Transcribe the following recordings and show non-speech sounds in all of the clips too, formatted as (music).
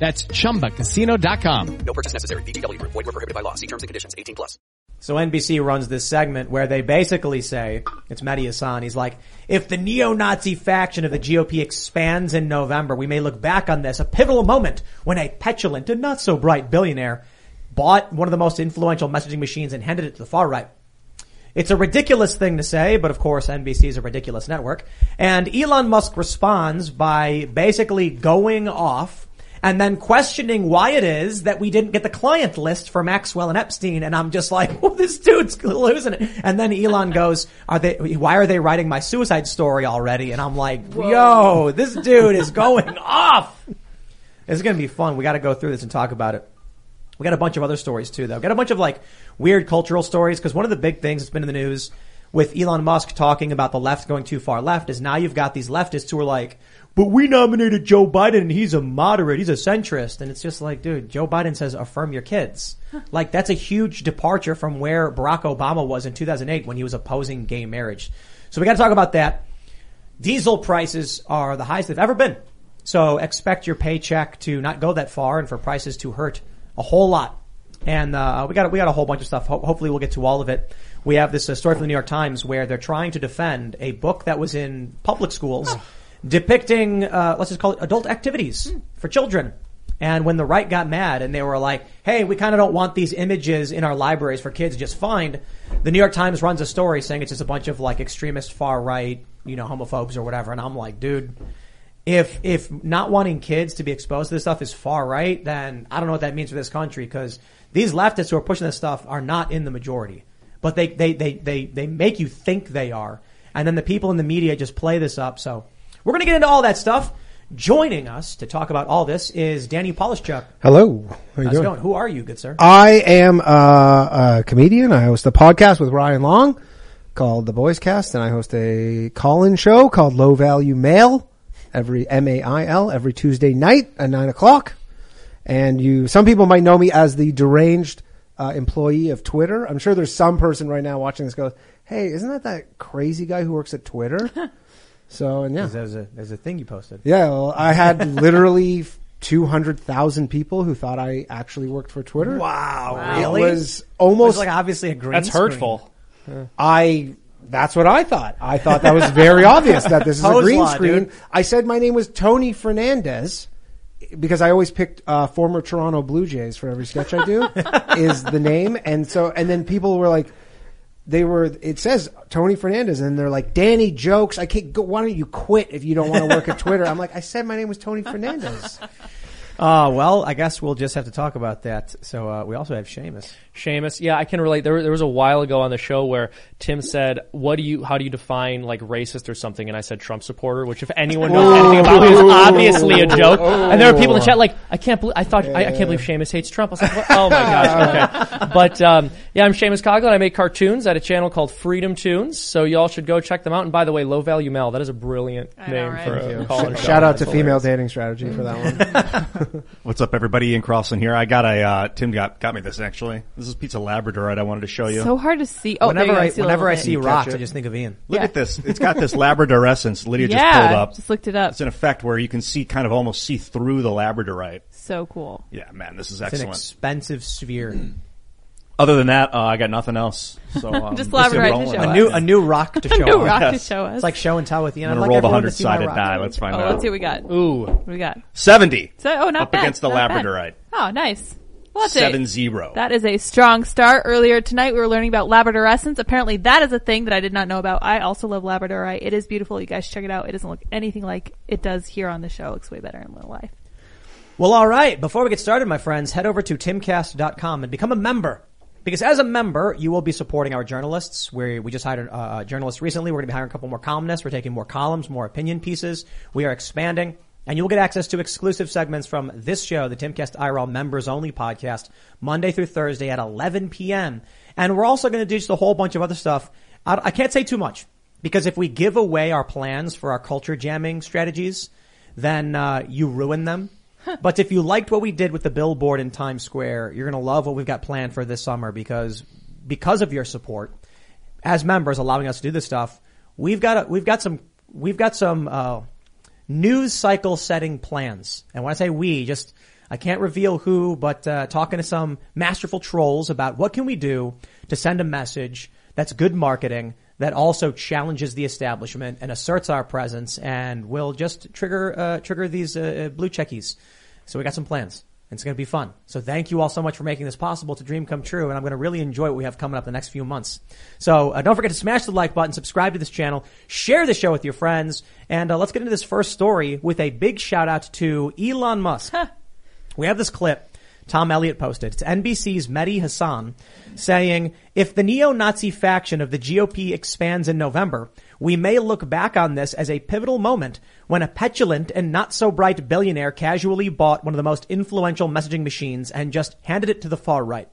That's ChumbaCasino.com. No purchase necessary. VGW Group. Void were prohibited by law. See terms and conditions. 18 plus. So NBC runs this segment where they basically say, it's Mehdi Hasan, he's like, if the neo-Nazi faction of the GOP expands in November, we may look back on this, a pivotal moment when a petulant and not so bright billionaire bought one of the most influential messaging machines and handed it to the far right. It's a ridiculous thing to say, but of course NBC is a ridiculous network. And Elon Musk responds by basically going off and then questioning why it is that we didn't get the client list for Maxwell and Epstein. And I'm just like, oh, (laughs) this dude's losing it. And then Elon (laughs) goes, are they, why are they writing my suicide story already? And I'm like, yo, this dude is going (laughs) off. It's going to be fun. We got to go through this and talk about it. We got a bunch of other stories too, though. Got a bunch of like weird cultural stories because one of the big things that's been in the news with Elon Musk talking about the left going too far left is now you've got these leftists who are like, but we nominated Joe Biden and he's a moderate, he's a centrist. And it's just like, dude, Joe Biden says affirm your kids. like that's a huge departure from where Barack Obama was in 2008 when he was opposing gay marriage. So we got to talk about that. Diesel prices are the highest they've ever been. So expect your paycheck to not go that far and for prices to hurt a whole lot. And uh, we got we got a whole bunch of stuff. Ho- hopefully, we'll get to all of it. We have this uh, story from the New York Times where they're trying to defend a book that was in public schools depicting, uh, let's just call it adult activities for children. And when the right got mad and they were like, hey, we kind of don't want these images in our libraries for kids just find, the New York Times runs a story saying it's just a bunch of like extremist far right, you know, homophobes or whatever. And I'm like, dude, if, if not wanting kids to be exposed to this stuff is far right, then I don't know what that means for this country because these leftists who are pushing this stuff are not in the majority. But they, they, they, they, they make you think they are. And then the people in the media just play this up. So we're going to get into all that stuff. Joining us to talk about all this is Danny Polishchuk. Hello. How you How's it going? Who are you, good sir? I am uh, a comedian. I host a podcast with Ryan Long called The Boys Cast, and I host a call-in show called Low Value Mail every M A I L every Tuesday night at nine o'clock. And you, some people might know me as the deranged uh, employee of Twitter. I'm sure there's some person right now watching this goes, "Hey, isn't that that crazy guy who works at Twitter?" (laughs) so, and yeah, There's a, there's a thing you posted. yeah, well, I had literally (laughs) 200,000 people who thought I actually worked for Twitter. Wow. It Really? was It almost was like obviously a green That's screen. hurtful. I that's what I thought. I thought that was very obvious that this is a green law, screen. dude. I said my name was Tony Fernandez because I always picked uh, former Toronto Blue Jays for every sketch I do (laughs) is the name, and so and then people were like. They were. It says Tony Fernandez, and they're like, "Danny jokes. I can't. Go, why don't you quit if you don't want to work at Twitter?" I'm like, "I said my name was Tony Fernandez." (laughs) Uh, well, I guess we'll just have to talk about that. So, uh, we also have Seamus. Seamus, yeah, I can relate. There, there was a while ago on the show where Tim said, "What do you? How do you define like racist or something?" And I said Trump supporter, which if anyone knows anything about me is obviously a joke. And there were people in the chat like, "I can't believe I thought I, I can't believe Seamus hates Trump." I was like, what? "Oh my gosh, okay." (laughs) But um, yeah, I'm Seamus Coughlin. I make cartoons at a channel called Freedom Tunes, so y'all should go check them out. And by the way, Low Value Mel, that is a brilliant I know, name right? for Thank a you. call-in. Shout out to female dating strategy for that one. (laughs) (laughs) What's up, everybody? Ian Carlson here. I got a uh, Tim got got me this actually. This is pizza Labradorite. I wanted to show you. So hard to see. Oh, there whenever you. I, see whenever I see rocks. I just think of Ian. Look Yeah. at this. It's got (laughs) this Labradorescence. Lydia just yeah, pulled up. just looked it up. It's an effect where you can see kind of almost see through the Labradorite. So cool. Yeah, man, this is It's an excellent. expensive sphere. (clears throat) Other than that, uh, I got nothing else. So (laughs) um, Just let's get Labradorite to rolling. show a us. new, a new rock to (laughs) show New off. rock to show us. It's like show and tell with Ian. I'm I'd gonna like roll the everyone to see my hundred-sided rock. die. Let's find oh, out. let's see what we got. Ooh, What do we got? Seventy. So, oh, not Up bad. against the not bad. Labradorite. Oh, nice. Well, that's Seven a, zero. That is a strong start. Earlier tonight, we were learning about Labradorescence. Apparently, that is a thing that I did not know about. I also love Labradorite. It is beautiful. You guys check it out. It doesn't look anything like it does here on the show. It looks way better in real life. Well, all right. Before we get started, my friends, head over to timcast.com and become a member. Because as a member, you will be supporting our journalists. We we just hired a, a journalist recently. We're going to be hiring a couple more columnists. We're taking more columns, more opinion pieces. We are expanding. And you'll get access to exclusive segments from this show, the Timcast IRL members only podcast, Monday through Thursday at 11 p.m. And we're also going to do just a whole bunch of other stuff. I, I can't say too much because if we give away our plans for our culture jamming strategies, then uh, you ruin them. (laughs) but if you liked what we did with the billboard in Times Square, you're going to love what we've got planned for this summer because because of your support as members allowing us to do this stuff, we've got a, we've got some we've got some uh, news cycle setting plans. And when I say we, just I can't reveal who, but uh, talking to some masterful trolls about what can we do to send a message that's good marketing that also challenges the establishment and asserts our presence and will just trigger uh, trigger these uh, uh, blue checkies. So we got some plans. and It's going to be fun. So thank you all so much for making this possible. to dream come true, and I'm going to really enjoy what we have coming up the next few months. So uh, don't forget to smash the like button, subscribe to this channel, share the show with your friends, and uh, let's get into this first story with a big shout out to Elon Musk. We have this clip Tom Elliott posted. It's NBC's Mehdi Hasan saying, if the neo-Nazi faction of the GOP expands in November, we may look back on this as a pivotal moment when a petulant and not so bright billionaire casually bought one of the most influential messaging machines and just handed it to the far right.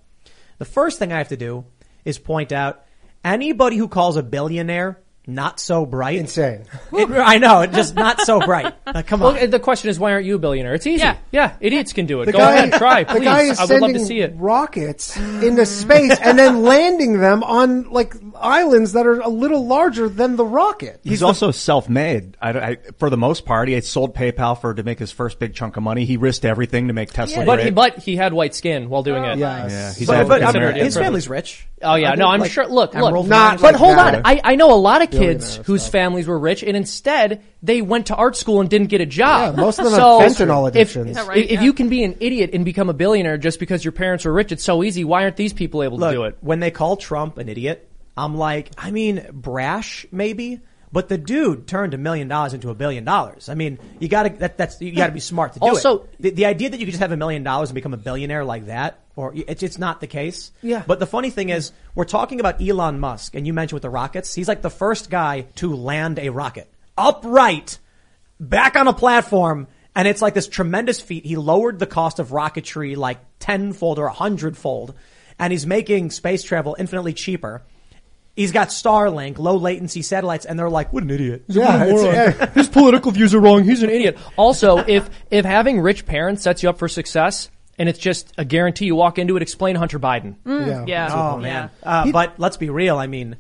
The first thing I have to do is point out anybody who calls a billionaire not so bright. Insane. It- I know, it just not so bright. (laughs) Uh, come on. Well, the question is, why aren't you a billionaire? It's easy. Yeah. yeah idiots can do it. The Go guy, ahead, try, the guy is I would love sending to see it. rockets into space and then landing them on like islands that are a little larger than the rocket. He's also self-made. I, I, for the most part, he had sold PayPal for to make his first big chunk of money. He risked everything to make Tesla But he, but he had white skin while doing it. Yes. yeah, he's but, had but, I mean, his family's rich. Oh yeah, I no, I'm like, sure. Look, look, Not but hold that. on. I, I know a lot of Billionaire kids stuff. whose families were rich, and instead they went to art school and didn't get a job. Yeah, most of them so have fentanyl if, addictions. If, right, if yeah. you can be an idiot and become a billionaire just because your parents were rich, it's so easy. Why aren't these people able Look, to do it? when they call Trump an idiot, I'm like, I mean, brash maybe, but the dude turned a million dollars into a billion dollars. I mean, you gotta, that, that's, you gotta be smart to do Also- it. The, the idea that you could just have a million dollars and become a billionaire like that, or it's, it's not the case. Yeah. But the funny thing is, we're talking about Elon Musk, and you mentioned with the rockets, he's like the first guy to land a rocket. Upright! back on a platform and it's like this tremendous feat. He lowered the cost of rocketry like tenfold or a hundredfold and he's making space travel infinitely cheaper. He's got Starlink, low latency satellites, and they're like, what an idiot. Yeah, it's- yeah. (laughs) His political views are wrong. He's an idiot. Also, (laughs) if if having rich parents sets you up for success, and it's just a guarantee you walk into it, explain Hunter Biden. yeah. Yeah. Oh man. Uh, but let's be real. I mean,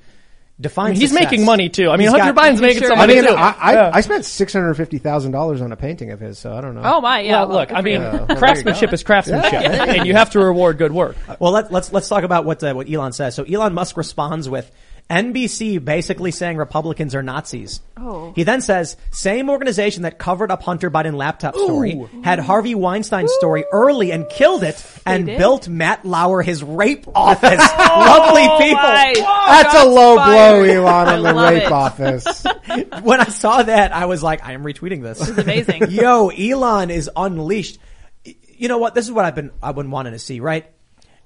define I mean, he's success. making money too. I mean, He's Hunter got- Biden's making sure some is. I mean, too. I, I, Yeah. I spent six hundred fifty thousand dollars on a painting of his, so I don't know. Oh my, yeah. well, look, I mean, Yeah. craftsmanship is craftsmanship, and you have to reward good work. Well, let, let's let's talk about what uh, what Elon says. So Elon Musk responds with NBC basically saying Republicans are Nazis. Oh. He then says same organization that covered up Hunter Biden laptop story had Harvey Weinstein's story early and killed it and built Matt Lauer his rape office. (laughs) Oh Lovely people. my. That's a Shots low blow. Elon, (laughs) I on the rape it. office. (laughs) When I saw that, I was like, I am retweeting this. It's amazing. Yo, Elon is unleashed. You know what? This is what I've been I've been wanting to see. Right?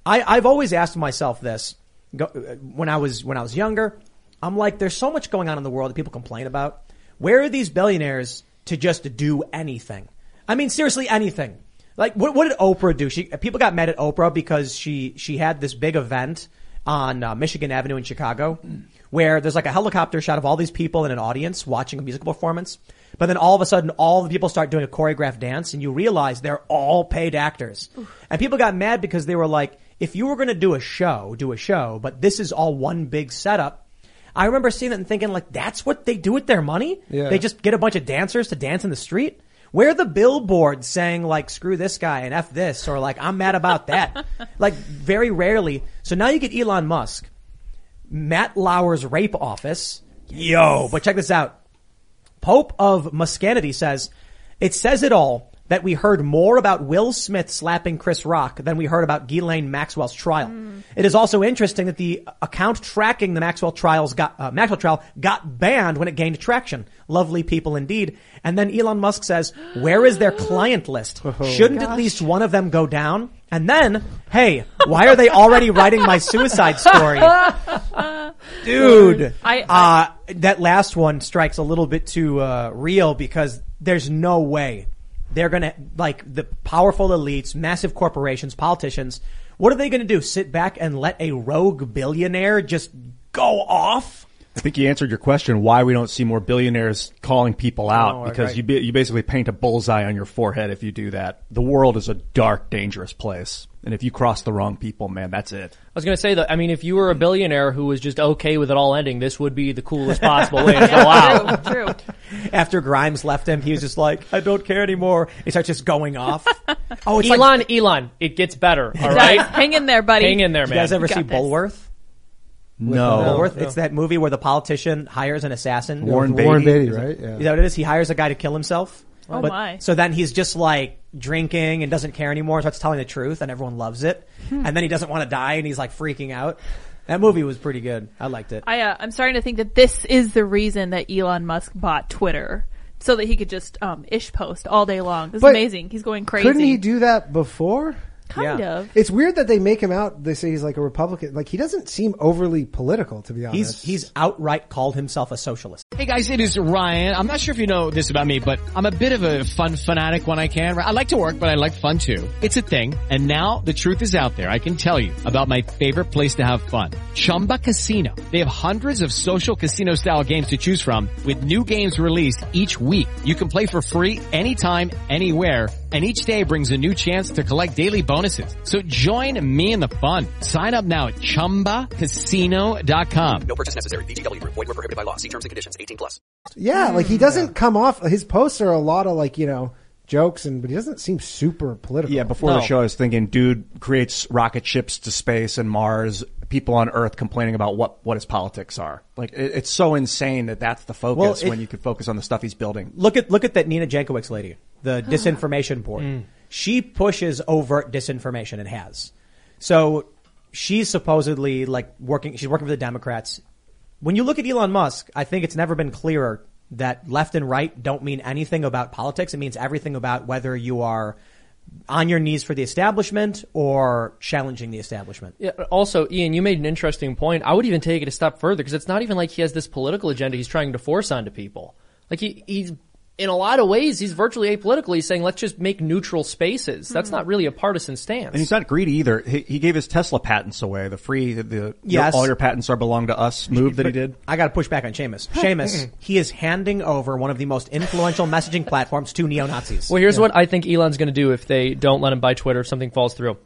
I I've always asked myself this go, when I was when I was younger. I'm like, there's so much going on in the world that people complain about. Where are these billionaires to just do anything? I mean, seriously, anything. Like, what, what did Oprah do? She people got mad at Oprah because she she had this big event on uh, Michigan Avenue in Chicago, where there's like a helicopter shot of all these people in an audience watching a musical performance. But then all of a sudden, all the people start doing a choreographed dance, and you realize they're all paid actors. And people got mad because they were like, if you were going to do a show, do a show, but this is all one big setup. I remember seeing it and thinking like, that's what they do with their money? Yeah. They just get a bunch of dancers to dance in the street? Where the billboards saying like, screw this guy and F this or like, I'm mad about that? (laughs) like very rarely. So now you get Elon Musk, Matt Lauer's rape office. Yo, but check this out. Pope of Muscanity says, it says it all that we heard more about Will Smith slapping Chris Rock than we heard about Ghislaine Maxwell's trial. It is also interesting that the account tracking the Maxwell trials got, uh, Maxwell trial got banned when it gained traction. Lovely people indeed. And then Elon Musk says, where is their client list? (gasps) Shouldn't at least one of them go down? And then, hey, why are they already writing my suicide story? (laughs) Dude, I- uh, that last one strikes a little bit too uh, real because there's no way they're gonna, like, the powerful elites, massive corporations, politicians, what are they gonna do? Sit back and let a rogue billionaire just go off? I think you answered your question why we don't see more billionaires calling people out Oh, because right. you ba- you basically paint a bullseye on your forehead if you do that. The world is a dark, dangerous place, and if you cross the wrong people, man, that's it. I was going to say that. I mean, if you were a billionaire who was just okay with it all ending, this would be the coolest possible way to go (laughs) out. True, true. After Grimes left him, he was just like, I don't care anymore. He starts just going off. (laughs) Oh, it's like, Elon, Elon, it gets better. (laughs) All Guys, right, hang in there, buddy. hang in there, you man. guys ever You see got this. Bulworth? No, Bulworth? It's that movie where the politician hires an assassin. Warren Warren Beatty. Beatty, right? Yeah. Is that what it is? He hires a guy to kill himself. Oh my. So then he's just like drinking and doesn't care anymore, starts telling the truth and everyone loves it. Hmm. And then he doesn't want to die and he's like freaking out. That movie was pretty good. I liked it. I, uh, I'm starting to think that this is the reason that Elon Musk bought Twitter. So that he could just, um, ish post all day long. This is But amazing. He's going crazy. Couldn't he do that before? Kind Yeah. of. It's weird that they make him out. They say he's like a Republican. Like he doesn't seem overly political, to be honest. He's, he's outright called himself a socialist. Hey guys, it is Ryan. I'm not sure if you know this about me, but I'm a bit of a fun fanatic when I can. I like to work, but I like fun too. It's a thing. And now the truth is out there. I can tell you about my favorite place to have fun. Chumba Casino. They have hundreds of social casino style games to choose from with new games released each week. You can play for free anytime, anywhere. And each day brings a new chance to collect daily bonuses. So join me in the fun. Sign up now at ChumbaCasino.com. No purchase necessary. VGW Group. Void were prohibited by law. See terms and conditions. 18 plus. yeah, like he mm, doesn't come off. His posts are a lot of like you know jokes, and but he doesn't seem super political. Yeah, before No. the show, I was thinking, dude creates rocket ships to space and Mars. People on Earth complaining about what what his politics are. Like it, it's so insane that that's the focus Well, it- when you could focus on the stuff he's building. Look at, look at that Nina Jankowicz lady, the disinformation board. Mm. She pushes overt disinformation and has. So she's supposedly like working, she's working for the Democrats. When you look at Elon Musk, I think it's never been clearer that left and right don't mean anything about politics. It means everything about whether you are on your knees for the establishment or challenging the establishment. Yeah, also, Ian, you made an interesting point. I would even take it a step further because it's not even like he has this political agenda he's trying to force onto people. Like he, he's, in a lot of ways, he's virtually apolitical. He's saying, let's just make neutral spaces. That's hmm. not really a partisan stance. And he's not greedy either. He, he gave his Tesla patents away. The free, the, the Yes. all your patents are belong to us move that he did. I got to push back on Seamus. (laughs) Seamus, he is handing over one of the most influential messaging platforms to neo Nazis. Well, here's what I think Elon's going to do if they don't let him buy Twitter if something falls through.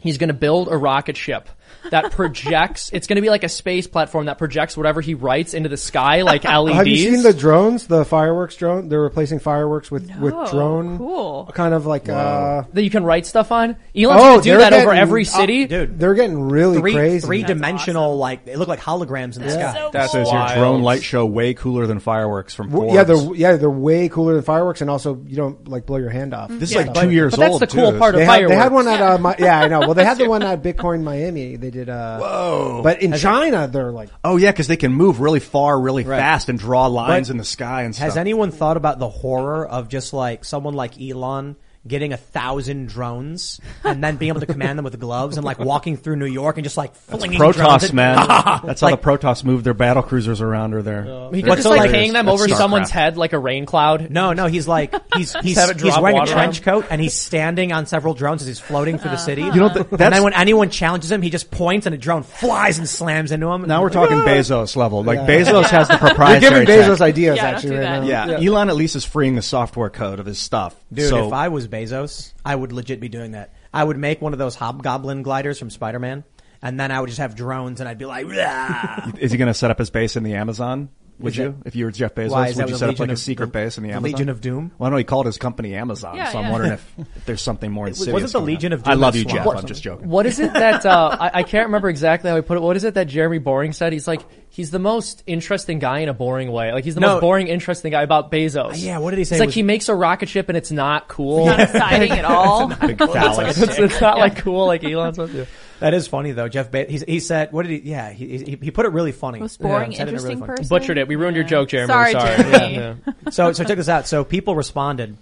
He's going to build a rocket ship that projects. it's going to be like a space platform that projects whatever he writes into the sky, like LEDs. (laughs) Have you seen the drones? The fireworks drone? They're replacing fireworks with with drone. Cool. Kind of like uh. that you can write stuff on? Elon's Oh, going to do they're that over getting- every uh, city. dude. They're getting really three crazy. three dimensional like they look like holograms in the sky. So That's Says your drone light show way cooler than fireworks from W- Forbes. yeah, they're yeah they're way cooler than fireworks, and also you don't like blow your hand off. this is Yeah, like but- two years but that's the cool too. part of They had, they had one at uh, my, yeah I know. Well, they had the one at Bitcoin Miami. They did. Uh, Whoa! But in China, they're like Oh yeah, because they can move really far, really Right. fast, and draw lines But in the sky and stuff. Has anyone thought about the horror of just like someone like Elon getting a thousand drones and then being able to command them with gloves and like walking through New York and just like flinging drones Protoss, at- man. (laughs) Ah, that's how Like- the Protoss move their battle cruisers around or their. He What's could just so like like- hang them That's over StarCraft. someone's head like a rain cloud. No, no, he's like he's (laughs) he's, have it he's drop wearing a water trench coat and he's (laughs) standing on several drones as he's floating through the city. You know, th- and that's- then when anyone challenges him, he just points and a drone flies and slams into him. Now we're talking Bezos level. Like Yeah. Bezos has the they're proprietary. giving Bezos tech. ideas Yeah, don't actually do right that. now. Yeah. Elon at least is freeing the software code of his stuff. Dude, so, if I was Bezos, I would legit be doing that. I would make one of those hobgoblin gliders from Spider-Man, and then I would just have drones, and I'd be like, (laughs) is he going to set up his base in the Amazon? Would Is you, that- if you were Jeff Bezos, Why, would you set up Legion like a of- secret base in the, the Amazon? Legion of Doom? Well, I know he called his company Amazon, Yeah, so I'm yeah. wondering if, if (laughs) there's something more insidious. was it the going on. Legion of I love that you, Jeff. or I'm just joking. What is it that (laughs) uh, I, I can't remember exactly how he put it? What is it that Jeremy Boring said? He's like he's the most interesting guy in a boring way. Like he's the No. most boring, interesting guy about Bezos. Yeah, what did he say It's like was- he makes a rocket ship and it's not cool. not (laughs) exciting at all. Big phallus. it's, it's not like cool like Elon's supposed to. That is funny though. Jeff Bezos, he, he said, what did he, yeah, he, he, he put it really funny. Most boring, Yeah, said it really interesting person. Butchered it. We ruined your joke, Jeremy. Sorry, sorry. Jeremy. Yeah, yeah. So, so check this out. So people responded.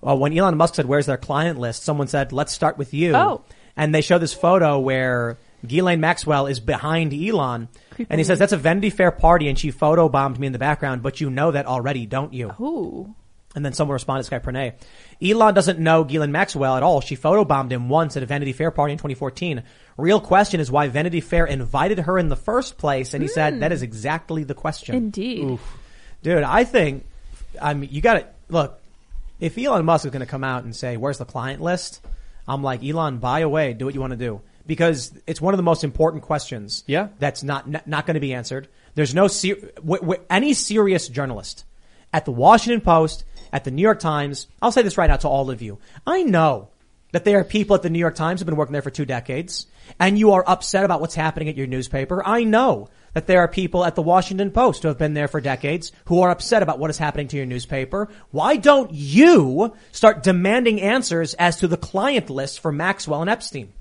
Well, when Elon Musk said, where's their client list? Someone said, let's start with you. Oh. And they show this photo where Ghislaine Maxwell is behind Elon. And he says, that's a Vanity Fair party and she photo bombed me in the background, but you know that already, don't you? Ooh. And then someone responded, Sky Pernay. Elon doesn't know Ghislaine Maxwell at all. She photobombed him once at a Vanity Fair party in 2014. Real question is why Vanity Fair invited her in the first place. And he said, hmm. that is exactly the question. Indeed. Dude, I think, I mean, you gotta, look, if Elon Musk is gonna come out and say, where's the client list? I'm like, Elon, buy away, do what you want to do. Because it's one of the most important questions. Yeah. That's not, not, not gonna be answered. There's no, ser- w- w- any serious journalist at the Washington Post, at the New York Times, I'll say this right now to all of you. I know that there are people at the New York Times who've been working there for two decades, and you are upset about what's happening at your newspaper. I know that there are people at the Washington Post who have been there for decades who are upset about what is happening to your newspaper. Why don't you start demanding answers as to the client list for Maxwell and Epstein?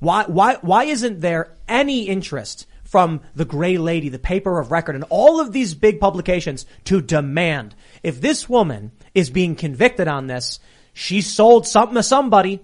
Why, why, why isn't there any interest from the Gray Lady, the paper of record, and all of these big publications to demand if this woman is being convicted on this, she sold something to somebody.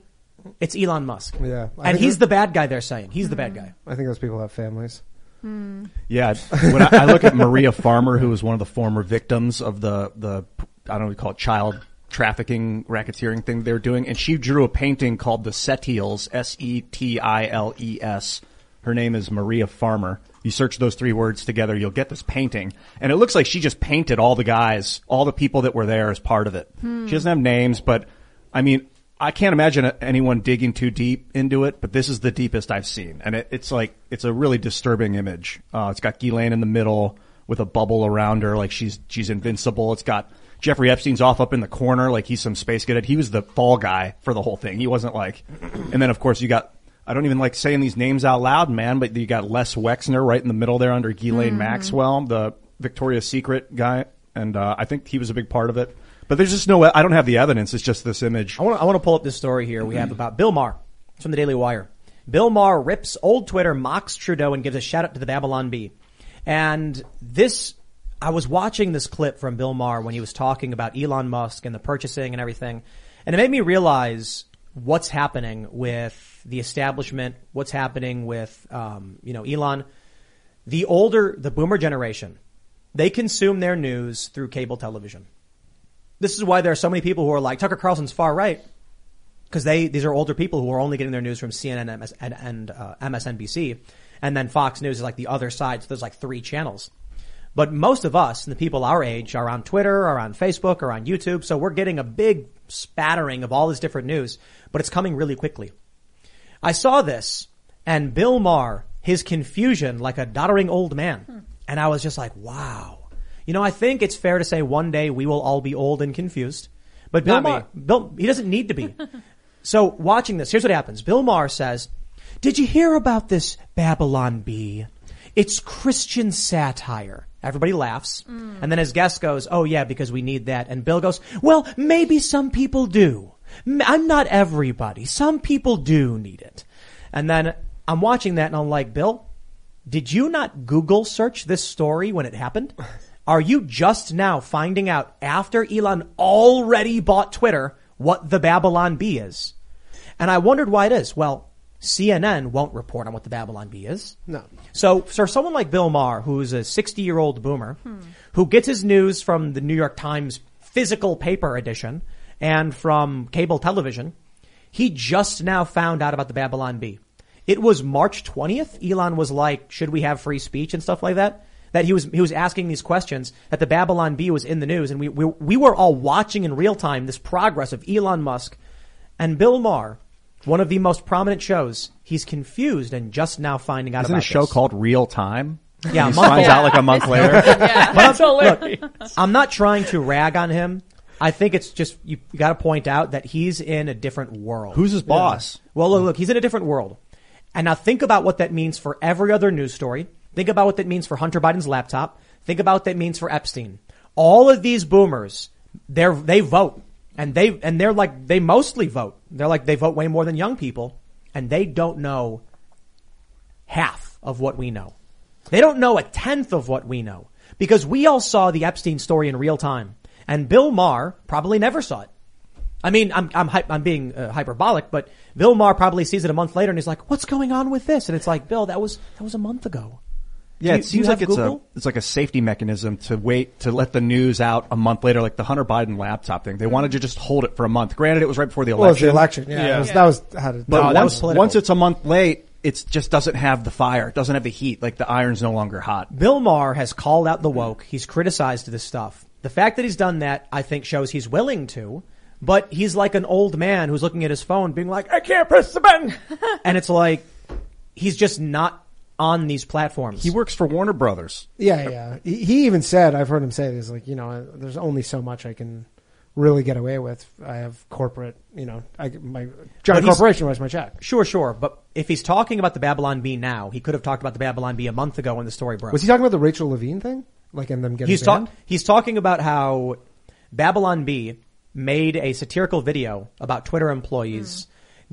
It's Elon Musk. Yeah. I And he's the bad guy they're saying. He's the bad guy. I think those people have families. Hmm. Yeah, (laughs) when I, I look at Maria Farmer, who was one of the former victims of the the I don't know what you call it child trafficking racketeering thing they were doing, and she drew a painting called the Setiles, S E T I L E S. Her name is Maria Farmer. You search those three words together, you'll get this painting, and it looks like she just painted all the guys, all the people that were there as part of it. She doesn't have names, but I mean, I can't imagine anyone digging too deep into it, but this is the deepest I've seen. And it, it's like, it's a really disturbing image. Uh, it's got Ghislaine in the middle with a bubble around her, like she's, she's invincible. It's got Jeffrey Epstein's off up in the corner, like he's some space cadet. He was the fall guy for the whole thing. He wasn't like, and then of course you got, I don't even like saying these names out loud, man, but you got Les Wexner right in the middle there under Ghislaine Maxwell, the Victoria's Secret guy. And, uh, I think he was a big part of it. But there's just no, I don't have the evidence. It's just this image. I want to, I want to pull up this story here we have about Bill Maher. It's from the Daily Wire. Bill Maher rips old Twitter, mocks Trudeau, and gives a shout out to the Babylon Bee. And this, I was watching this clip from Bill Maher when he was talking about Elon Musk and the purchasing and everything. And it made me realize what's happening with the establishment, what's happening with, um, you know, Elon. The older, the boomer generation, they consume their news through cable television. This is why there are so many people who are like Tucker Carlson's far right because they these are older people who are only getting their news from CNN MS, and, and uh, MSNBC, and then Fox News is like the other side. So there's like three channels. But most of us and the people our age are on Twitter, are on Facebook, or on YouTube. So we're getting a big spattering of all this different news, but it's coming really quickly. I saw this and Bill Maher, his confusion like a doddering old man. Hmm. And I was just like, wow. You know, I think it's fair to say one day we will all be old and confused. But Bill Not me. Maher, Bill, he doesn't need to be. (laughs) so watching this, here's what happens. Bill Maher says, did you hear about this Babylon Bee? It's Christian satire. Everybody laughs. Hmm. And then his guest goes, oh yeah, because we need that. And Bill goes, well, maybe some people do. I'm not everybody. Some people do need it. And then I'm watching that and I'm like, Bill, did you not Google search this story when it happened? (laughs) Are you just now finding out after Elon already bought Twitter what the Babylon Bee is? And I wondered why it is. Well, CNN won't report on what the Babylon Bee is. No. So, so someone like Bill Maher, who's a 60 year old boomer, hmm. who gets his news from the New York Times physical paper edition and from cable television, he just now found out about the Babylon Bee. It was March 20th. Elon was like, should we have free speech and stuff like that? That he was, he was asking these questions, that the Babylon Bee was in the news, and we, we, we were all watching in real time this progress of Elon Musk and Bill Maher, one of the most prominent shows. He's confused and just now finding out Isn't about a show this. called Real Time? Yeah, he finds ago. out like a month later. (laughs) That's hilarious. I'm not trying to rag on him. I think it's just you, you got to point out that he's in a different world. Who's his boss? Well, look, look, he's in a different world. And now think about what that means for every other news story. Think about what that means for Hunter Biden's laptop. Think about what that means for Epstein. All of these boomers, they're, they vote. And they, and they're like, they mostly vote. They're like, they vote way more than young people. And they don't know half of what we know. They don't know a tenth of what we know. Because we all saw the Epstein story in real time. And Bill Maher probably never saw it. I mean, I'm I'm I'm being uh, hyperbolic, but Bill Maher probably sees it a month later and he's like, "What's going on with this?" And it's like, "Bill, that was that was a month ago." Yeah, you- it seems like it's Google? a it's like a safety mechanism to wait to let the news out a month later, like the Hunter Biden laptop thing. They wanted to just hold it for a month. Granted, it was right before the Well, it was election. the election. Yeah, Yeah. That, was, that was how to. But No, that was once, once it's a month late, it just doesn't have the fire. It doesn't have the heat. Like the iron's no longer hot. Bill Maher has called out the woke. He's criticized this stuff. The fact that he's done that, I think, shows he's willing to. But he's like an old man who's looking at his phone, being like, "I can't press the button," (laughs) and it's like he's just not on these platforms. He works for Warner Brothers. Yeah, yeah. He, he even said, I've heard him say this, like, you know, there's only so much I can really get away with. I have corporate, you know, I, my But giant corporation writes my check. Sure, sure. But if he's talking about the Babylon Bee now, he could have talked about the Babylon Bee a month ago when the story broke. Was he talking about the Rachel Levine thing? Like, and them getting he's banned? talk, he's talking about how Babylon Bee made a satirical video about Twitter employees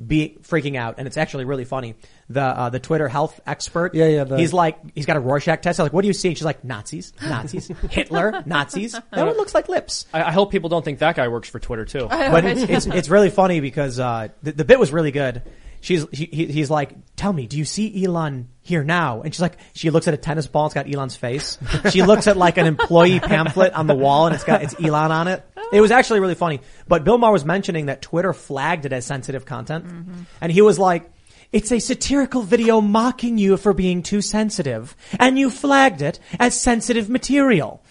be freaking out, and it's actually really funny. The uh, the Twitter health expert, Yeah, yeah, the- he's like he's got a Rorschach test. I'm like, what do you see? And she's like, Nazis, Nazis, (laughs) Hitler, Nazis. That one looks like lips. I, I hope people don't think that guy works for Twitter too. But it's, it's it's really funny because uh, the, the bit was really good. She's he, he- he's like, tell me, do you see Elon here now? And she's like, she looks at a tennis ball. It's got Elon's face. (laughs) She looks at like an employee pamphlet on the wall, and it's got it's Elon on it. It was actually really funny. But Bill Maher was mentioning that Twitter flagged it as sensitive content, mm-hmm. and he was like. It's a satirical video mocking you for being too sensitive, and you flagged it as sensitive material.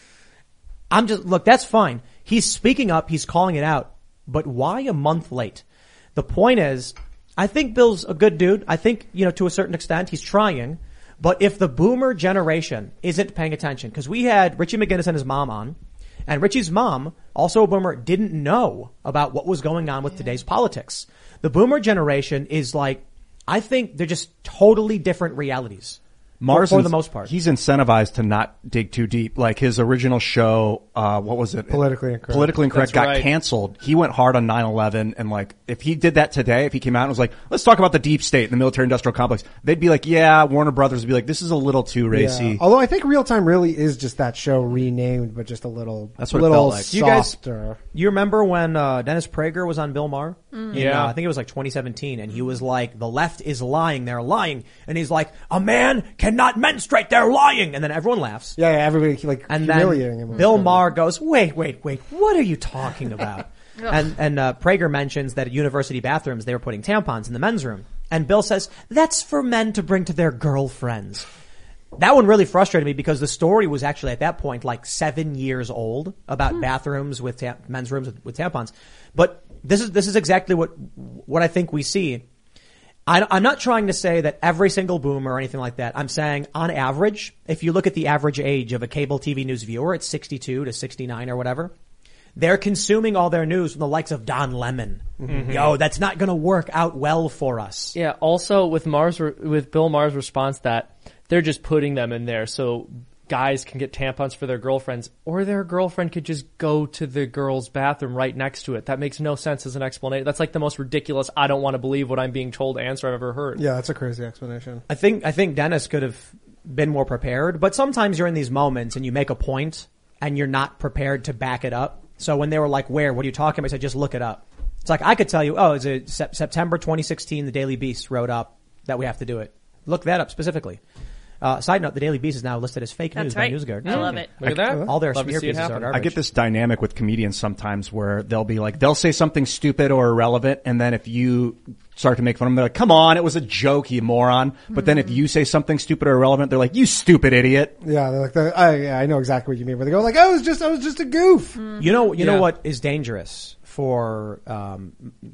I'm just look. That's fine. He's speaking up. He's calling it out. But why a month late? The point is, I think Bill's a good dude. I think you know to a certain extent he's trying. But if the boomer generation isn't paying attention, because we had Richie McGinnis and his mom on, and Richie's mom, also a boomer, didn't know about what was going on with today's politics. The boomer generation is like, I think they're just totally different realities. Maher's for the most part. he's incentivized to not dig too deep. Like his original show, uh, what was it? Politically Incorrect. Politically incorrect That's got right. canceled. He went hard on 9/11, and like if he did that today, if he came out and was like, "Let's talk about the deep state and the military-industrial complex," they'd be like, "Yeah." Warner Brothers would be like, "This is a little too racy." Yeah. Although I think Real Time really is just that show renamed, but just a little, That's what it little felt like. You guys- You remember when uh, Dennis Prager was on Bill Maher? In, Yeah. uh, I think it was like 2017, and he was like, "The left is lying. They're lying," and he's like, "A man cannot menstruate. They're lying," and then everyone laughs. Yeah, yeah, everybody like And humiliating then him. Bill Maher goes, "Wait, wait, wait. What are you talking about?" (laughs) and and uh, Prager mentions that at university bathrooms they were putting tampons in the men's room, and Bill says that's for men to bring to their girlfriends. That one really frustrated me because the story was actually at that point like seven years old about bathrooms with ta- men's rooms with, with tampons. But this is this is exactly what what I think we see. I, I'm not trying to say that every single boomer or anything like that. I'm saying on average, if you look at the average age of a cable TV news viewer, it's 62 to 69 or whatever. They're consuming all their news from the likes of Don Lemon. Mm-hmm. Yo, that's not going to work out well for us. Yeah. Also, with Maher's, with Bill Maher's response that they're just putting them in there so guys can get tampons for their girlfriends, or their girlfriend could just go to the girl's bathroom right next to it. That makes no sense as an explanation. That's like the most ridiculous. I don't want to believe what I'm being told answer I've ever heard. Yeah, that's a crazy explanation. I think I think Dennis could have been more prepared, but sometimes you're in these moments and you make a point and you're not prepared to back it up. So when they were like, "Where? What are you talking about?" I said, "Just look it up." It's like I could tell you, "Oh, it's a Sep- September 2016. The Daily Beast wrote up that we have to do it." Look that up specifically. Uh, side note: the Daily Beast is now listed as fake news right. by NewsGuard. I love it. Look at that. All their Love smear pieces are happen. garbage. I get this dynamic with comedians sometimes where they'll be like, they'll say something stupid or irrelevant, and then if you start to make fun of them, they're like, come on, it was a joke, you moron. But then if you say something stupid or irrelevant, they're like, you stupid idiot. Yeah, they're like, the, I, yeah, I know exactly what you mean. Where they go like, I was just, I was just a goof. You know, you Yeah. know what is dangerous for um,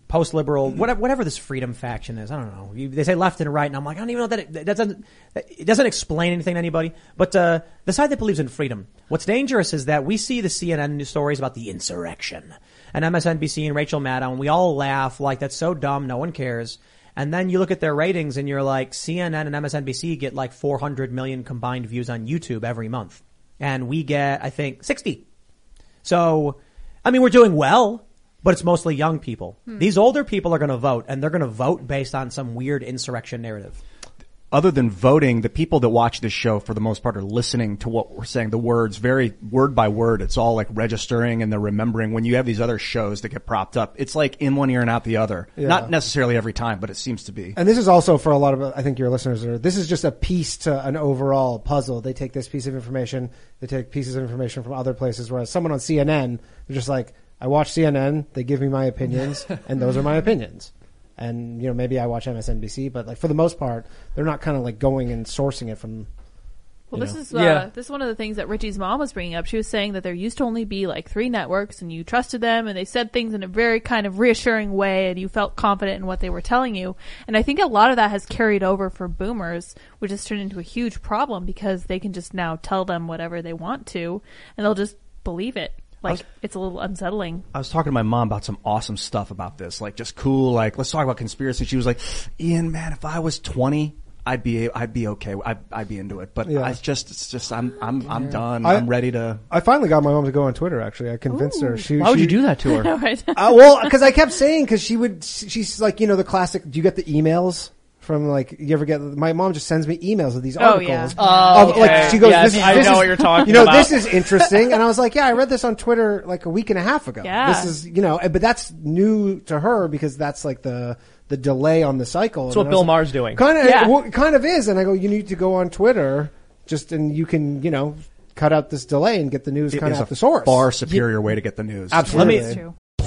post-liberal, whatever, whatever this freedom faction is. I don't know. You, they say left and right, and I'm like, I don't even know that it, that doesn't it doesn't explain anything to anybody. But uh, the side that believes in freedom, what's dangerous is that we see the CNN news stories about the insurrection and MSNBC and Rachel Maddow, and we all laugh like that's so dumb, no one cares. And then you look at their ratings, and you're like, CNN and MSNBC get like 400 million combined views on YouTube every month, and we get, I think, 60. So, I mean, we're doing well, but it's mostly young people. Hmm. These older people are going to vote, and they're going to vote based on some weird insurrection narrative. other than voting, the people that watch this show for the most part are listening to what we're saying, the words very word by word. It's all like registering and they're remembering when you have these other shows that get propped up. It's like in one ear and out the other. Not necessarily every time, but it seems to be. And this is also for a lot of, I think your listeners are, this is just a piece to an overall puzzle. They take this piece of information, they take pieces of information from other places, whereas someone on CNN, they're just like, I watch CNN, they give me my opinions, and those are my opinions. And, you know, maybe I watch MSNBC, but like for the most part, they're not kind of like going and sourcing it from, Well, this know. is uh, Yeah. this is one of the things that Richie's mom was bringing up. She was saying that there used to only be like three networks, and you trusted them, and they said things in a very kind of reassuring way, and you felt confident in what they were telling you. And I think a lot of that has carried over for boomers, which has turned into a huge problem because they can just now tell them whatever they want to, and they'll just believe it. Like it's a little unsettling. I was talking to my mom about some awesome stuff about this, like just cool, like let's talk about conspiracy. She was like, Ian, man, if I was 20, I'd be, I'd be okay. I'd, I'd be into it. But Yeah. I just, it's just, I'm, I'm, I'm done. I- I'm ready to. I finally got my mom to go on Twitter. Actually, I convinced her. She, Why would she- you do that to her? (laughs) Uh, well, because I kept saying because she would. She's like you know the classic. Do you get the emails from like you ever get? My mom just sends me emails of these Oh, articles. yeah. Oh, of, like she goes, Yes, this, is- I this know is- what you're talking You know, about. this is interesting, and I was like, yeah, I read this on Twitter like a week and a half ago. Yeah. this is you know, but that's new to her because that's like the the delay on the cycle. That's what Bill Maher's doing. Kind of, Yeah. well, kind of is, and I go, you need to go on Twitter just and you can you know cut out this delay and get the news It kind of a at the source. far superior way to get the news. Absolutely. It's true.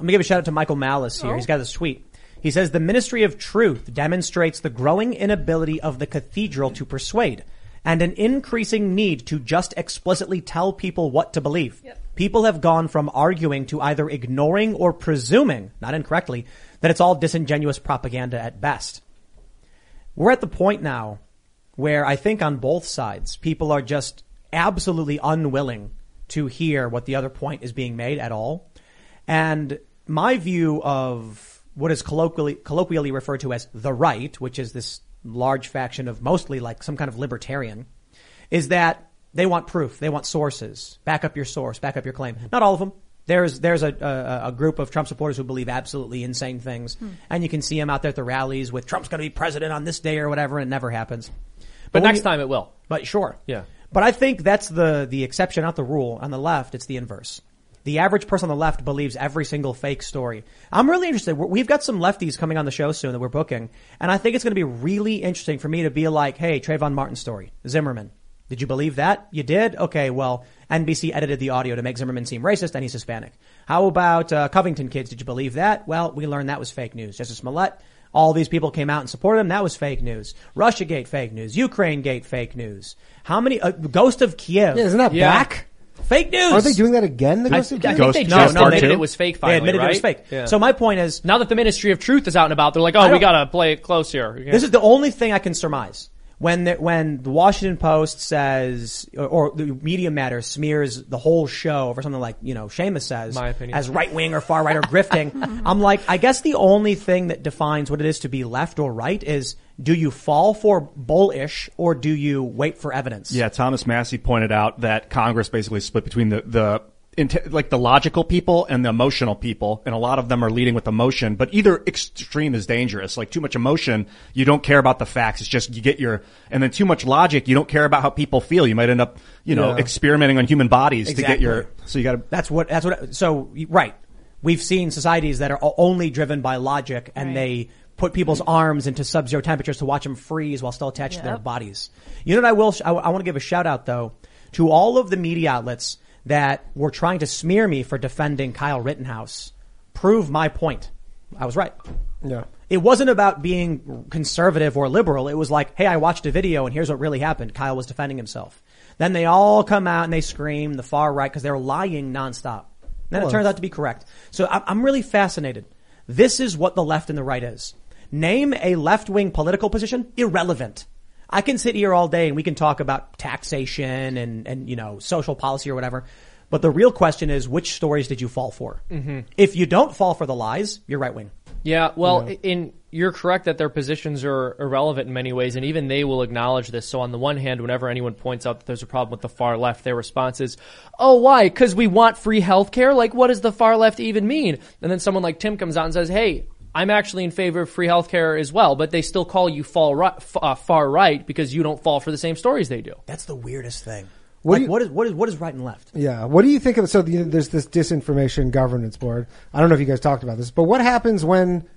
I'm gonna give a shout out to Michael Malice here. Oh. He's got this tweet. He says the Ministry of Truth demonstrates the growing inability of the cathedral to persuade and an increasing need to just explicitly tell people what to believe. People have gone from arguing to either ignoring or presuming, not incorrectly, that it's all disingenuous propaganda at best. We're at the point now where I think on both sides, people are just absolutely unwilling to hear what the other point is being made at all. And my view of what is colloquially, colloquially referred to as the right, which is this large faction of mostly like some kind of libertarian, is that they want proof. They want sources. Back up your source. Back up your claim. Not all of them. There's there's a, a, a group of Trump supporters who believe absolutely insane things, hmm. and you can see them out there at the rallies with Trump's going to be president on this day or whatever, and it never happens. But when next you- time it will. but sure. Yeah. But I think that's the, the exception, not the rule. On the left, it's the inverse. The average person on the left believes every single fake story. I'm really interested. We're- We've got some lefties coming on the show soon that we're booking. And I think it's going to be really interesting for me to be like, hey, Trayvon Martin story, Zimmerman. Did you believe that? You did? Okay, well, NBC edited the audio to make Zimmerman seem racist and he's Hispanic. How about uh, Covington kids? Did you believe that? Well, we learned that was fake news. Jussie Smollett, all these people came out and supported him. That was fake news. Russia Gate fake news. Ukraine gate, fake news. How many? Uh, Ghost of Kiev. Yeah, isn't that Yeah. back? Fake news. Aren't they doing that again? The I, I Ghost of think Kiev? Ghost- they No, just no, they admitted it was fake They admitted right? it was fake. Yeah. So my point is, now that the Ministry of Truth is out and about, they're like, oh, we don't- gotta play it close here. Yeah. This is the only thing I can surmise. When the, when the Washington Post says, or, or the Media Matters smears the whole show for something like, you know, Seamus says, My opinion. as right wing or far right or grifting, (laughs) mm-hmm. I'm like, I guess the only thing that defines what it is to be left or right is, do you fall for bullish or do you wait for evidence? Yeah, Thomas Massie pointed out that Congress basically split between the, the, inte- like the logical people and the emotional people, and a lot of them are leading with emotion, but either extreme is dangerous. Like too much emotion, you don't care about the facts, it's just you get your, and then too much logic, you don't care about how people feel. You might end up, you know, Yeah. experimenting on human bodies to get your, so you gotta, That's what, that's what, so, right. We've seen societies that are only driven by logic and Right. they put people's arms into sub-zero temperatures to watch them freeze while still attached to their bodies. You know what I will, sh- I, want to give a shout out though to all of the media outlets that were trying to smear me for defending Kyle Rittenhouse. Prove my point. I was right. Yeah. It wasn't about being conservative or liberal. It was like, hey, I watched a video and here's what really happened. Kyle was defending himself. Then they all come out and they scream the far right because they're lying nonstop. Then Well, it turns out to be correct. So I'm I'm really fascinated. This is what the left and the right is. Name a left-wing political position, irrelevant. I can sit here all day and we can talk about taxation and, and, you know, social policy or whatever. But the real question is, which stories did you fall for? Mhm. If you don't fall for the lies, you're right wing. Yeah, well, in you're correct that their positions are irrelevant in many ways, and even they will acknowledge this. So on the one hand, whenever anyone points out that there's a problem with the far left, their response is, "Oh, why? Because we want free healthcare? Like, what does the far left even mean?" And then someone like Tim comes out and says, "Hey." I'm actually in favor of free healthcare as well, but they still call you far right, f- uh, far right because you don't fall for the same stories they do. That's the weirdest thing. What like, you- what is what is what is right and left? Yeah. What do you think of so the, there's this disinformation governance board. I don't know if you guys talked about this, but what happens when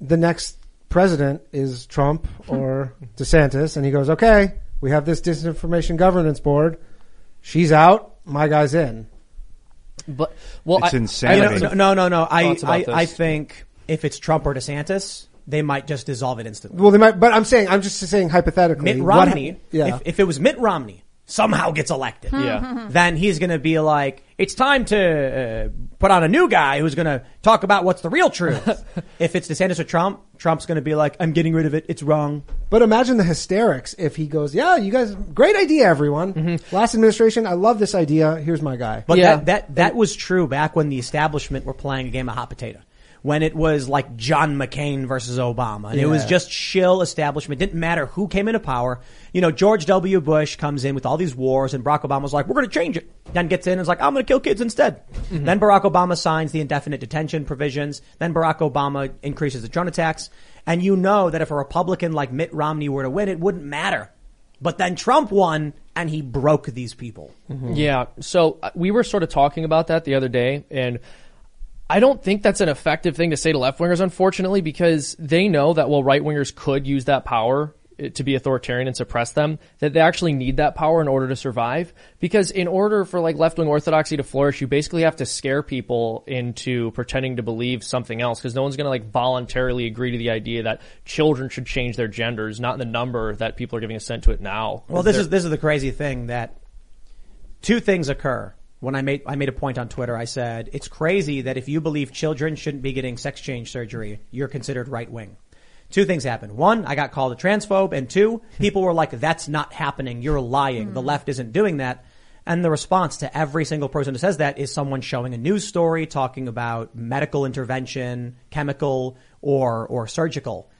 the next president is Trump or DeSantis and he goes, "Okay, we have this disinformation governance board. She's out, my guy's in." But well, It's I, insanity. I You know, no, no, no. I I. I think if it's Trump or DeSantis, they might just dissolve it instantly. Well, they might, but I'm saying, I'm just saying hypothetically. Mitt what Romney, yeah. if, if it was Mitt Romney somehow gets elected, Yeah. (laughs) then he's going to be like, it's time to uh, put on a new guy who's going to talk about what's the real truth. (laughs) if it's DeSantis or Trump, Trump's going to be like, I'm getting rid of it. It's wrong. But imagine the hysterics if he goes, "Yeah, you guys, great idea, everyone. Last administration, I love this idea. Here's my guy." But Yeah. that, that, that was true back when the establishment were playing a game of hot potato. When it was like John McCain versus Obama. And it was just shill establishment. Didn't matter who came into power. You know, George W. Bush comes in with all these wars and Barack Obama's like, we're going to change it. Then gets in and is like, I'm going to kill kids instead. Then Barack Obama signs the indefinite detention provisions. Then Barack Obama increases the drone attacks. And you know that if a Republican like Mitt Romney were to win, it wouldn't matter. But then Trump won and he broke these people. Yeah. So uh, we were sort of talking about that the other day, and I don't think that's an effective thing to say to left wingers, unfortunately, because they know that while right wingers could use that power uh, to be authoritarian and suppress them, that they actually need that power in order to survive. Because in order for like left wing orthodoxy to flourish, you basically have to scare people into pretending to believe something else, because no one's going to like voluntarily agree to the idea that children should change their genders, not in the number that people are giving assent to it now. Well, this is this is the crazy thing that two things occur. When I made I made a point on Twitter, I said it's crazy that if you believe children shouldn't be getting sex change surgery, you're considered right wing. Two things happened. One, I got called a transphobe, and two, people were like, "That's not happening. You're lying. The left isn't doing that." And the response to every single person who says that is someone showing a news story talking about medical intervention, chemical or or surgical,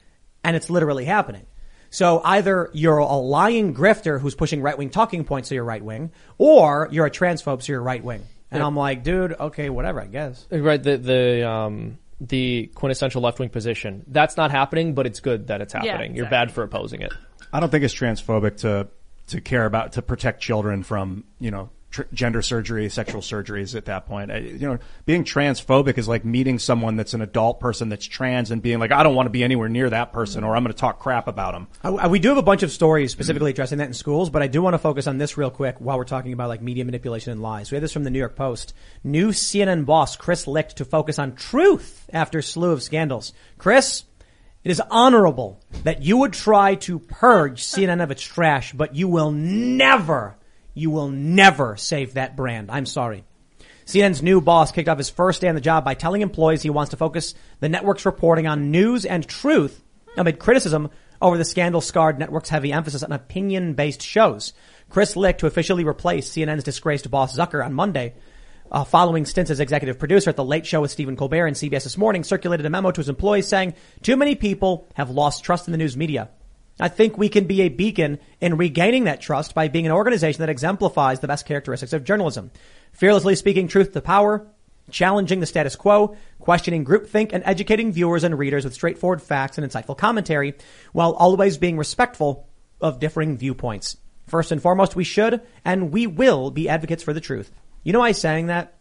and it's literally happening. So either you're a lying grifter who's pushing right wing talking points, so you're right wing, or you're a transphobe, so you're right wing. And I'm like, dude, okay, whatever, I guess. Right, the the um the quintessential left wing position. That's not happening, but it's good that it's Yeah, happening. You're bad for opposing it. I don't think it's transphobic to to care about to protect children from you know tr- gender surgery, sexual surgeries. At that point, I, you know, being transphobic is like meeting someone that's an adult person that's trans and being like, I don't want to be anywhere near that person, or I'm going to talk crap about them. I, we do have a bunch of stories specifically addressing that in schools, but I do want to focus on this real quick while we're talking about like media manipulation and lies. We have this from the New York Post. New CNN boss Chris Licht to focus on truth after slew of scandals. Chris, it is honorable that you would try to purge CNN of its trash, but you will never, you will never save that brand. I'm sorry. CNN's new boss kicked off his first day on the job by telling employees he wants to focus the network's reporting on news and truth amid criticism over the scandal-scarred network's heavy emphasis on opinion-based shows. Chris Licht, who officially replaced CNN's disgraced boss Zucker on Monday, uh, following stints as executive producer at The Late Show with Stephen Colbert and CBS This Morning, circulated a memo to his employees saying, too many people have lost trust in the news media. I think we can be a beacon in regaining that trust by being an organization that exemplifies the best characteristics of journalism. Fearlessly speaking truth to power, challenging the status quo, questioning groupthink, and educating viewers and readers with straightforward facts and insightful commentary, while always being respectful of differing viewpoints. First and foremost, we should and we will be advocates for the truth. You know why I'm saying that?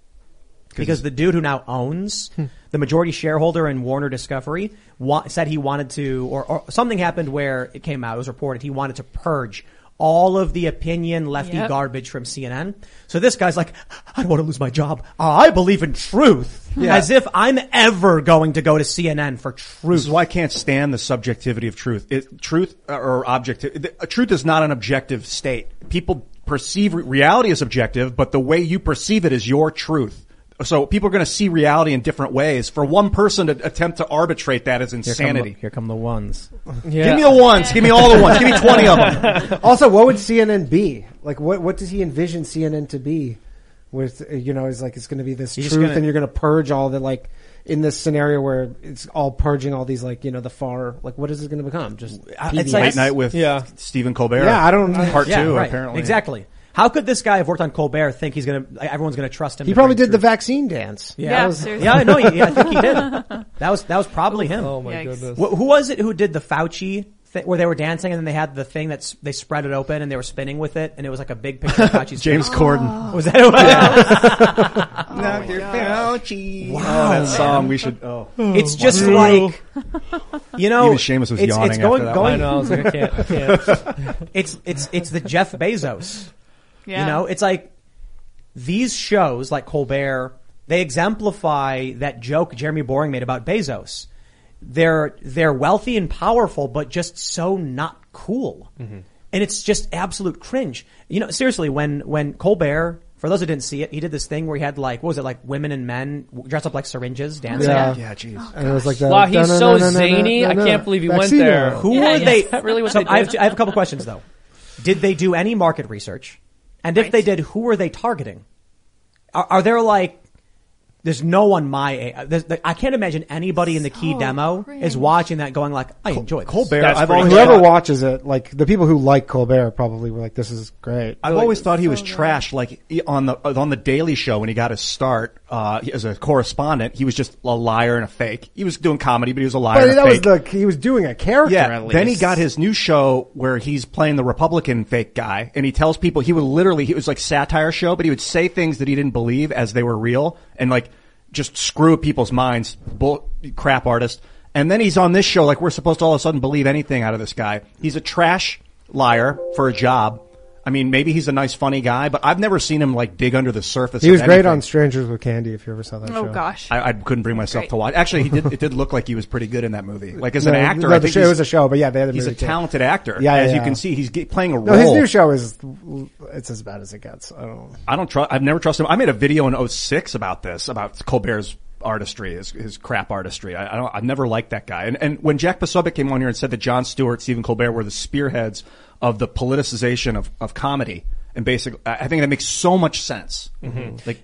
Because the dude who now owns Hmm. the majority shareholder in Warner Discovery wa- said he wanted to, or, or something happened where it came out, it was reported he wanted to purge all of the opinion lefty Yep. garbage from CNN. So this guy's like, I don't want to lose my job. I believe in truth. As if I'm ever going to go to CNN for truth. This is why I can't stand the subjectivity of truth. It, truth uh, or objective. uh, Truth is not an objective state. People perceive reality as objective, but the way you perceive it is your truth. So people are going to see reality in different ways. For one person to attempt to arbitrate that is Here come the- insanity. Here come the ones. Give me the ones. Give me all the ones. Give me 20 of them. (laughs) also, what would CNN be? Like, what what does he envision CNN to be? With you know, is like it's going to be this He's truth, gonna- and you're going to purge all the like in this scenario where it's all purging all these like you know the far like what is it going to become? Just Uh, PBS? it's like- Late night with Yeah. Stephen Colbert. Yeah, I don't- Part Yeah, two, right. apparently. Exactly. How could this guy have worked on Colbert think he's gonna, like, everyone's gonna trust him? he probably bring did the vaccine dance. Yeah, Yeah, was- seriously. yeah, I know. Yeah, I think he did. (laughs) That was that was probably him. Oh my Yikes. goodness. Wh- who was it who did the Fauci thing where they were dancing and then they had the thing that they spread it open and they were spinning with it and it was like a big picture of Fauci's (laughs) James face. Corden. Oh. Was that who it was? Dr. (laughs) Oh Fauci. Wow. Oh, that song we should, oh. It's just like you know. Even Seamus was it's, yawning it's going, after that going, I know. I was like, I can't. I can't. It's it's it's the Jeff Bezos. Yeah. You know, it's like these shows like Colbert, they exemplify that joke Jeremy Boring made about Bezos. They're, they're wealthy and powerful, but just so not cool. Mm-hmm. And it's just absolute cringe. You know, seriously, when, when Colbert for those who didn't see it, he did this thing where he had like, what was it, like women and men dressed up like syringes dancing? Yeah, yeah, jeez. Oh, and it was like that. Wow, he's so zany. I can't believe he went there. Who were they? That (laughs) really was. I have a couple questions though. Did they do any market research? And if Right. they did, who were they targeting? Are, are there like? There's no one my age. there's- I can't imagine anybody in the key So demo cringe. is watching that going like, I enjoy this. Colbert, I've always, Whoever thought, watches it, like the people who like Colbert, probably were like, "This is great." I've always thought he was trash. Like on the on the Daily Show when he got his start uh, as a correspondent, he was just a liar and a fake. He was doing comedy, but he was a liar But and a that was the he was doing a character. yeah. at least. Then he got his new show where he's playing the Republican fake guy, and he tells people he would literally he was like satire show, but he would say things that he didn't believe as they were real, and like just screw people's minds. Bull, crap artist. And then he's on this show like we're supposed to all of a sudden believe anything out of this guy. He's a trash liar for a job. I mean, maybe he's a nice, funny guy, but I've never seen him like dig under the surface. He of was great anything. on Strangers with Candy. If you ever saw that Oh show. gosh. I, I couldn't bring myself Great. to watch. Actually, he did. (laughs) It did look like he was pretty good in that movie. Like as No, an actor, no, I the think show- it was a show, but yeah, they had the he's a movie too. talented actor. Yeah, as yeah, you can see, he's playing a role. No, his new show is it's as bad as it gets. I don't. I don't trust. I've never trusted him. I made a video in 06 about this, about Colbert's artistry, his, his crap artistry. I, I don't. I've never liked that guy. And and when Jack Posobiec came on here and said that Jon Stewart, Stephen Colbert were the spearheads of the politicization of of comedy, and basically, I think that makes so much sense. Mm-hmm. Like.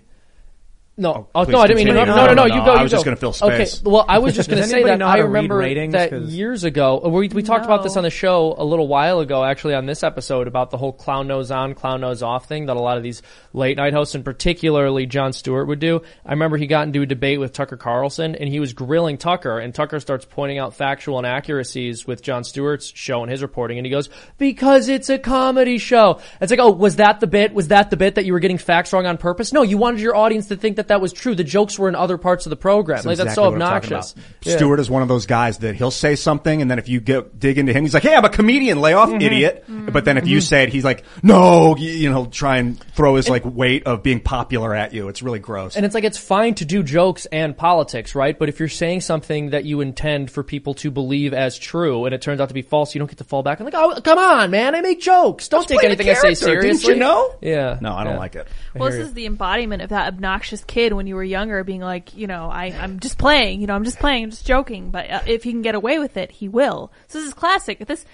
No, oh, no, I didn't mean. No, continue. no, no, No, no, no, you go. I was go. just gonna fill space. Okay, well, I was just going to say that I remember ratings? that 'Cause- years ago. uh, We we talked about this on the show a little while ago, actually, on this episode about the whole clown nose on, clown nose off thing that a lot of these late night hosts, and particularly Jon Stewart, would do. I remember he got into a debate with Tucker Carlson, and he was grilling Tucker, and Tucker starts pointing out factual inaccuracies with Jon Stewart's show and his reporting, and he goes, "Because it's a comedy show." It's like, oh, was that the bit? Was that the bit that you were getting facts wrong on purpose? No, you wanted your audience to think that that was true. The jokes were in other parts of the program. like that's so what I'm talking obnoxious. Yeah. Stewart is one of those guys that he'll say something, and then if you get dig into him, he's like, "Hey, I'm a comedian. Lay off, Mm-hmm. idiot." But then if you say it, he's like, "No," you, you know, try and throw his like weight of being popular at you. It's really gross. And it's like it's fine to do jokes and politics, right? But if you're saying something that you intend for people to believe as true and it turns out to be false, you don't get to fall back and like, oh, come on, man, I make jokes. Don't take playing a anything I say character. Didn't seriously. you know? Yeah. no, I don't Yeah. like it. Well, this is the embodiment of that obnoxious kid when you were younger, being like, you know, I, I'm just playing, you know, I'm just playing, I'm just joking. But uh, if he can get away with it, he will. So this is classic. This,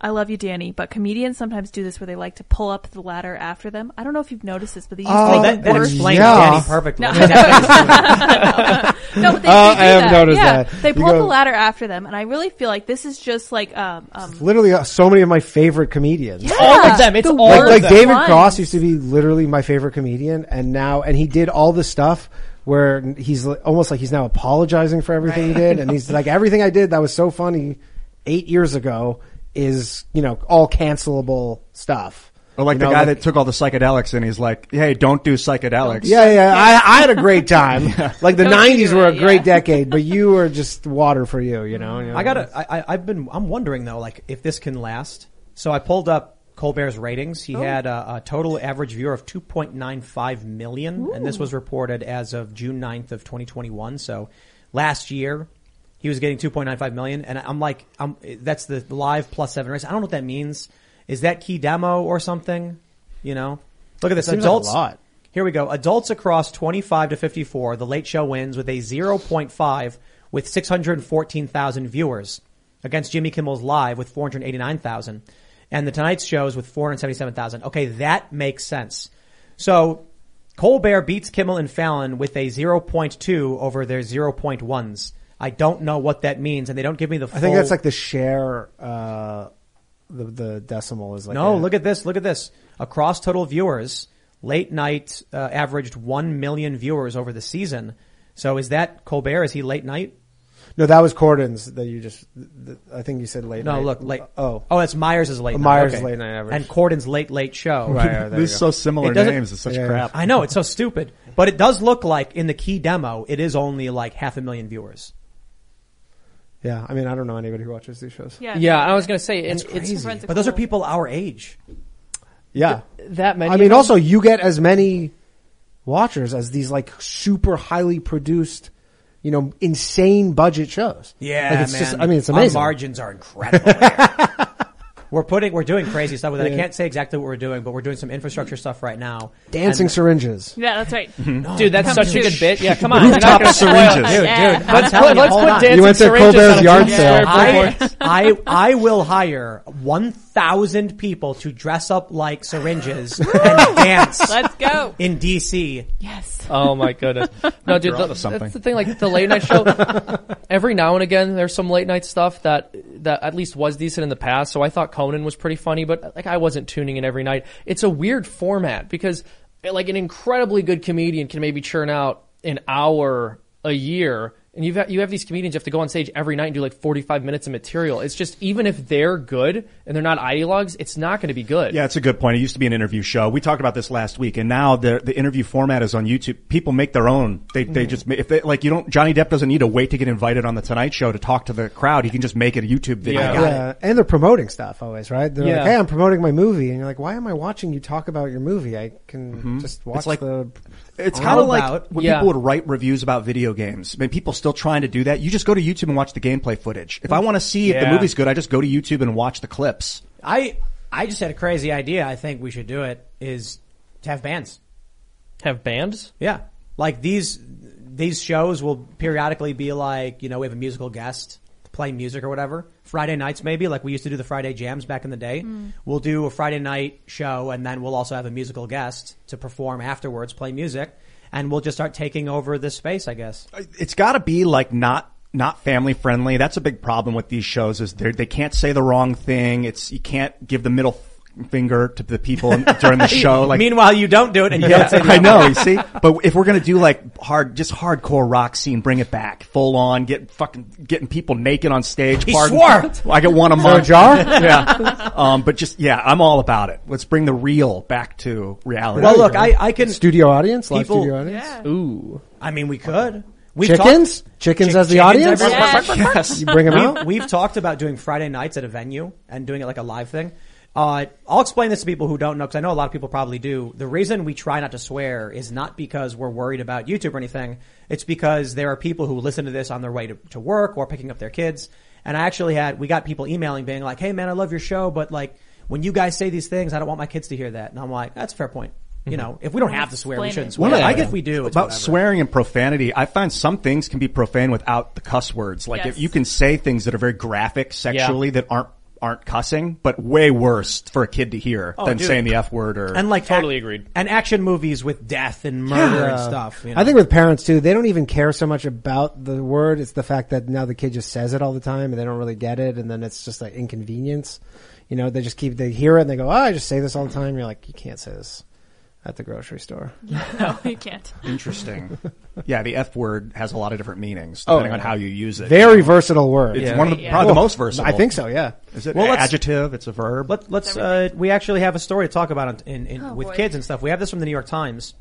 I love you, Danny, but comedians sometimes do this where they like to pull up the ladder after them. I don't know if you've noticed this, but they used Oh, to make that, the that worst. explains Yeah. Danny perfectly. No. (laughs) (laughs) No, but they, Oh, they do I have that. noticed yeah. that. They You pull up go- the ladder after them, and I really feel like this is just like um, um Literally, uh, so many of my favorite comedians. Yeah, All of them. It's the all like, of like them. David ones. Cross used to be literally my favorite comedian, and now and he did all this stuff where he's almost like he's now apologizing for everything he did, and he's like everything I did that was so funny eight years ago is you know all cancelable stuff. Or like You the know, guy like- that took all the psychedelics and he's like, "Hey, don't do psychedelics." Yeah, yeah. I, I had a great time. (laughs) Like the Don't '90s do were a it, great decade, but you were just water for you. You know. You know? I gotta. I, I, I've been. I'm wondering though, like if this can last. So I pulled up Colbert's ratings. He oh. had a, a total average viewer of 2.95 million, and this was reported as of June 9th of 2021. So last year he was getting 2.95 million, and I'm like, I'm, that's the live plus seven race. I don't know what that means. Is that key demo or something? You know, look at this. Like Adults. lot. Here we go. Adults across 25 to 54. The Late Show wins with a 0.5 with 614,000 viewers against Jimmy Kimmel's Live with 489,000 and The tonight's Show's with 477,000. Okay, that makes sense. So Colbert beats Kimmel and Fallon with a 0.2 over their 0.1s. I don't know what that means and they don't give me the full I think that's like the share. Uh, the the decimal is like no, a- look at this. Look at this. Across total viewers, late night uh, averaged 1 million viewers over the season. So is that Colbert? Is he late night? No, that was Corden's that you just. th- I think you said late. No, night. look, late. Oh, Oh, that's Meyers' is late night. Meyers' Okay. late night average. And Corden's late, late show. right. right there These so similar It names. It's such Yeah. crap. I know, it's so stupid. But it does look like in the key demo, it is only like half a million viewers. Yeah, I mean, I don't know anybody who watches these shows. Yeah. Yeah, I was gonna say, and That's it's crazy. friends are But those are cool. people our age. Yeah, that many. I of mean, them? also you get as many watchers as these like super highly produced, you know, insane budget shows. Yeah, like, it's man. just. I mean, it's Our amazing. margins are incredible. here. (laughs) we're putting, we're doing crazy stuff with it. I can't say exactly what we're doing, but we're doing some infrastructure stuff right now. Dancing And- syringes. Yeah, that's right. (laughs) dude, that's such a to- good bit. Yeah, come on, you're Rooftop syringes. it. Dude, Yeah. dude, Let's put, you, let's put dancing You went to syringes Colbert's yard two sale. I. I, I will hire 1,000 people to dress up like syringes and dance Let's go. in DC. Yes. Oh my goodness! (laughs) No, dude, the, that's the thing. Like the late night show, (laughs) every now and again, there's some late night stuff that that at least was decent in the past. So I thought Conan was pretty funny, but like I wasn't tuning in every night. It's a weird format because like an incredibly good comedian can maybe churn out an hour a year. And you've got, you have these comedians you have to go on stage every night and do like 45 minutes of material. It's just, even if they're good and they're not ideologues, it's not going to be good. Yeah, it's a good point. It used to be an interview show. We talked about this last week, and now the the interview format is on YouTube. People make their own. They they Mm. just ma- if they like you don't. Johnny Depp doesn't need to wait to get invited on the Tonight Show to talk to the crowd. He can just make it a YouTube video. Yeah. Yeah, and they're promoting stuff always, right? They're Yeah. like, "Hey, I'm promoting my movie," and you're like, "Why am I watching you talk about your movie? I can mm-hmm. just watch like- the." It's kind of like when Yeah. people would write reviews about video games. I mean, people still trying to do that. You just go to YouTube and watch the gameplay footage. If I want to see if the movie's good, I just go to YouTube and watch the clips. I, I just had a crazy idea. I think we should do it is to have bands. Have bands? Yeah. Like these, these shows will periodically be like, you know, we have a musical guest play music or whatever. Friday nights maybe, like we used to do the Friday jams back in the day. Mm. We'll do a Friday night show and then we'll also have a musical guest to perform afterwards, play music, and we'll just start taking over this space, I guess. It's got to be like not not family friendly. That's a big problem with these shows is they they can't say the wrong thing. It's you can't give the middle finger to the people during the (laughs) show. Like Meanwhile, you don't do it and you Yeah, don't say (laughs) I know. You see, but if we're gonna do like hard, just hardcore rock scene, bring it back, full on, get fucking getting people naked on stage. He pardon- swore! I get one a a month. jar? (laughs) yeah. Um, but just yeah, I'm all about it. Let's bring the real back to reality. Well, look, I, I can. Studio audience, live People- studio audience. Yeah. Ooh. I mean, we could. We've Chickens, talked- chickens Chick- as the chickens audience. Yes. yes. You bring them out. We've, we've talked about doing Friday nights at a venue and doing it like a live thing. Uh, I'll explain this to people who don't know because I know a lot of people probably do. The reason we try not to swear is not because we're worried about YouTube or anything. It's because there are people who listen to this on their way to, to work or picking up their kids. And I actually had, we got people emailing being like, hey man, I love your show, but like when you guys say these things, I don't want my kids to hear that. And I'm like, that's a fair point. You know, if we don't have to swear, we shouldn't swear. One of- I I guess get we do. It's about whatever. swearing and profanity. I find some things can be profane without the cuss words. Like Yes. if you can say things that are very graphic sexually that aren't aren't cussing, but way worse for a kid to hear oh, than Oh, dude. saying the f word or And like Totally ac- agreed. And action movies with death and murder and stuff. You know? I think with parents too, they don't even care so much about the word. It's the fact that now the kid just says it all the time and they don't really get it, and then it's just like inconvenience. You know, they just keep they hear it and they go, "Oh, I just say this all the time." You're like, you can't say this at the grocery store. (laughs) no, you can't. Interesting. yeah, the F word has a lot of different meanings Oh, depending on how you use it. Very versatile word. It's Yeah. one of the Yeah. probably the most versatile. I think so. Yeah. Is it Well, an let's- adjective? It's a verb. Let, let's. Uh, we actually have a story to talk about in, in, in Oh, with boy. kids and stuff. We have this from the New York Times.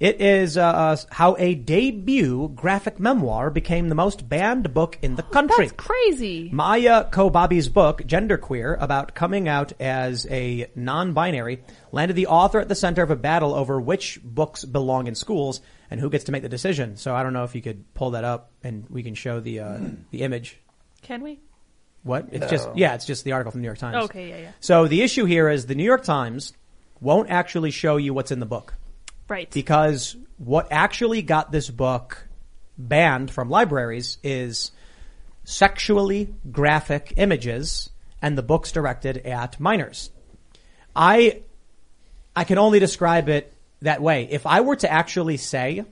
It is uh, uh, how a debut graphic memoir became the most banned book in the (gasps) country. That's crazy. Maia Kobabe's book, Genderqueer, about coming out as a non-binary, landed the author at the center of a battle over which books belong in schools and who gets to make the decision. So I don't know if you could pull that up and we can show the uh, (clears throat) the image. Can we? What? It's just yeah, it's just the article from the New York Times. Okay, yeah, yeah. So the issue here is the New York Times won't actually show you what's in the book Right. because what actually got this book banned from libraries is sexually graphic images and the books directed at minors. I I can only describe it that way. If I were to actually say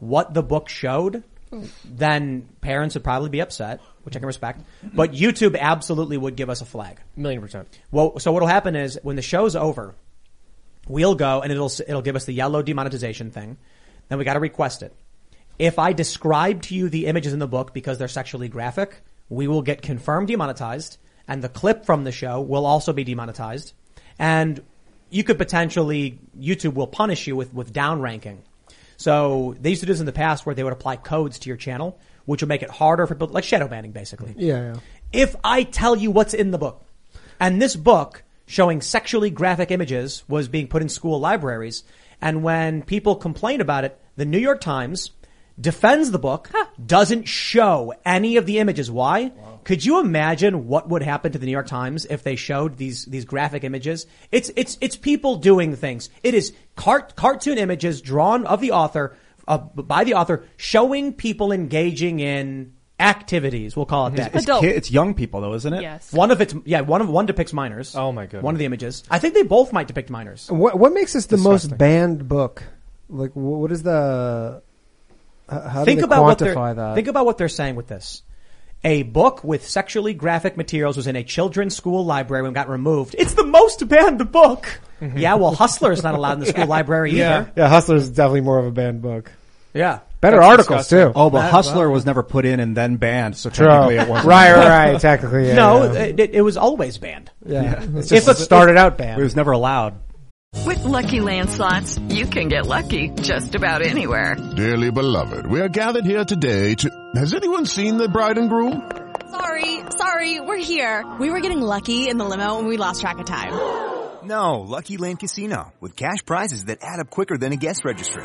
what the book showed, then parents would probably be upset, which I can respect. But YouTube absolutely would give us a flag. Million percent. Well, so what'll happen is when the show's over, we'll go and it'll it'll give us the yellow demonetization thing. Then we got to request it. If I describe to you the images in the book because they're sexually graphic, we will get confirmed demonetized, and the clip from the show will also be demonetized, and you could potentially YouTube will punish you with with down ranking. So they used to do this in the past where they would apply codes to your channel, which would make it harder for people, like shadow banning basically Yeah. yeah. if I tell you what's in the book, and this book showing sexually graphic images was being put in school libraries, and when people complain about it, the New York Times defends the book, doesn't show any of the images. Why? Could you imagine what would happen to the New York Times if they showed these these graphic images? It's it's it's people doing things. It is cart, cartoon images drawn of the author uh, by the author showing people engaging in activities. We'll call it that. it's, Adult. ki- it's young people though, isn't it? Yes. One of it's yeah, one of one depicts minors. Oh my goodness. One of the images. I think they both might depict minors. What what makes this the Disgusting. most banned book? Like, wh- what is the? h- How think do they about what they're quantify that? think about what they're saying with this. A book with sexually graphic materials was in a children's school library and got removed. It's the most banned book. Mm-hmm. Yeah, well, Hustler is not allowed in the (laughs) school library either. yeah, Hustler's is definitely more of a banned book. Yeah. Better That's articles disgusting. too. Oh, but That- Hustler was never put in and then banned, so True. technically it wasn't. right, right, right. (laughs) Technically, yeah. no, yeah. It, it- it was always banned. yeah. It's If just a- started out It banned. was never allowed. With Lucky Land slots, you can get lucky just about anywhere. Dearly beloved, we are gathered here today to. Has anyone seen the bride and groom? Sorry, sorry, we're here. We were getting lucky in the limo and we lost track of time. No, Lucky Land Casino with cash prizes that add up quicker than a guest registry.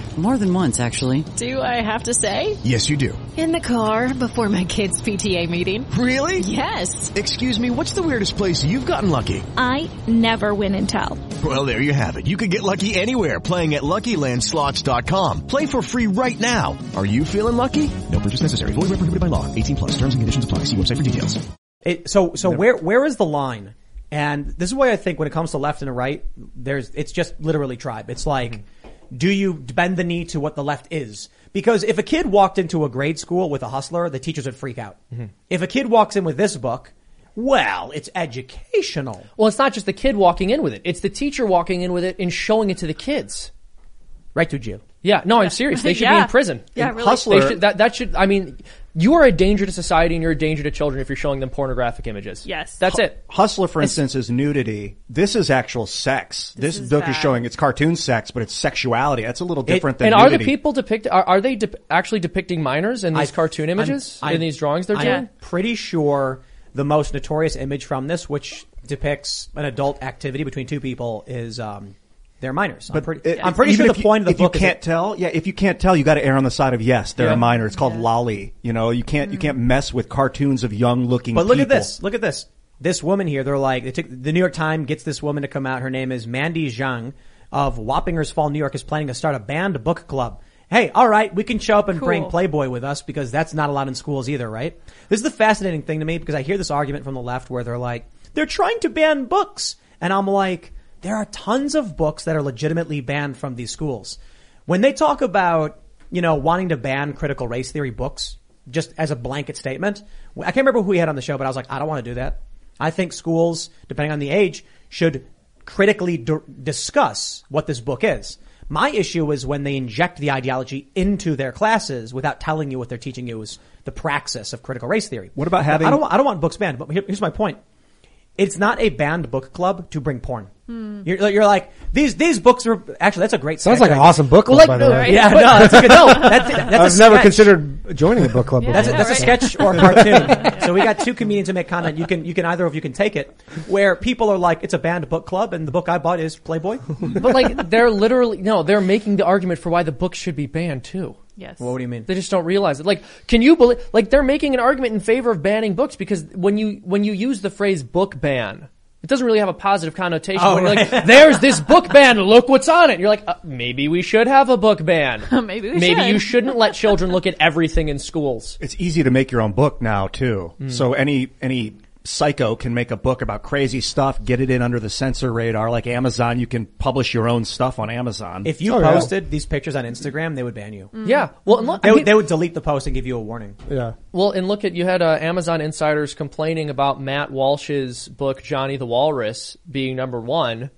More than once, actually. Do I have to say? Yes, you do. In the car before my kids' PTA meeting. Really? Yes. Excuse me, what's the weirdest place you've gotten lucky? I never win and tell. Well, there you have it. You can get lucky anywhere playing at LuckyLandSlots.com. Play for free right now. Are you feeling lucky? No purchase necessary. Void where prohibited by law. 18 plus. Terms and conditions apply. See website for details. It, so so where where is the line? And this is why I think when it comes to left and right, there's it's just literally tribe. It's like, mm-hmm. Do you bend the knee to what the left is? Because if a kid walked into a grade school with a hustler, the teachers would freak out. Mm-hmm. If a kid walks in with this book, well, it's educational. Well, it's not just the kid walking in with it. It's the teacher walking in with it and showing it to the kids. Right to jail. Yeah, no, I'm serious. (laughs) They should be in prison. Yeah, really. Hustler, They should, that, that should, I mean, you are a danger to society and you're a danger to children if you're showing them pornographic images. Yes. That's it. Hustler, for instance, is nudity. This is actual sex. This, is book is bad. showing it's cartoon sex, but it's sexuality. That's a little different than and are the nudity. people depict, are, are they dep actually depicting minors in these I- cartoon images? I'm- in these drawings they're I'm doing? pretty sure the most notorious image from this, which depicts an adult activity between two people, is um, they're minors. I'm pretty, It- I'm pretty sure the you- point of the if book you can't that- tell, yeah, if you can't tell, you got to err on the side of yes, they're Yeah. a minor. It's called loli. You know, you can't you mm. can't mess with cartoons of young looking. People. But look at this. Look at this. This woman here, they're like, they took, the New York Times gets this woman to come out. Her name is Mandy Zhang of Wappingers Fall, New York, is planning to start a banned book club. hey, all right, we can show up and bring Playboy with us because that's not allowed in schools either, right? This is the fascinating thing to me because I hear this argument from the left where they're like, they're trying to ban books. And I'm like, there are tons of books that are legitimately banned from these schools. When they talk about, you know, wanting to ban critical race theory books, just as a blanket statement, I can't remember who we had on the show, but I was like, I don't want to do that. I think schools, depending on the age, should critically d- discuss what this book is. My issue is when they inject the ideology into their classes without telling you what they're teaching you is the praxis of critical race theory. What about having- I don't. want- I don't want books banned, but here- here's my point. It's not a banned book club to bring porn. Hmm. You're, you're like these these books are actually that's a great Sounds like an awesome book club, Well, by the way. Yeah, no, that's a good. No, that's, that's (laughs) I've a never sketch. considered joining a book club That's a, before. that's a sketch or a cartoon. so we got two comedians who make content. You can you can either of you can take it. Where people are like, it's a banned book club, and the book I bought is Playboy. But like, they're literally no, they're making the argument for why the book should be banned too. Yes. Well, what do you mean? They just don't realize it. Like, can you believe? Like, they're making an argument in favor of banning books because when you when you use the phrase book ban, it doesn't really have a positive connotation. Oh, when you're right. like, (laughs) there's this book ban. Look what's on it. You're like, uh, maybe we should have a book ban. (laughs) Maybe we should. maybe should. you shouldn't let children look at everything in schools. It's easy to make your own book now too. Hmm. So any any psycho can make a book about crazy stuff, get it in under the censor radar. Like Amazon, you can publish your own stuff on Amazon. If you Oh, yeah. posted these pictures on Instagram, they would ban you. Yeah. Well, and look, They I would, mean- they would delete the post and give you a warning. Yeah. Well, and look at you had uh, Amazon insiders complaining about Matt Walsh's book Johnny the Walrus being number one,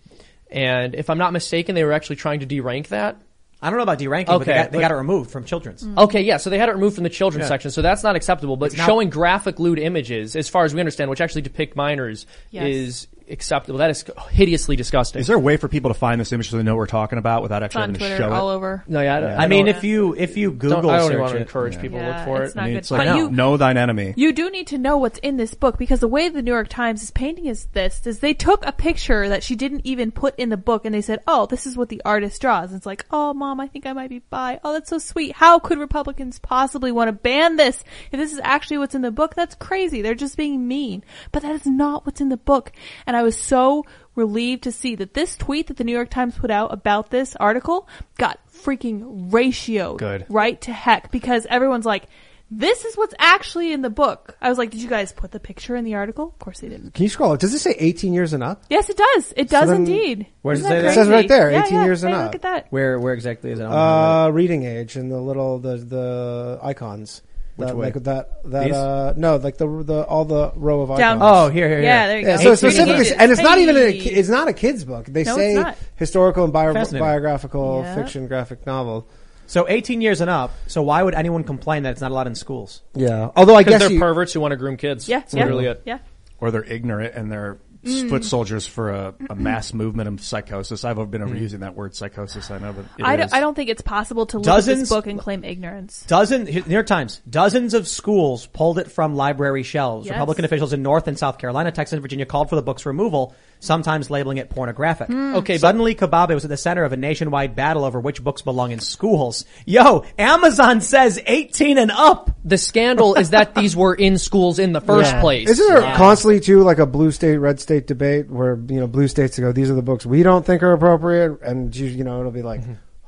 and if I'm not mistaken, they were actually trying to derank that. I don't know about deranking, but they got, they but- got it removed from children's. Mm. Okay, yeah, so they had it removed from the children's Yeah. section, so that's not acceptable. But It's not- showing graphic lewd images, as far as we understand, which actually depict minors, Yes. is acceptable. That is hideously disgusting. Is there a way for people to find this image so they know what we're talking about without It's actually on having to Twitter, show all over. no, yeah, I, don't- I mean, don't- if you if you Google don't, I don't want to it, encourage people to look for it's it. not I mean, good. it's like But you- know thine enemy. You do need to know what's in this book because the way the New York Times is painting is this is they took a picture that she didn't even put in the book and they said, "Oh, this is what the artist draws." And it's like, "Oh, mom, I think I might be bi." Oh, that's so sweet. How could Republicans possibly want to ban this if this is actually what's in the book? That's crazy. They're just being mean. But that is not what's in the book. And I was so relieved to see that this tweet that the New York Times put out about this article got freaking ratioed Good. right to heck because everyone's like, this is what's actually in the book. I was like, did you guys put the picture in the article? Of course they didn't. Can you scroll? Does it say 18 years and up? Yes, it does. It does then- indeed. Where does Isn't it say that that? It says crazy? right there, Yeah, 18 yeah. years and Hey, up. Look at that. where where exactly is it? Uh, reading age and the little the the icons. Which that, way? Like that that These? uh no like the the all the row of Down- icons. oh, here, here, here. Yeah, there you Yeah, go. so 18 specifically, and it's not even a, Hey. ki- it's not a kid's book. They No, say not. historical and bio- Fascinating. biographical Yeah. fiction graphic novel. So 18 years and up. So why would anyone complain that it's not allowed in schools? Yeah, although I guess they're you, perverts who want to groom kids. Yeah, That's yeah, literally it. yeah. or they're ignorant and they're Mm. foot soldiers for a, a (clears throat) mass movement of psychosis. I've been overusing that word psychosis. I know, but it I don't, I don't think it's possible to look at this book and claim ignorance. Dozen New York Times. Dozens of schools pulled it from library shelves. Yes. Republican officials in North and South Carolina, Texas, and Virginia called for the book's removal, sometimes labeling it pornographic. Hmm. Okay, but- Suddenly, Kobabe was at the center of a nationwide battle over which books belong in schools. Yo, Amazon says 18 and up. The scandal is that (laughs) these were in schools in the first Yeah. place. Isn't there constantly too like a blue state red state debate where you know blue states go these are the books we don't think are appropriate and you, you know it'll be like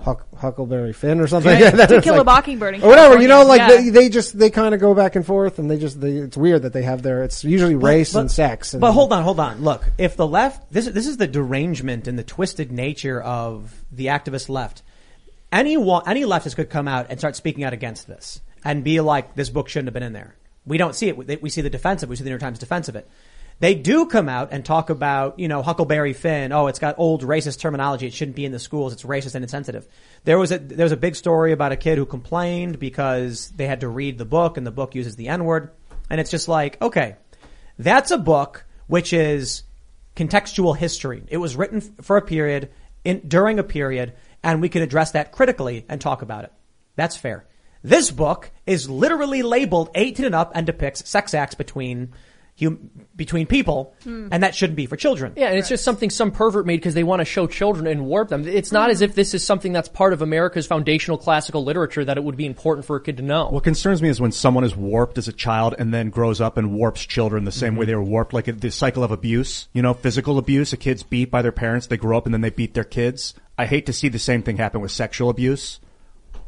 Huck, Huckleberry Finn or something. (laughs) Yeah, (laughs) like. To It's Kill a like- Mockingbird or whatever. You know, like California, they, they just they kind of go back and forth, and they just they, it's weird that they have their it's usually race But- and sex. And, But hold on, hold on. Look, if the left, this, this is the derangement and the twisted nature of the activist left. Any one, any leftist could come out and start speaking out against this and be like, this book shouldn't have been in there. We don't see it. We- We see the defense of it. We see the New York Times defense of it. They do come out and talk about, you know, Huckleberry Finn. Oh, it's got old racist terminology. It shouldn't be in the schools. It's racist and insensitive. There was a, there was a big story about a kid who complained because they had to read the book and the book uses the N word. And it's just like, okay, that's a book which is contextual history. It was written for a period, in, during a period, and we can address that critically and talk about it. That's fair. This book is literally labeled 18 and up and depicts sex acts between hum, between people, and that shouldn't be for children. Yeah, and it's just something some pervert made because they want to show children and warp them. It's not as if this is something that's part of America's foundational classical literature that it would be important for a kid to know. What concerns me is when someone is warped as a child and then grows up and warps children the same Mm-hmm. way they were warped, like the cycle of abuse, you know, physical abuse. A kid's beat by their parents, they grow up and then they beat their kids. I hate to see the same thing happen with sexual abuse.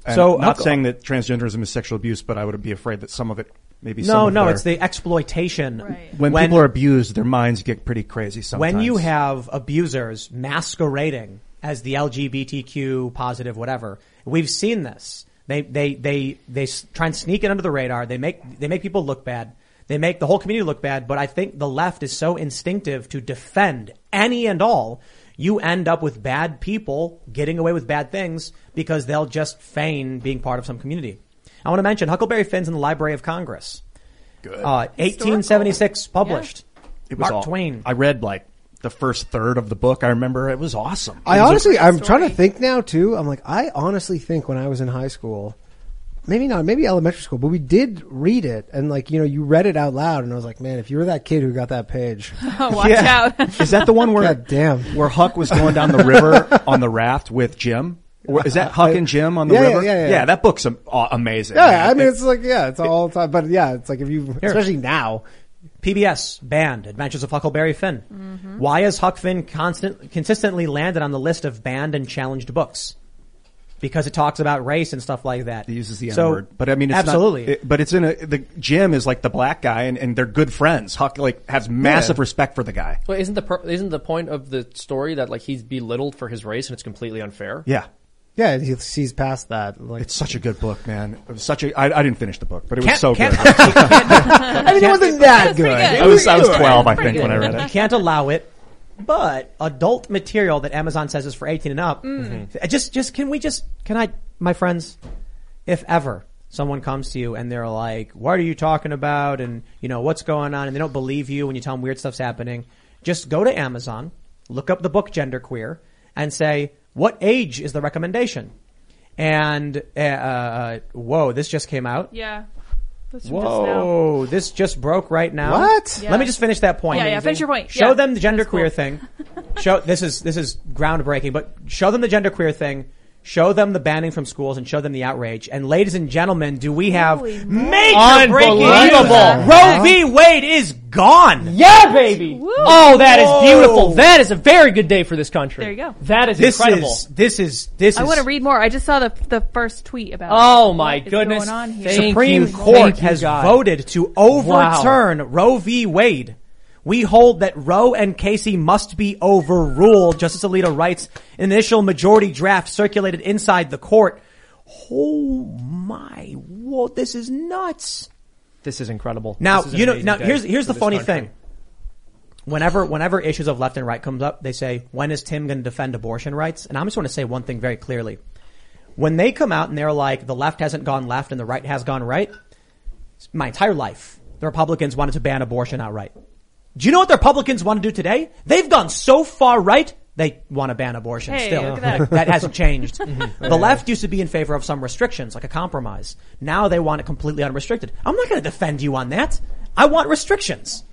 And So, not Huckle- saying that transgenderism is sexual abuse, but I would be afraid that some of it, maybe No, of no, their- it's the exploitation. when, people are abused, their minds get pretty crazy sometimes. when you have abusers masquerading as the LGBTQ positive whatever, we've seen this. They they they they s- try and sneak it under the radar. They make they make people look bad. They make the whole community look bad. But I think the left is so instinctive to defend any and all. You end up with bad people getting away with bad things because they'll just feign being part of some community. I want to mention Huckleberry Finn's in the Library of Congress. Good. Uh, 1876 published. it was Mark all- Twain. I read like the first third of the book. I remember it was awesome. I It was a- honestly, I'm trying to think now too. I'm like, I honestly think when I was in high school, maybe not, maybe elementary school, but we did read it and like, you know, you read it out loud and I was like, man, if you were that kid who got that page. (laughs) Watch out. Is that the one where (laughs) God damn. where Huck was going down the river (laughs) on the raft with Jim? Or Is that Huck and Jim on the Yeah, yeah, river? yeah, yeah. that book's amazing. Yeah, I mean, it's like, yeah, it's all the time, but yeah, it's like if you, especially now, PBS banned Adventures of Huckleberry Finn. Mm-hmm. Why has Huck Finn constant, consistently landed on the list of banned and challenged books? Because it talks about race and stuff like that. He uses the N So, word, but I mean, it's not- absolutely. it- but it's in a the Jim is like the black guy, and, and they're good friends. Huck like has massive respect for the guy. Well, isn't the isn't the point of the story that like he's belittled for his race and it's completely unfair? Yeah, yeah, he sees past that. Like, it's such a good book, man. It was such a. I, I didn't finish the book, but it was Can't- so can't- good. (laughs) (laughs) I mean, it wasn't that good. I was I was twelve, I think, when I read You it. (laughs) can't allow it. But adult material that Amazon says is for 18 and up. Mm. uh, Just, just, can we just, can I, my friends, if ever someone comes to you and they're like, what are you talking about? And, you know, what's going on? And they don't believe you when you tell them weird stuff's happening. Just go to Amazon, look up the book Genderqueer and say, what age is the recommendation? And, uh, uh, whoa, this just came out. Yeah. That's from just now. Whoa, this just broke right now. What? Yeah. Let me just finish that point. Yeah, yeah, finish your point. Show Yeah. them the gender That's queer cool. thing. Show this is this is groundbreaking, but show them the gender queer thing. Show them the banning from schools and show them the outrage. And ladies and gentlemen, do we have Holy major breaking news? Unbelievable. Roe v. Wade is gone. Yeah, baby. Oh, that is beautiful. That is a very good day for this country. There you go. That is incredible. This incredible. is this is this I is want to read more. I just saw the the first tweet about. Oh, my What is goodness. Going on here? Thank Supreme you, Court thank you, has God. voted to overturn Roe v. Wade. We hold that Roe and Casey must be overruled. Justice Alito writes, an initial majority draft circulated inside the court. Oh my, whoa, this is nuts. This is incredible. Now, is you know, now here's, here's the funny country. thing. Whenever, whenever issues of left and right comes up, they say, when is Tim going to defend abortion rights? And I just want to say one thing very clearly. When they come out and they're like, the left hasn't gone left and the right has gone right, my entire life, the Republicans wanted to ban abortion outright. Do you know what the Republicans want to do today? They've gone so far right, they want to ban abortion Hey, still. look at that. (laughs) hasn't changed. (laughs) Mm-hmm. the left used to be in favor of some restrictions, like a compromise. Now they want it completely unrestricted. I'm not going to defend you on that. I want restrictions.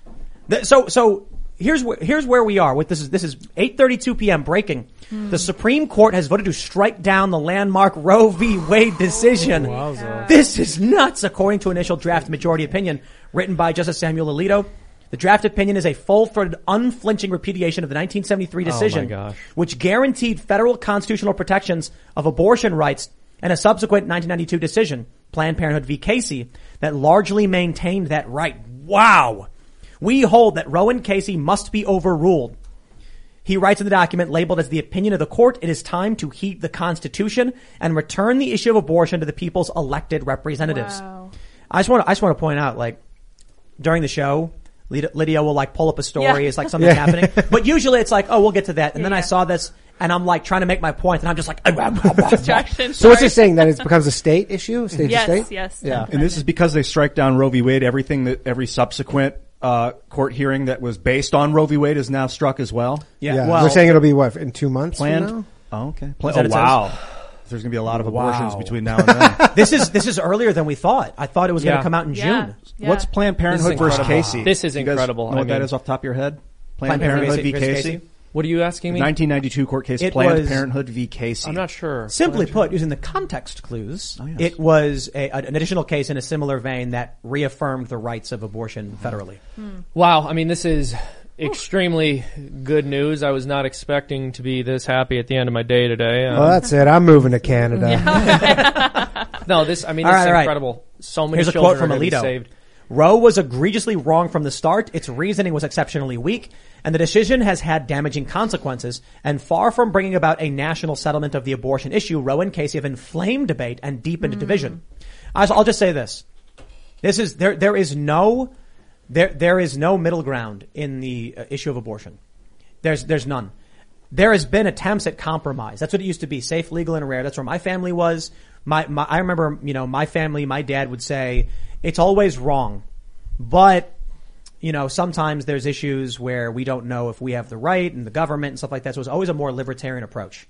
The- So, so here's where, here's where we are with this is, this is 8.32 p.m. breaking. Hmm. The Supreme Court has voted to strike down the landmark Roe v. Wade decision. Oh, this is nuts, according to initial draft majority opinion written by Justice Samuel Alito. The draft opinion is a full-throated, unflinching repudiation of the 1973 decision, gosh. which guaranteed federal constitutional protections of abortion rights and a subsequent 1992 decision, Planned Parenthood v. Casey, that largely maintained that right. Wow. We hold that Roe and Casey must be overruled. He writes in the document labeled as the opinion of the court, it is time to heed the Constitution and return the issue of abortion to the people's elected representatives. Wow. I just want to, I just want to point out, like, during the show, Lydia, Lydia will like pull up a story. Yeah. It's like (laughs) something's happening. But usually it's like, oh, we'll get to that. And then I saw this and I'm like trying to make my point and I'm just like, (laughs) Distraction. so what's sorry. he saying that it becomes a state issue, state Yes, to state? yes. Yeah. And this is because they strike down Roe v. Wade. Everything that every subsequent uh, court hearing that was based on Roe v. Wade is now struck as well. yeah, Yeah. well, They're saying it'll be what in two months from Planned. now? Oh, okay. Pla- oh it says? wow. There's going to be a lot of abortions Wow. between now and then. (laughs) this is, this is earlier than we thought. I thought it was going Yeah. to come out in Yeah. June. Yeah. What's Planned Parenthood versus incredible. Casey? This is You guys incredible. Know I what that mean- is off the top of your head? Planned Planned, Parenthood, Parenthood v. v. Casey. Casey? What are you asking me? 1992 court case. It Planned was- Parenthood v. Casey. I'm not sure. Simply put, using the context clues, Oh, yes. it was a, an additional case in a similar vein that reaffirmed the rights of abortion federally. Hmm. Wow. I mean, this is extremely good news. I was not expecting to be this happy at the end of my day today. Um, Well, that's it. I'm moving to Canada. (laughs) no, this I mean All this right, is all right. incredible. So many Here's a children quote from are Alito. saved. Roe was egregiously wrong from the start. Its reasoning was exceptionally weak, and the decision has had damaging consequences. And far from bringing about a national settlement of the abortion issue, Roe and Casey have inflamed debate and deepened division. I'll I'll just say this: this is there. There is no there. There is no middle ground in the uh, issue of abortion. There's there's none. There has been attempts at compromise. That's what it used to be: safe, legal, and rare. That's where my family was. My, my I remember, you know, my family. My dad would say it's always wrong, but you know, sometimes there's issues where we don't know if we have the right and the government and stuff like that. So it's always a more libertarian approach.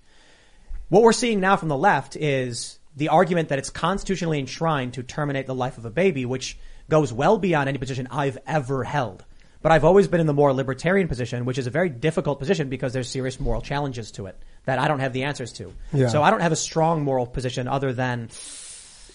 What we're seeing now from the left is the argument that it's constitutionally enshrined to terminate the life of a baby, which goes well beyond any position I've ever held. But I've always been in the more libertarian position, which is a very difficult position because there's serious moral challenges to it that I don't have the answers to. Yeah. So I don't have a strong moral position other than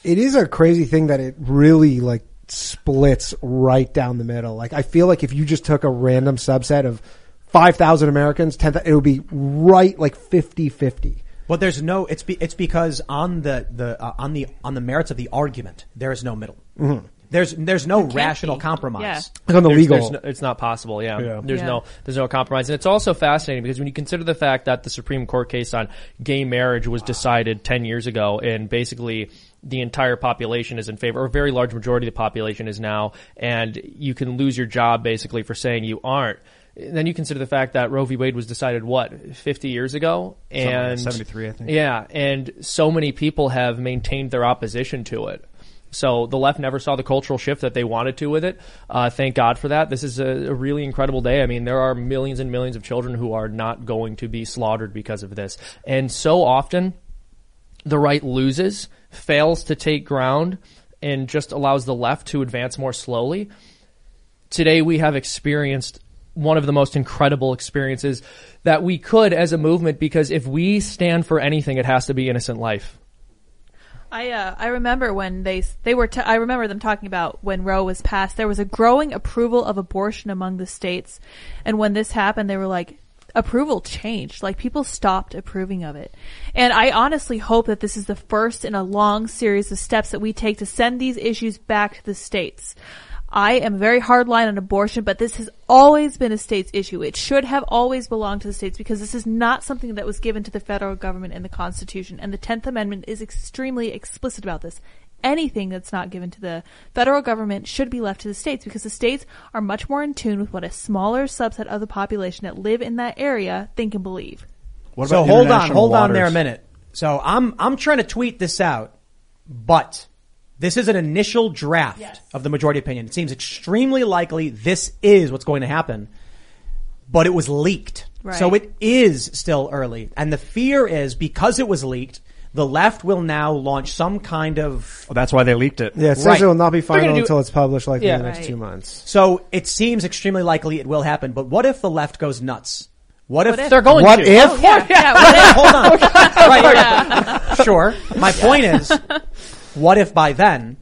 it is a crazy thing that it really like splits right down the middle. Like I feel like if you just took a random subset of 5,000 Americans, 10, it would be right like 50-50. Well, there's no. It's be, it's because on the the uh, on the on the merits of the argument, there is no middle. Mhm. There's there's no rational compromise. Yeah. Like on the There's- legal- there's no- it's not possible. Yeah. Yeah. There's Yeah. no, there's no compromise. And it's also fascinating because when you consider the fact that the Supreme Court case on gay marriage was decided 10 years ago and basically the entire population is in favor, or a very large majority of the population is now, and you can lose your job basically for saying you aren't. Then you consider the fact that Roe v. Wade was decided what 50 years ago, Something like and 73, I think. Yeah, and so many people have maintained their opposition to it. So the left never saw the cultural shift that they wanted to with it. Uh, thank God for that. This is a, a really incredible day. I mean, there are millions and millions of children who are not going to be slaughtered because of this. And so often, the right loses, fails to take ground, and just allows the left to advance more slowly. Today we have experienced one of the most incredible experiences that we could as a movement because if we stand for anything, it has to be innocent life. I uh, I remember when they they were t- I remember them talking about when Roe was passed. There was a growing approval of abortion among the states. And when this happened they were like approval changed. Like people stopped approving of it. And I honestly hope that this is the first in a long series of steps that we take to send these issues back to the states I am very hardline on abortion, but this has always been a state's issue. It should have always belonged to the states because this is not something that was given to the federal government in the Constitution. And the 10th Amendment is extremely explicit about this. Anything that's not given to the federal government should be left to the states because the states are much more in tune with what a smaller subset of the population that live in that area think and believe. so hold on, hold on there a minute. So I'm I'm trying to tweet this out, but this is an initial draft of the majority opinion. It seems extremely likely this is what's going to happen, but it was leaked. Right. So it is still early. And the fear is because it was leaked, the left will now launch some kind of Well, that's why they leaked it. Yeah, it says Right. it will not be gonna final do- until it's published like Yeah. in the next Right. two months. So it seems extremely likely it will happen, but what if the left goes nuts? What if, What if? They're going what to. if? Oh, yeah, yeah, What (laughs) what if? if? Hold on. (laughs) right, Yeah. right. Sure. My point is, what if by then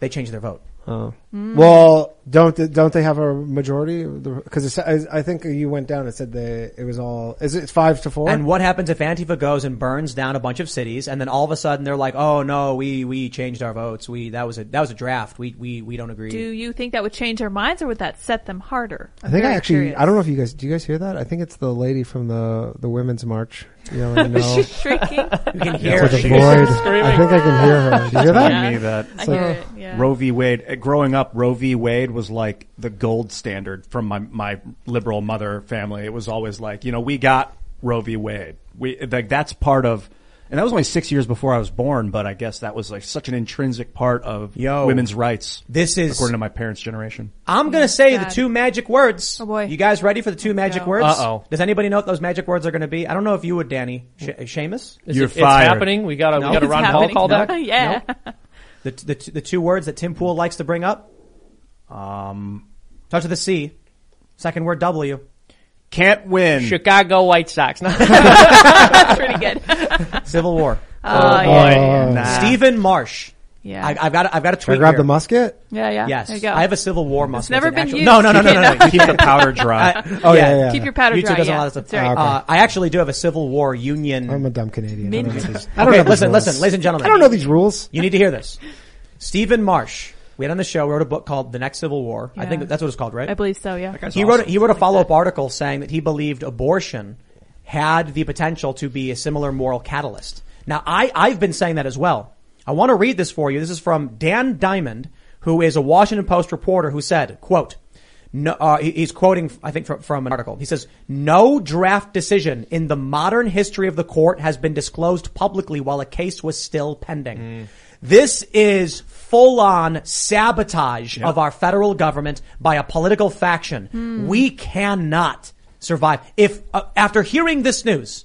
they change their vote? Oh. Mm. Well, don't th- don't they have a majority? Because I think you went down and said they it was all is it five to four? And what happens if Antifa goes and burns down a bunch of cities, and then all of a sudden they're like, "Oh no, we we changed our votes. We that was a that was a draft. We we we don't agree." Do you think that would change their minds or would that set them harder? I think I actually curious. I don't know if you guys do you guys hear that? I think it's the lady from the the women's march yelling (laughs) no. She's shrieking. (laughs) You can It's hear like her. a She's void. screaming. I think I can hear her. Do you hear (laughs) that? Telling me that I hear it, yeah. Roe v. Wade. uh, Growing up, Roe v. Wade was like the gold standard from my my liberal mother family. It was always like, you know, we got Roe v. Wade. We like that's part of. And that was only six years before I was born, but I guess that was like such an intrinsic part of Yo. women's rights. This is- according to my parents' generation. I'm gonna say the two magic words. Oh, boy. You guys ready for the two magic go. words? Uh-oh. Does anybody know what those magic words are gonna be? I don't know if you would, Danny. Sh- Seamus? Is You're it, fired. It's happening. We got a No. we got a Ron Paul happening. call No. back. (laughs) yeah. The, the, the two words that Tim Pool likes to bring up? Um, Touch of the C. Second word W. can't win. Chicago White Sox. No. (laughs) (laughs) That's pretty good. Civil War. (laughs) Oh, yeah. boy. Nah. Stephen Marche. Yeah. I, I've got a, I've got a Should I tweet grab here. the musket? Yeah, yeah. Yes, There you go. I have a Civil War musket. never It's been actually- used. No, no, no, no, no, (laughs) no. Keep the powder dry. (laughs) Oh, yeah, yeah, yeah. Keep your powder YouTube dry, does a yeah. lot of stuff. That's right. Uh, I actually do have a Civil War Union. I'm a dumb Canadian. I don't know Mint. these- I don't okay, know these listen, rules. listen, ladies and gentlemen. I don't know these rules. You need to hear this. Stephen Marche, we had on the show, wrote a book called The Next Civil War. I Yeah. think that's what it's called, right? I believe so, yeah. he wrote he wrote a follow up article saying that he believed abortion had the potential to be a similar moral catalyst. Now I I've been saying that as well. I want to read this for you. This is from Dan Diamond, who is a Washington Post reporter who said, "quote." No, uh, he's quoting, I think, from, from an article. He says, "No draft decision in the modern history of the court has been disclosed publicly while a case was still pending." This is full-on sabotage of our federal government by a political faction. We cannot survive. If uh, after hearing this news,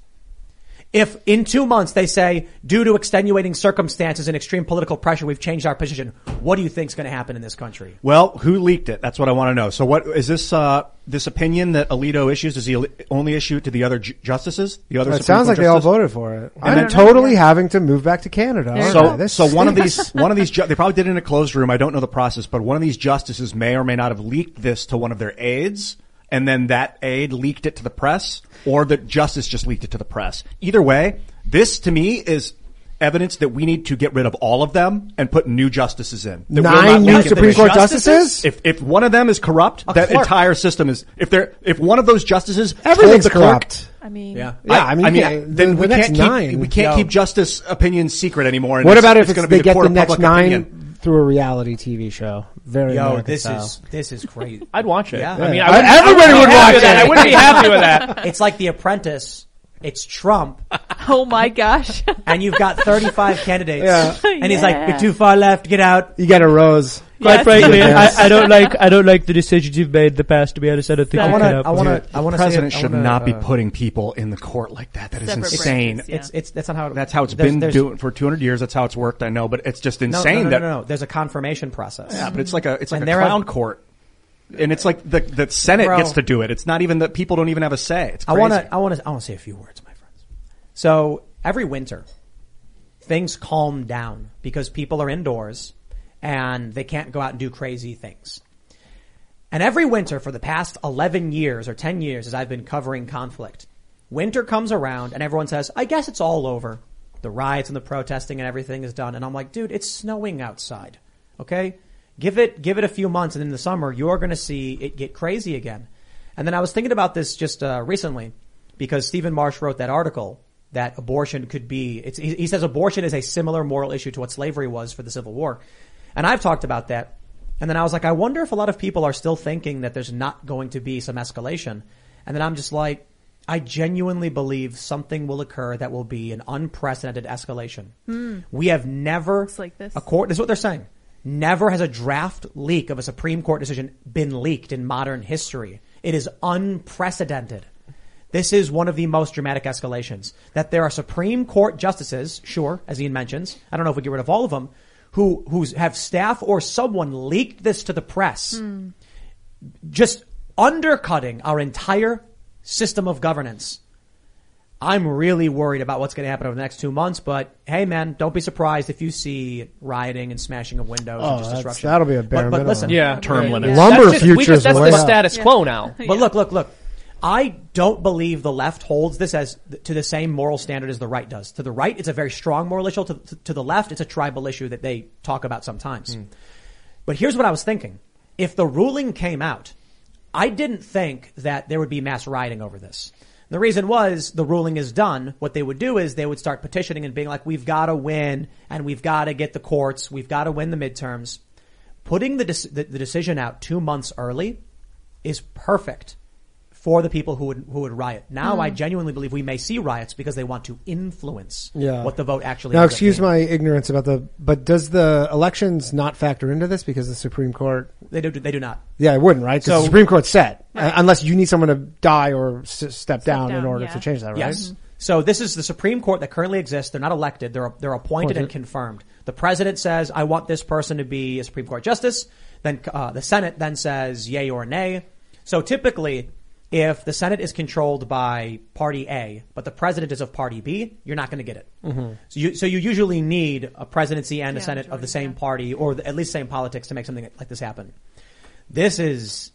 if in two months they say, due to extenuating circumstances and extreme political pressure, we've changed our position, what do you think is going to happen in this country? Well, who leaked it? That's what I want to know. So what is this, uh, this opinion that Alito issues? Does he only issue it to the other ju- justices? The other It Supreme sounds like Court they all justices? voted for it. And I'm then- totally having to move back to Canada. aren't So, This so one of stinks. (laughs) these, one of these, ju- they probably did it in a closed room. I don't know the process, but one of these justices may or may not have leaked this to one of their aides, and then that aide leaked it to the press, or the justice just leaked it to the press. Either way, this to me is evidence that we need to get rid of all of them and put new justices in. That Nine new. Supreme Court justices? If if one of them is corrupt, that clerk. entire system is. If they're if one of those justices Everything's the clerk, corrupt. I mean, Yeah. Yeah, I mean, I can't- then the- we the can't keep nine- we can't Yo. keep justice opinions secret anymore. and What it's- about if it's it's, going to be they the get court the of next nine opinion? through a reality TV show? Very Yo, American this style. is this is crazy. (laughs) I'd watch it. Yeah. I mean, uh, I wouldn't- Everybody I would wouldn't be happy watch with that. it. I wouldn't be happy with that. (laughs) It's like The Apprentice. It's Trump, (laughs) Oh my gosh. and you've got 35 candidates, Yeah. and he's like, "You're too far left. Get out." You get a rose. Quite frankly, Yes. I, I don't like I don't like the decisions you've made in the past. To be honest, I don't think I wanna, I want to. I want The to. president say should wanna, not be uh, putting people in the court like that. That is insane. branches, yeah. It's it's that's not how. That's how it's there's- been there's- doing for 200 years. That's how it's worked. I know, but it's just No, no, insane no, no, that. no, no. There's a confirmation process. Yeah, but it's like a it's like And a clown are- court, and it's like the the Senate Bro. gets to do it. It's not even that people don't even have a say. It's I want to. I want to. I want to say a few words, my friends. So every winter, things calm down because people are indoors and they can't go out and do crazy things. And every winter for the past 11 years or 10 years as I've been covering conflict, winter comes around and everyone says, I guess it's all over. The riots and the protesting and everything is done. And I'm like, dude, it's snowing outside. Okay? Give it, give it a few months and in the summer you're going to see it get crazy again. And then I was thinking about this just, uh, recently because Stephen Marche wrote that article that abortion could be, he, he says abortion is a similar moral issue to what slavery was for the Civil War. And I've talked about that. And then I was like, I wonder if a lot of people are still thinking that there's not going to be some escalation. And then I'm just like, I genuinely believe something will occur that will be an unprecedented escalation. Hmm. We have never, It's like this. a court, this is what they're saying. Never has a draft leak of a Supreme Court decision been leaked in modern history. It is unprecedented. This is one of the most dramatic escalations. That there are Supreme Court justices, sure, as Ian mentions, I don't know if we get rid of all of them, who, who have staff or someone leaked this to the press. Just undercutting our entire system of governance. I'm really worried about what's going to happen over the next two months, but hey man, don't be surprised if you see rioting and smashing of windows Oh, and just disruption. that'll be a bare but, but minimum. listen, Yeah, term Yeah. limits. Lumber That's just- we futures just- that's the up. status quo now. (laughs) But look, look, look. I don't believe the left holds this as to the same moral standard as the right does. To the right, it's a very strong moral issue. To, to, to the left, it's a tribal issue that they talk about sometimes. Hmm. But here's what I was thinking. If the ruling came out, I didn't think that there would be mass rioting over this. The reason was the ruling is done. What they would do is they would start petitioning and being like, we've got to win and we've got to get the courts. We've got to win the midterms. Putting the, dec- the, the decision out two months early is perfect for the people who would, who would riot. Now I genuinely believe we may see riots because they want to influence Yeah. what the vote actually Now, ends excuse being. my ignorance about the, but does the elections not factor into this because the Supreme Court? They do, they do not. Yeah, it wouldn't, right? Because So- the Supreme Court said, uh, unless you need someone to die or s- step, down, in order yeah. to change that, right? Yes. So this is the Supreme Court that currently exists. They're not elected. They're they're appointed and confirmed. The president says, "I want this person to be a Supreme Court justice." Then uh, the Senate then says, "Yay or nay." So typically, If the Senate is controlled by Party A, but the president is of Party B, you're not going to get it. Mhm. So you so you usually need a presidency and a Yeah, Senate of the same party or the, at least same politics to make something like this happen. This is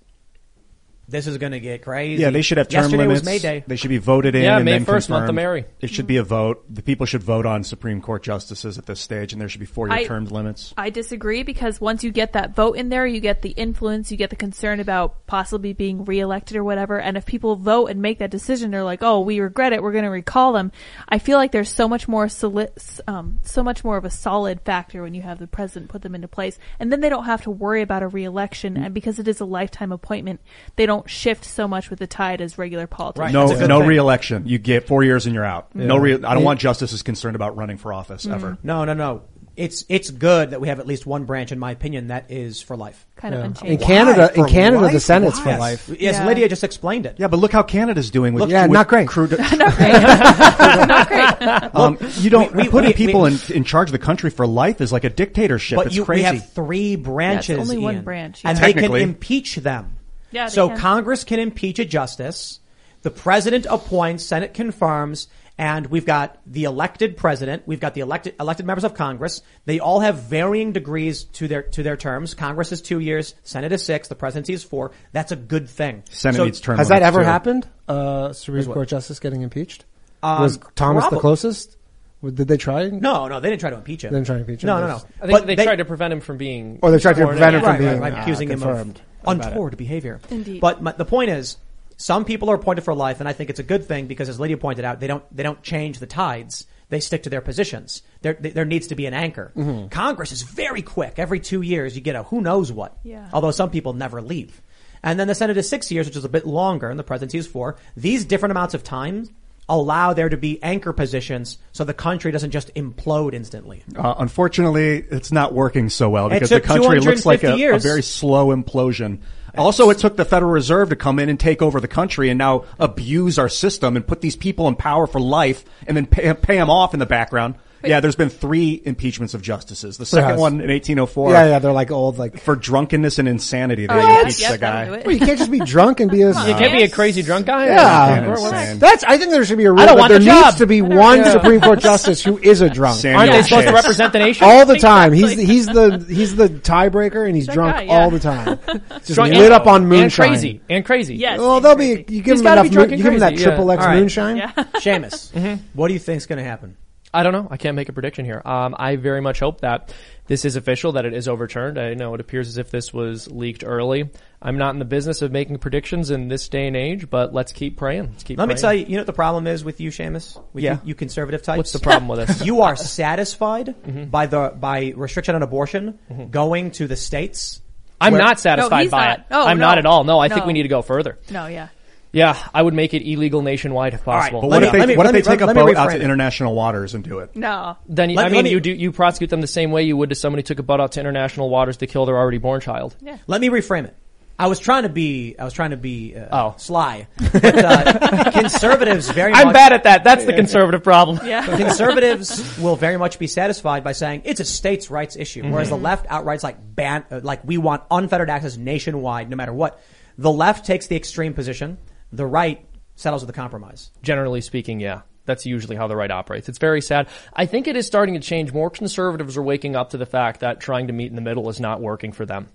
this is going to get crazy. Yeah, they should have term Yesterday limits. was May Day. They should be voted in. Yeah, and May then 1st, month of confirmed. Mary. It should be a vote. The people should vote on Supreme Court justices at this stage, and there should be four-year term limits. I disagree because once you get that vote in there, you get the influence, you get the concern about possibly being reelected or whatever. And if people vote and make that decision, they're like, "Oh, we regret it. We're going to recall them." I feel like there's so much more soli- um, so much more of a solid factor when you have the president put them into place, and then they don't have to worry about a reelection. And because it is a lifetime appointment, they don't shift so much with the tide as regular politics. no, no reelection. You get four years and you're out. No, re- I don't Yeah. want justices concerned about running for office ever. No, no, no. It's it's good that we have at least one branch, in my opinion, that is for life. Kind of unchanged. In Canada- in For Canada, the life? Senate's for life. Yes, Yeah. Lydia just explained it. Yeah, but look how Canada's doing with Look, Yeah, with not great. crude- (laughs) (laughs) (laughs) Not great. Um, you don't we- we- putting we- people we- in in charge of the country for life is like a dictatorship. But it's you, crazy. we have three branches. only one Ian, branch, and they can impeach them. Yeah, so can. Congress can impeach a justice. The president appoints, Senate confirms, and we've got the elected president. We've got the elected elected members of Congress. They all have varying degrees to their to their terms. Congress is two years, Senate is six, the presidency is four. That's a good thing. Senate So- needs term Has that ever too. happened? Uh, Supreme? Court justice getting impeached? Um, was Thomas the closest? Did they try? No, no, they didn't try to impeach him. They didn't try to impeach him. No, no, no. I think But they, tried to prevent him from being. Or they tried to prevent him from right, being right, right, uh, accusing him of about it. Untoward behavior. Indeed. But my, the point is, some people are appointed for life, and I think it's a good thing because, as Lydia pointed out, they don't they don't change the tides. They stick to their positions. There there needs to be an anchor. Mm-hmm. Congress is very quick. Every two years, you get a who knows what. Yeah. Although some people never leave. And then the Senate is six years, which is a bit longer, and the presidency is four. These different amounts of time allow there to be anchor positions so the country doesn't just implode instantly. Uh, unfortunately, it's not working so well because the country looks like a, a very slow implosion. Also, it took the Federal Reserve to come in and take over the country and now abuse our system and put these people in power for life and then pay, pay them off in the background. Yeah, there's been three impeachments of justices. The second has. one in 1804 Yeah, yeah, they're like old, like. for drunkenness and insanity. They Oh, impeached yes, the that'll guy. Well, you can't just be drunk and be a. (laughs) You can't be a crazy drunk guy. Yeah. Fucking. That's. I think there should be a rule I don't that want there the needs job. to be one know. Supreme Court (laughs) justice who is a drunk. Samuel Aren't they supposed to represent the nation? all the time. He's Exactly. he's the he's the tiebreaker and he's That drunk guy, yeah. all the time. (laughs) Just Drunk lit and- up on And moonshine. crazy. And crazy. Yes. Well, they'll be. You give He's him enough. moon- you give him that triple X moonshine. Yeah. Seamus, what do you think's going to happen? I don't know. I can't make a prediction here. Um, I very much hope that this is official, that it is overturned. I know it appears as if this was leaked early. I'm not in the business of making predictions in this day and age, but let's keep praying. Let's keep Let me tell you, you know what the problem is with you, Seamus? With Yeah. you, you conservative types? What's the problem with us? (laughs) you are satisfied by the, by restriction on abortion going to the states? I'm where- not satisfied he's by not. it. Oh, I'm no. not at all. No, I think we need to go further. No, yeah. Yeah, I would make it illegal nationwide if right, possible. But Let what me- if they, let me- what let if they me- take a let me boat out reframe to it. international waters and do it? No. Then you- Let- I let mean, me- you do you prosecute them the same way you would if somebody took a boat out to international waters to kill their already born child. Yeah. Let me reframe it. I was trying to be, I was trying to be, uh, Oh. sly. (laughs) But, uh, conservatives very much I'm much. bad at that. That's the conservative problem. Yeah. Conservatives will very much be satisfied by saying it's a states' rights issue, whereas the left outright's like ban, uh, like we want unfettered access nationwide, no matter what. The left takes the extreme position. The right settles with a compromise. Generally speaking, yeah. That's usually how the right operates. It's very sad. I think it is starting to change. More conservatives are waking up to the fact that trying to meet in the middle is not working for them.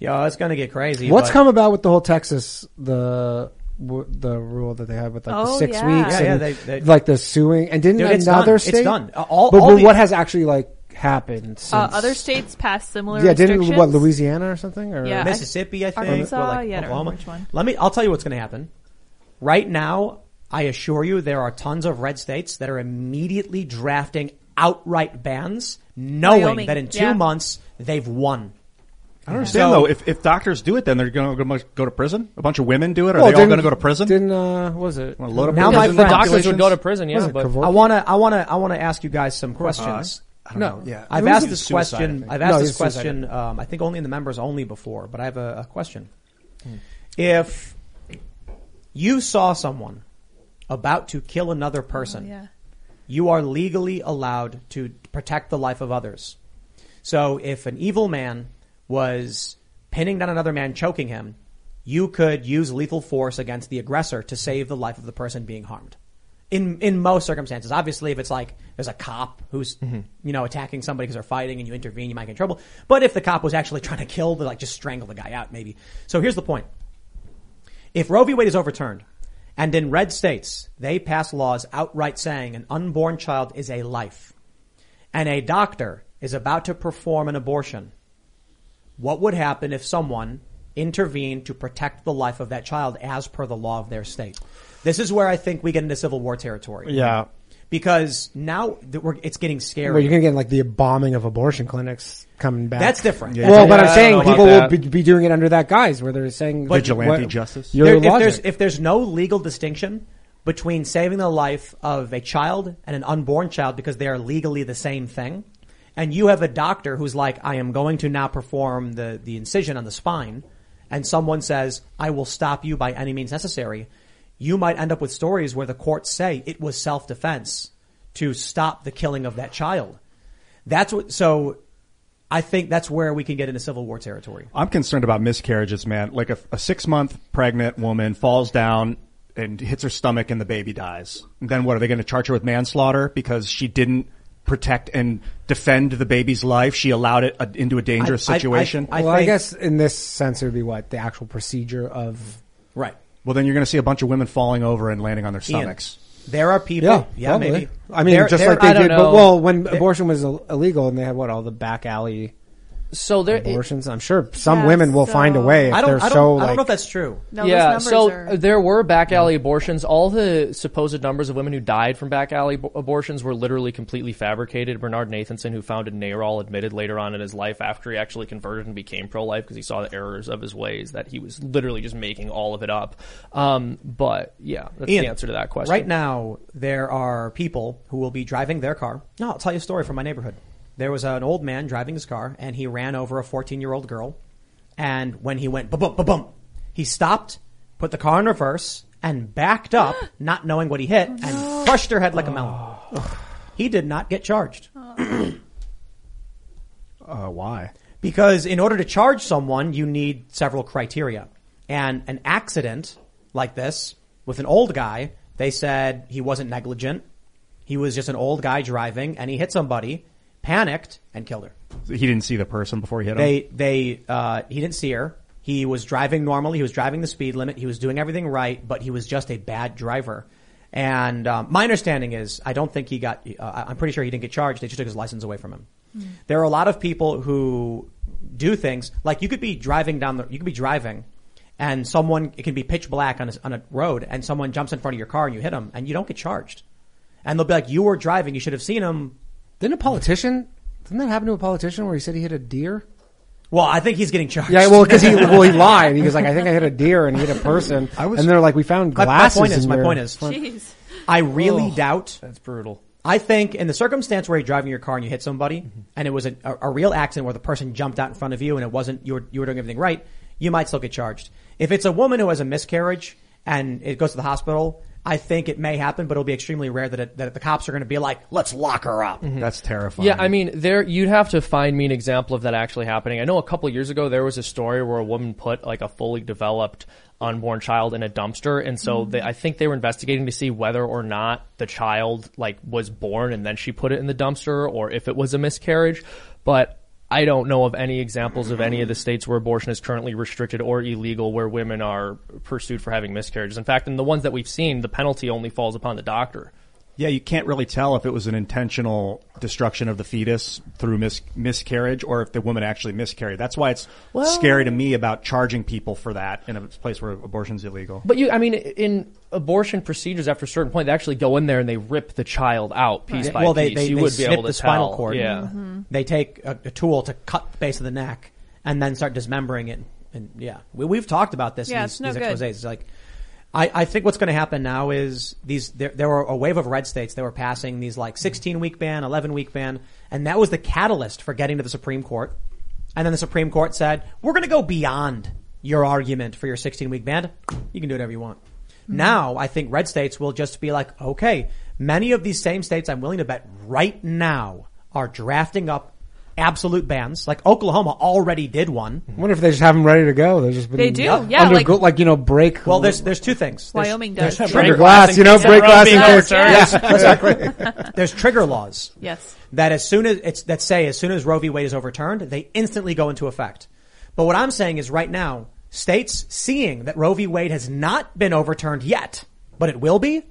Yeah, it's going to get crazy. What's but- come about with the whole Texas the w- the rule that they have with like the Oh, six yeah. weeks Yeah, yeah, and they- they- like the suing and didn't Dude, another done. It's state done. Uh, all- but, all but the- what has actually like happened since Uh, other states passed similar yeah didn't restrictions. what Louisiana or something or Yeah. Mississippi, I think. Arkansas, or like yeah, I don't Oklahoma. remember which one. Let me. I'll tell you what's going to happen. Right now, I assure you, there are tons of red states that are immediately drafting outright bans, knowing Wyoming, that in two yeah. months they've won. I don't understand So- though. If, if doctors do it, then they're going to go to prison. A bunch of women do it. Are Well, they all didn't- going to go to prison? didn't uh what was it Wanna load up Now, prison my the doctors would populations? go to prison, Was yeah, it but Kevorkian? I want to. I want to. I want to ask you guys some questions. No yeah I've asked this question. I've asked it this question. Um, I think only in the members only before, but I have a, a question. If you saw someone about to kill another person, Oh, Yeah. you are legally allowed to protect the life of others. So if an evil man was pinning down another man, choking him, you could use lethal force against the aggressor to save the life of the person being harmed. In in most circumstances, obviously, if it's like there's a cop who's mm-hmm. you know attacking somebody because they're fighting and you intervene, you might get in trouble. But if the cop was actually (laughs) trying to kill, the like just strangle the guy out, maybe. So here's the point: if Roe v. Wade is overturned, and in red states they pass laws outright saying an unborn child is a life, and a doctor is about to perform an abortion, what would happen if someone intervened to protect the life of that child as per the law of their state? This is where I think we get into civil war territory. Yeah. Because now that we're, it's getting scary. Where you're gonna get like the bombing of abortion clinics coming back. That's different. Well, but Yeah, I I'm saying people will be, be doing it under that guise where they're saying But- Vigilante what- justice? Your There- if there's if there's no legal distinction between saving the life of a child and an unborn child because they are legally the same thing, and you have a doctor who's like, I am going to now perform the the incision on the spine, and someone says, I will stop you by any means necessary, you might end up with stories where the courts say it was self defense to stop the killing of that child. That's what. So, I think that's where we can get into civil war territory. I'm concerned about miscarriages, man. Like a, a six month pregnant woman falls down and hits her stomach and the baby dies. Then what are they going to charge her with manslaughter because she didn't protect and defend the baby's life? She allowed it uh, into a dangerous I- I- situation. I well, I guess in this sense it would be what the actual procedure of Right. Well, then you're going to see a bunch of women falling over and landing on their Ian, stomachs. There are people. yeah, Yeah, probably. maybe. I mean, There- just there- like they I don't did. But, well, when There- abortion was Ill- illegal and they had what all the back alley So there, abortions, I'm sure some Yeah, women will find a way if I don't. they're I don't, so I don't know if that's true. No, those yeah, numbers so are- there were back alley abortions. All the supposed numbers of women who died from back alley ab- abortions were literally completely fabricated. Bernard Nathanson, who founded NARAL, admitted later on in his life after he actually converted and became pro-life because he saw the errors of his ways that he was literally just making all of it up. Um, but yeah, that's Ian, the answer to that question. Right now, there are people who will be driving their car. No, I'll tell you a story from my neighborhood. There was an old man driving his car, and he ran over a 14 year old girl. And when he went ba bum ba bum, he stopped, put the car in reverse, and backed up, (gasps) not knowing what he hit, and crushed her head like a melon. He did not get charged. (clears throat) Uh, why? Because in order to charge someone, you need several criteria. And an accident like this with an old guy, they said he wasn't negligent. He was just an old guy driving and he hit somebody, panicked and killed her. He didn't see the person before he hit him. They, they, uh, he didn't see her. He was driving normally. He was driving the speed limit. He was doing everything right, but he was just a bad driver. And um, my understanding is, I don't think he got. Uh, I'm pretty sure he didn't get charged. They just took his license away from him. There are a lot of people who do things like you could be driving down the. You could be driving, and someone it can be pitch black on a, on a road, and someone jumps in front of your car and you hit them, and you don't get charged. And they'll be like, "You were driving. You should have seen him." Didn't a politician? Didn't that happen to a politician where he said he hit a deer? Well, I think he's getting charged. Yeah, well, because he (laughs) well he lied. He was like, I think I hit a deer and he hit a person. I was- and they're like, we found My- glasses. My, point is, in my your point is, Jeez. I really Oh. doubt That's brutal. I think in the circumstance where you're driving your car and you hit somebody, Mm-hmm. and it was a, a, a real accident where the person jumped out in front of you and it wasn't you were you were doing everything right, you might still get charged. If it's a woman who has a miscarriage and it goes to the hospital, I think it may happen, but it'll be extremely rare that it, that the cops are going to be like, "Let's lock her up." Mm-hmm. That's terrifying. Yeah, I mean, there you'd have to find me an example of that actually happening. I know a couple years ago there was a story where a woman put like a fully developed unborn child in a dumpster, and so mm-hmm. they, I think they were investigating to see whether or not the child like was born and then she put it in the dumpster, or if it was a miscarriage. But I don't know of any examples of any of the states where abortion is currently restricted or illegal where women are pursued for having miscarriages. In fact, in the ones that we've seen, the penalty only falls upon the doctor. Yeah, you can't really tell if it was an intentional destruction of the fetus through mis- miscarriage or if the woman actually miscarried. That's why it's Well- scary to me about charging people for that in a place where abortion's illegal. But you, I mean, in abortion procedures, after a certain point, they actually go in there and they rip the child out piece Right. by well, they piece. they, you they would be snip able to the spinal cord. Yeah. Mm-hmm. They take a, a tool to cut the base of the neck and then start dismembering it. And yeah, we, we've talked about this Yeah, in it's these, no these good. exposés. It's like, I, I think what's going to happen now is these, there, there were a wave of red states that were passing these like 16 week ban, 11 week ban, and that was the catalyst for getting to the Supreme Court. And then the Supreme Court said, we're going to go beyond your argument for your 16 week ban. You can do whatever you want. Hmm. Now, I think red states will just be like, okay, many of these same states I'm willing to bet right now are drafting up absolute bans. Like Oklahoma already did one. I wonder if they just have them ready to go. They're just been They do, Yep. yeah, Under, like- go- like you know, break. Well, there's there's two things. There's- Wyoming there's does. trigger break glass, you know, break glass in case. Yeah, exactly. (laughs) There's trigger laws. Yes. That as soon as it's that say as soon as Roe v. Wade is overturned, they instantly go into effect. But what I'm saying is right now, states seeing that Roe v. Wade has not been overturned yet, but it will be,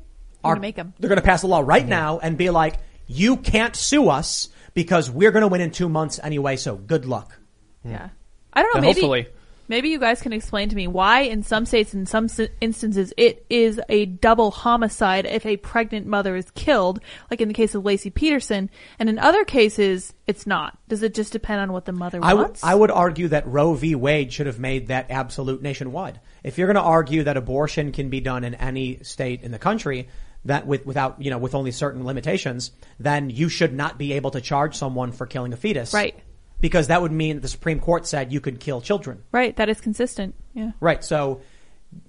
are gonna make 'em. they're going to pass a law right mm-hmm. now and be like, you can't sue us because we're going to win in two months anyway. So good luck. Hmm. Yeah. I don't know. Maybe hopefully. maybe you guys can explain to me why, in some states, in some instances, it is a double homicide if a pregnant mother is killed, like in the case of Laci Peterson, and in other cases, it's not. Does it just depend on what the mother I wants? I would argue that Roe v. Wade should have made that absolute nationwide. If you're going to argue that abortion can be done in any state in the country, that with, without, you know, with only certain limitations, then you should not be able to charge someone for killing a fetus. Right. Because that would mean the Supreme Court said you could kill children. right. That is consistent. Yeah. Right. So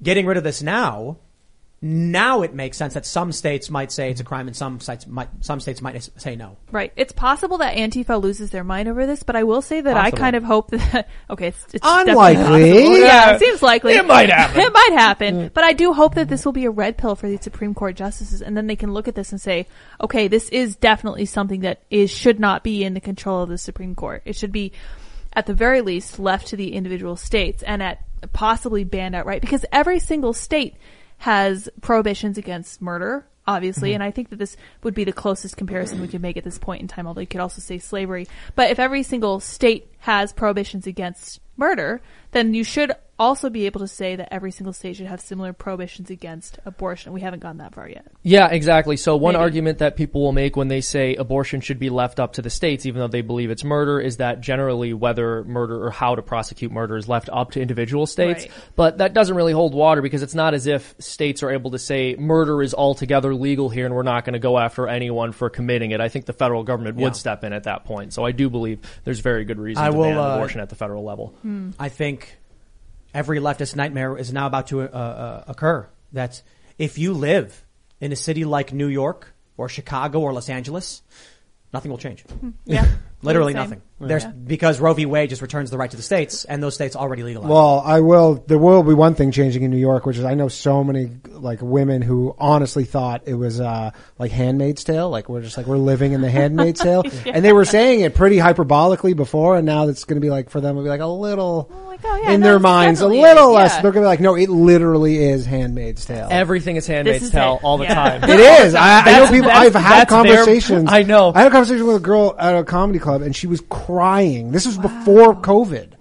getting rid of this now, now it makes sense that some states might say it's a crime and some states might, some states might say no. Right. It's possible that Antifa loses their mind over this, but I will say that I kind of hope that, (laughs) okay, it's, it's Unlikely. possible. Yeah, it seems likely. It might happen. (laughs) It might happen. But I do hope that this will be a red pill for the Supreme Court justices and then they can look at this and say, okay, this is definitely something that is, should not be in the control of the Supreme Court. It should be, at the very least, left to the individual states and at possibly banned outright because every single state has prohibitions against murder, obviously, mm-hmm. and I think that this would be the closest comparison we could make at this point in time, although you could also say slavery. But if every single state has prohibitions against murder, then you should also be able to say that every single state should have similar prohibitions against abortion. We haven't gone that far yet. Yeah, exactly. So one Maybe. argument that people will make when they say abortion should be left up to the states, even though they believe it's murder, is that generally whether murder or how to prosecute murder is left up to individual states. Right. But that doesn't really hold water because it's not as if states are able to say murder is altogether legal here and we're not going to go after anyone for committing it. I think the federal government Yeah. would step in at that point. So I do believe there's very good reason I to will, ban uh, abortion at the federal level. I think every leftist nightmare is now about to uh, uh, occur. That if you live in a city like New York or Chicago or Los Angeles, nothing will change. Yeah. (laughs) Literally Same. nothing. There's Yeah. because Roe v. Wade just returns the right to the states, and those states already legalized. Well, I will. There will be one thing changing in New York, which is I know so many like women who honestly thought it was uh like Handmaid's Tale, like we're just like we're living in the Handmaid's (laughs) Tale, and they were saying it pretty hyperbolically before, and now it's going to be like for them it'll be like a little Like, oh yeah, in their minds a little is. less. Yeah. They're going to be like, no, it literally is Handmaid's Tale. Everything is Handmaid's is Tale it. all the Yeah. time. It is. I, I know people. I've had that's their- conversations. I know. I had a conversation with a girl at a comedy club, and she was crying. This was before COVID.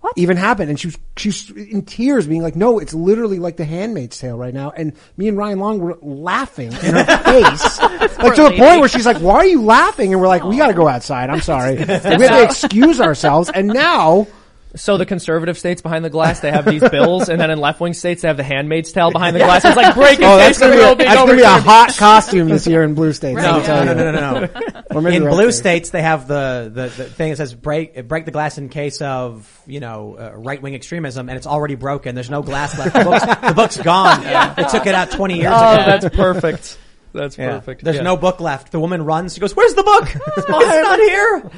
What? Even happened, and she was she was in tears, being like, "No, it's literally like The Handmaid's Tale right now." And me and Ryan Long were laughing in her (laughs) face, like to the point where she's like, "Why are you laughing?" And we're like, "We got to go outside. I'm sorry, (laughs) we have to excuse ourselves." And now, So the conservative states behind the glass, they have these bills, and then in left wing states, they have the Handmaid's Tale behind the glass. It's like breaking oh, that's gonna be a, that's gonna be a hot costume this year in blue states. let no, tell no, no, no, no, no. Or (laughs) maybe in blue states. states, they have the, the, the thing that says break break the glass in case of you know uh, right wing extremism, and it's already broken. There's no glass left. The book's, (laughs) the book's gone. They took it out 20 years Oh, ago. that's perfect. That's Yeah. perfect. There's Yeah. no book left. The woman runs. She goes, "Where's the book? (laughs) it's not here."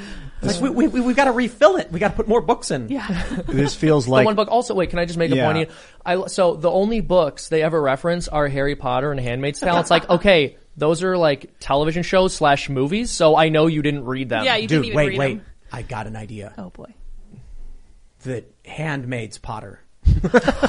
It's (laughs) like we we we got to refill it. We got to put more books in. Yeah. This feels like. The like one book. Also, wait, can I just make a Yeah. point? I so the only books they ever reference are Harry Potter and Handmaid's Tale. It's like okay, those are like television shows slash movies. So I know you didn't read them. Yeah, you didn't Dude, even wait, read wait. them. I got an idea. Oh boy. The Handmaid's Potter. (laughs)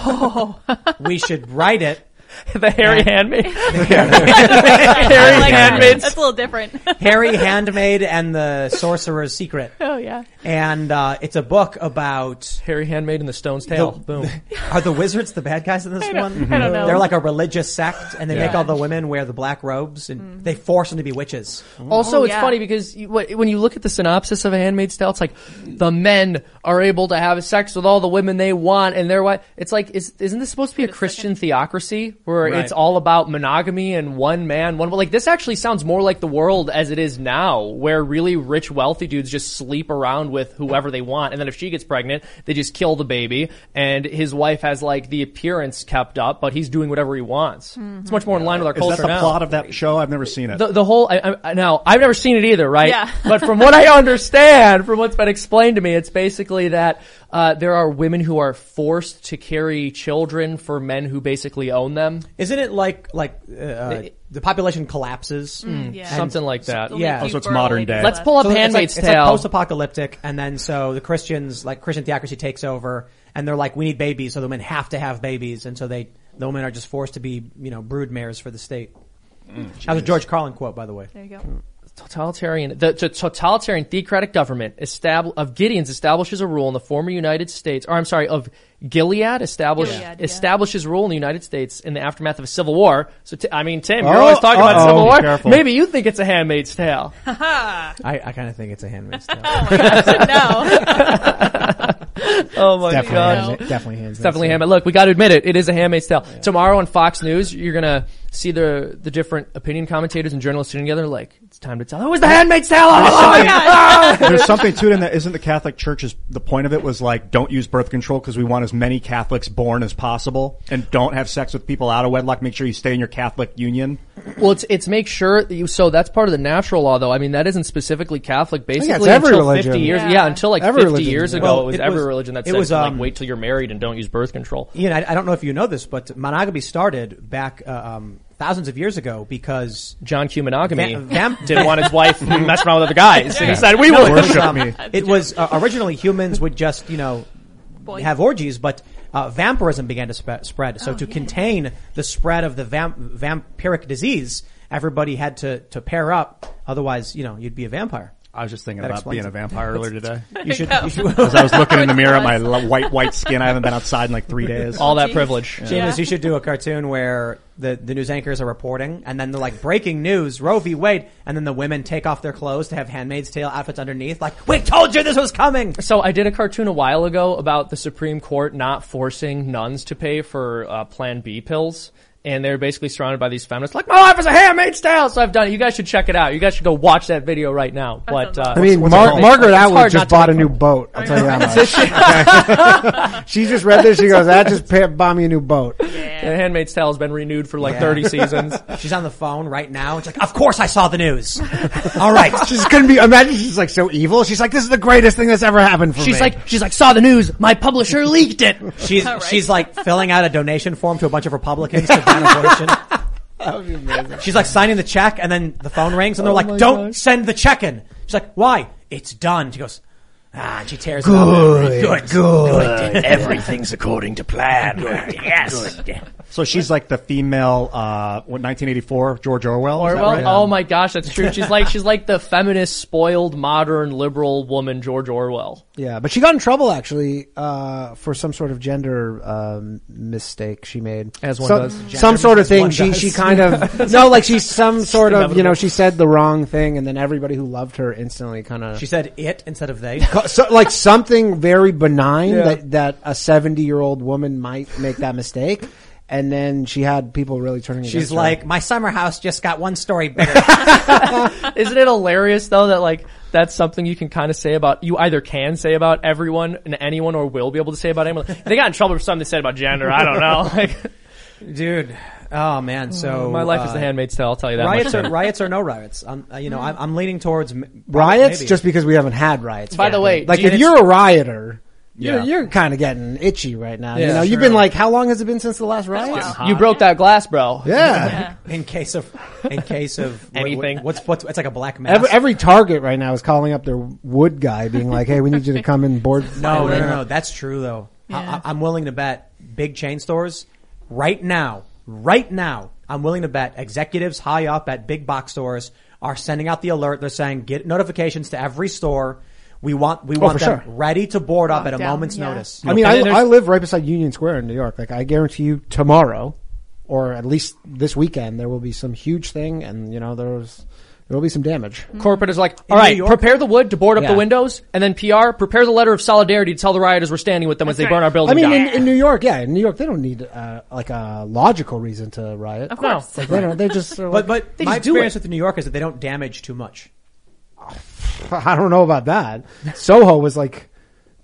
Oh. we should write it. (laughs) the Harry And- Handmaid. (laughs) (laughs) I like that. Handmaids. That's a little different. Harry Handmaid and the Sorcerer's Secret. oh yeah. And uh, it's a book about Harry Handmaid and the Stone's Tale. Boom. Are the wizards the bad guys in this one? I don't know. They're like a religious sect, and they make all the women wear the black robes, and they force them to be witches. Also, Oh, it's yeah. funny because you, when you look at the synopsis of A Handmaid's Tale, it's like the men are able to have sex with all the women they want, and their wife. It's like, is, isn't this supposed to be a Christian theocracy where where Right. it's all about monogamy and one man, one like this actually sounds more like the world as it is now, where really rich, wealthy dudes just sleep around with whoever they want, and then if she gets pregnant, they just kill the baby, and his wife has like the appearance kept up, but he's doing whatever he wants. It's much more in line with our Is culture that the now. plot of that show? I've never seen it. The, the whole I, I, now I've never seen it either, right? Yeah. but from what I understand, from what's been explained to me, it's basically that uh, there are women who are forced to carry children for men who basically own them. Isn't it like like uh, the population collapses? Mm, And- something like that. They'll Yeah. make you so it's burrow modern into day. Let's left. pull up So it's like, Handmaid's it's like Tale. post-apocalyptic, and then so the Christians, like Christian theocracy, takes over, and they're like, "We need babies, so the women have to have babies," and so they, the women are just forced to be, you know, brood mares for the state. that was a George Carlin quote, by the way. There you go. Totalitarian the, the totalitarian theocratic government estab- of Gideon's establishes a rule in the former United States or I'm sorry of Gilead established Gilead, yeah. establishes rule in the United States in the aftermath of a civil war. So t- I mean Tim, you're Oh, always talking about uh-oh. civil war. Careful. Maybe you think it's a Handmaid's Tale. (laughs) I, I kind of think it's a Handmaid's Tale. (laughs) Oh, no. (laughs) oh my Definitely, god. hands, definitely hands. It's definitely Handmaid. Look, we got to admit it. It is a Handmaid's Tale. Tomorrow on Fox News, you're gonna see the the different opinion commentators and journalists sitting together. Like, it's time to tell. Who was the Handmaid's Tale? Oh, my God. (laughs) There's something to it in that. Isn't the Catholic Church's the point of it was like don't use birth control because we want as many Catholics born as possible, and don't have sex with people out of wedlock. Make sure you stay in your Catholic union. Well, it's it's make sure that you. So that's part of the natural law, though. I mean, that isn't specifically Catholic. Basically, it's every until religion. fifty years. Yeah, Yeah. until like Every fifty religion, years ago, Well, it was it every was- religion that it said was, like um, wait till you're married and don't use birth control. Ian, I, I don't know if you know this, but monogamy started back uh, um, thousands of years ago because John Q. Monogamy Va- vam- (laughs) didn't want his wife (laughs) messing around with other guys, and he said we No, will. it was, Worship um, me. It was uh, originally humans would just you know Boy. have orgies, but uh, vampirism began to spe- spread. So to contain the spread of the vam- vampiric disease, everybody had to to pair up. Otherwise, you know, you'd be a vampire. I was just thinking That about explains being a it. vampire earlier today. (laughs) You should. You should (laughs) (laughs) As I was looking in the mirror at my lo- white white skin, I haven't been outside in like three days. All that Jeez. privilege. Seamus, you should do a cartoon where the, the news anchors are reporting, and then they're like breaking news, Roe v. Wade, and then the women take off their clothes to have Handmaid's Tale outfits underneath. Like, we told you this was coming. So I did a cartoon a while ago about the Supreme Court not forcing nuns to pay for uh, Plan B pills. And they're basically surrounded by these feminists, like my life is a handmaid's tale. So I've done it. You guys should check it out. You guys should go watch that video right now. But uh, I mean, Mar- Margaret Atwood just bought a new fun. boat. I'll tell you that much. (laughs) (laughs) she just read this. She goes, "That just pa- bought me a new boat." The Handmaid's Tale has been renewed for like 30 seasons. (laughs) She's on the phone right now. It's like, of course I saw the news. All right. She just couldn't be. Imagine she's like so evil. She's like, "This is the greatest thing that's ever happened for me." She's like, she's like, saw the news. My publisher leaked it. She's, All right. she's like filling out a donation form to a bunch of Republicans to ban abortion. (laughs) She's like signing the check and then the phone rings and they're like, don't send the check in. She's like, why? It's done. She goes, ah, and she tears it up. Good, good. (laughs) Everything's according to plan. yes. So she's like the female, uh, what 1984 George Orwell. Is that Orwell? right? Oh my gosh, that's true. She's like, she's like the feminist, spoiled, modern, liberal woman, George Orwell. Yeah, but she got in trouble actually uh, for some sort of gender um, mistake she made. As one So- does. Some sort of thing. She she kind of (laughs) no, like she's some sort of you know she said the wrong thing, and then everybody who loved her instantly kind of She said it instead of they. (laughs) so, like something very benign Yeah. that that a seventy year old woman might make that mistake, and then she had people really turning. She's against her. like, my summer house just got one story bigger. (laughs) (laughs) Isn't it hilarious though that like that's something you can kind of say about you either can say about everyone and anyone or will be able to say about anyone. They got in trouble for something they said about gender. I don't know. (laughs) Like Dude. Oh man. So my life is uh, the Handmaid's Tale. I'll tell you that. Riots much. (laughs) or riots or no riots? Um, uh, you know, I'm, I'm leaning towards m- riots maybe. just because we haven't had riots. By the way, like do you- if you're a rioter. Yeah. You're, you're kind of getting itchy right now. you Yeah, know, you've been like, how long has it been since the last riot? you broke that glass, bro. Yeah. in case of in case of what- Anything. What's what's it's like a black mass. Every, every Target right now is calling up their wood guy, being like, "Hey, we need you to come and board." (laughs) no, no, no, no. That's true though. Yeah. I, I'm willing to bet big chain stores right now, right now. I'm willing to bet executives high up at big box stores are sending out the alert. They're saying get notifications to every store. We want we oh, want them sure. ready to board up at a Lockdown, moment's yeah. notice. I mean, I, I live right beside Union Square in New York. Like, I guarantee you, tomorrow, or at least this weekend, there will be some huge thing, and you know, there's there will be some damage. Corporate is like, all right, York- prepare the wood to board up Yeah. the windows, and then PR, prepare the letter of solidarity to tell the rioters we're standing with them as they burn our I building mean, down. in, in New York, yeah, in New York, they don't need uh, like a logical reason to riot. Of course. Like, they don't. They just. (laughs) are But like- but they my just do experience it. with New York is that they don't damage too much. (laughs) I don't know about that. Soho was like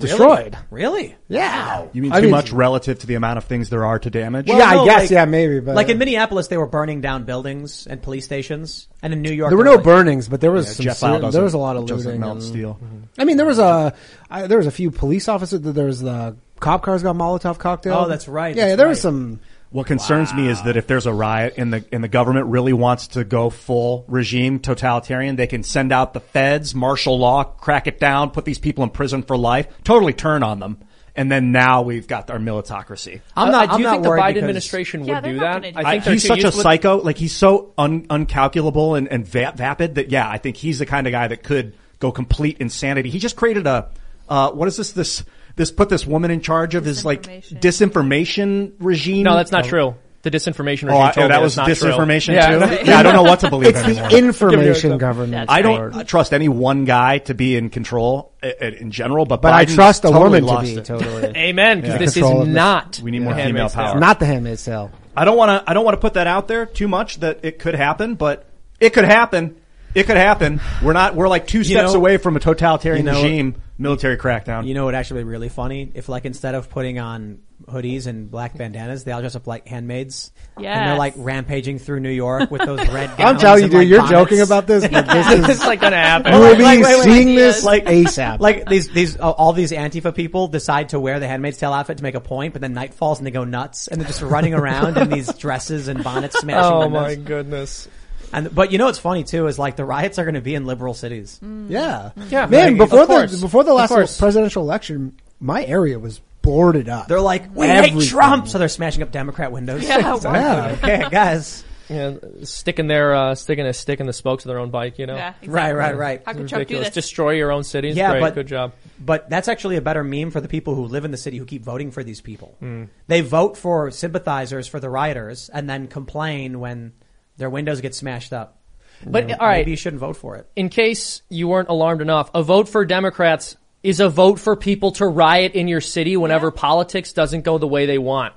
destroyed. Really? Yeah. You mean I too mean- much relative to the amount of things there are to damage? Well, Yeah, I guess, like- yeah, maybe, but- like in uh, Minneapolis, they were burning down buildings and police stations, and in New York, There were no like- burnings, but there was Yeah, some. Jeff ser- doesn't- there was a lot of doesn't looting. melt and- steel. I mean, there was a I, there was a few police officers. There was the cop cars got Molotov cocktail. Oh, that's right, Yeah, that's there was right. some. What concerns me is that if there's a riot and the and the government really wants to go full regime totalitarian, they can send out the feds, martial law, crack it down, put these people in prison for life, totally turn on them, and then now we've got our militocracy. I'm Uh, not. do I'm you not think the Biden because- administration Yeah, would they're do that? do I think I- he's such a with- psycho. Like he's so un, uncalculable and, and va- vapid that yeah, I think he's the kind of guy that could go complete insanity. He just created a uh, what is this? This this put this woman in charge of his like disinformation regime. No, that's not true. The disinformation regime Oh, I- told that me was that's not true. disinformation Yeah. too. (laughs) yeah, I don't know what to believe (laughs) It's anymore. the information government. I don't trust any one guy to be in control in general, but But I trust a totally woman to be it. totally. (laughs) Amen, because Yeah. this Control of is this. not. We need more female Handmaid's power. Tale. Not the Handmaid's Tale. I don't want to. I don't want to put that out there too much. That it could happen, but it could happen. It could happen. We're not. We're like two steps know- away from a totalitarian you know- regime, military crackdown. You know what actually be really funny? If like instead of putting on hoodies and black bandanas, they all dress up like handmaids. Yeah, And they're like rampaging through New York with those red gowns. I'm telling you, and, dude, like, you're bonnets. joking about this, but this (laughs) is It's like gonna happen. We'll be Like, wait, wait, seeing wait. this like (laughs) ASAP. Like these, these, uh, all these Antifa people decide to wear the Handmaid's Tale outfit to make a point, but then night falls and they go nuts and they're just running around in these (laughs) dresses and bonnets, smashing Oh windows. my goodness. And but you know what's funny too is like the riots are going to be in liberal cities. Mm. Yeah, mm. Yeah, man. like, before of course. the before the Of last presidential election, my area was boarded up. They're like, we Everything. hate Trump, so they're smashing up Democrat windows. Yeah, Yeah. (laughs) okay, guys. Yeah, sticking their uh, sticking a stick in the spokes of their own bike. You know. Yeah, exactly. Right, right, right. How could Trump do Ridiculous. this? Destroy your own cities. Yeah, Great. but- good job. But that's actually a better meme for the people who live in the city who keep voting for these people. Mm. They vote for sympathizers for the rioters and then complain when their windows get smashed up. But You know, all right, maybe you shouldn't vote for it. in case you weren't alarmed enough, a vote for Democrats is a vote for people to riot in your city whenever politics doesn't go the way they want.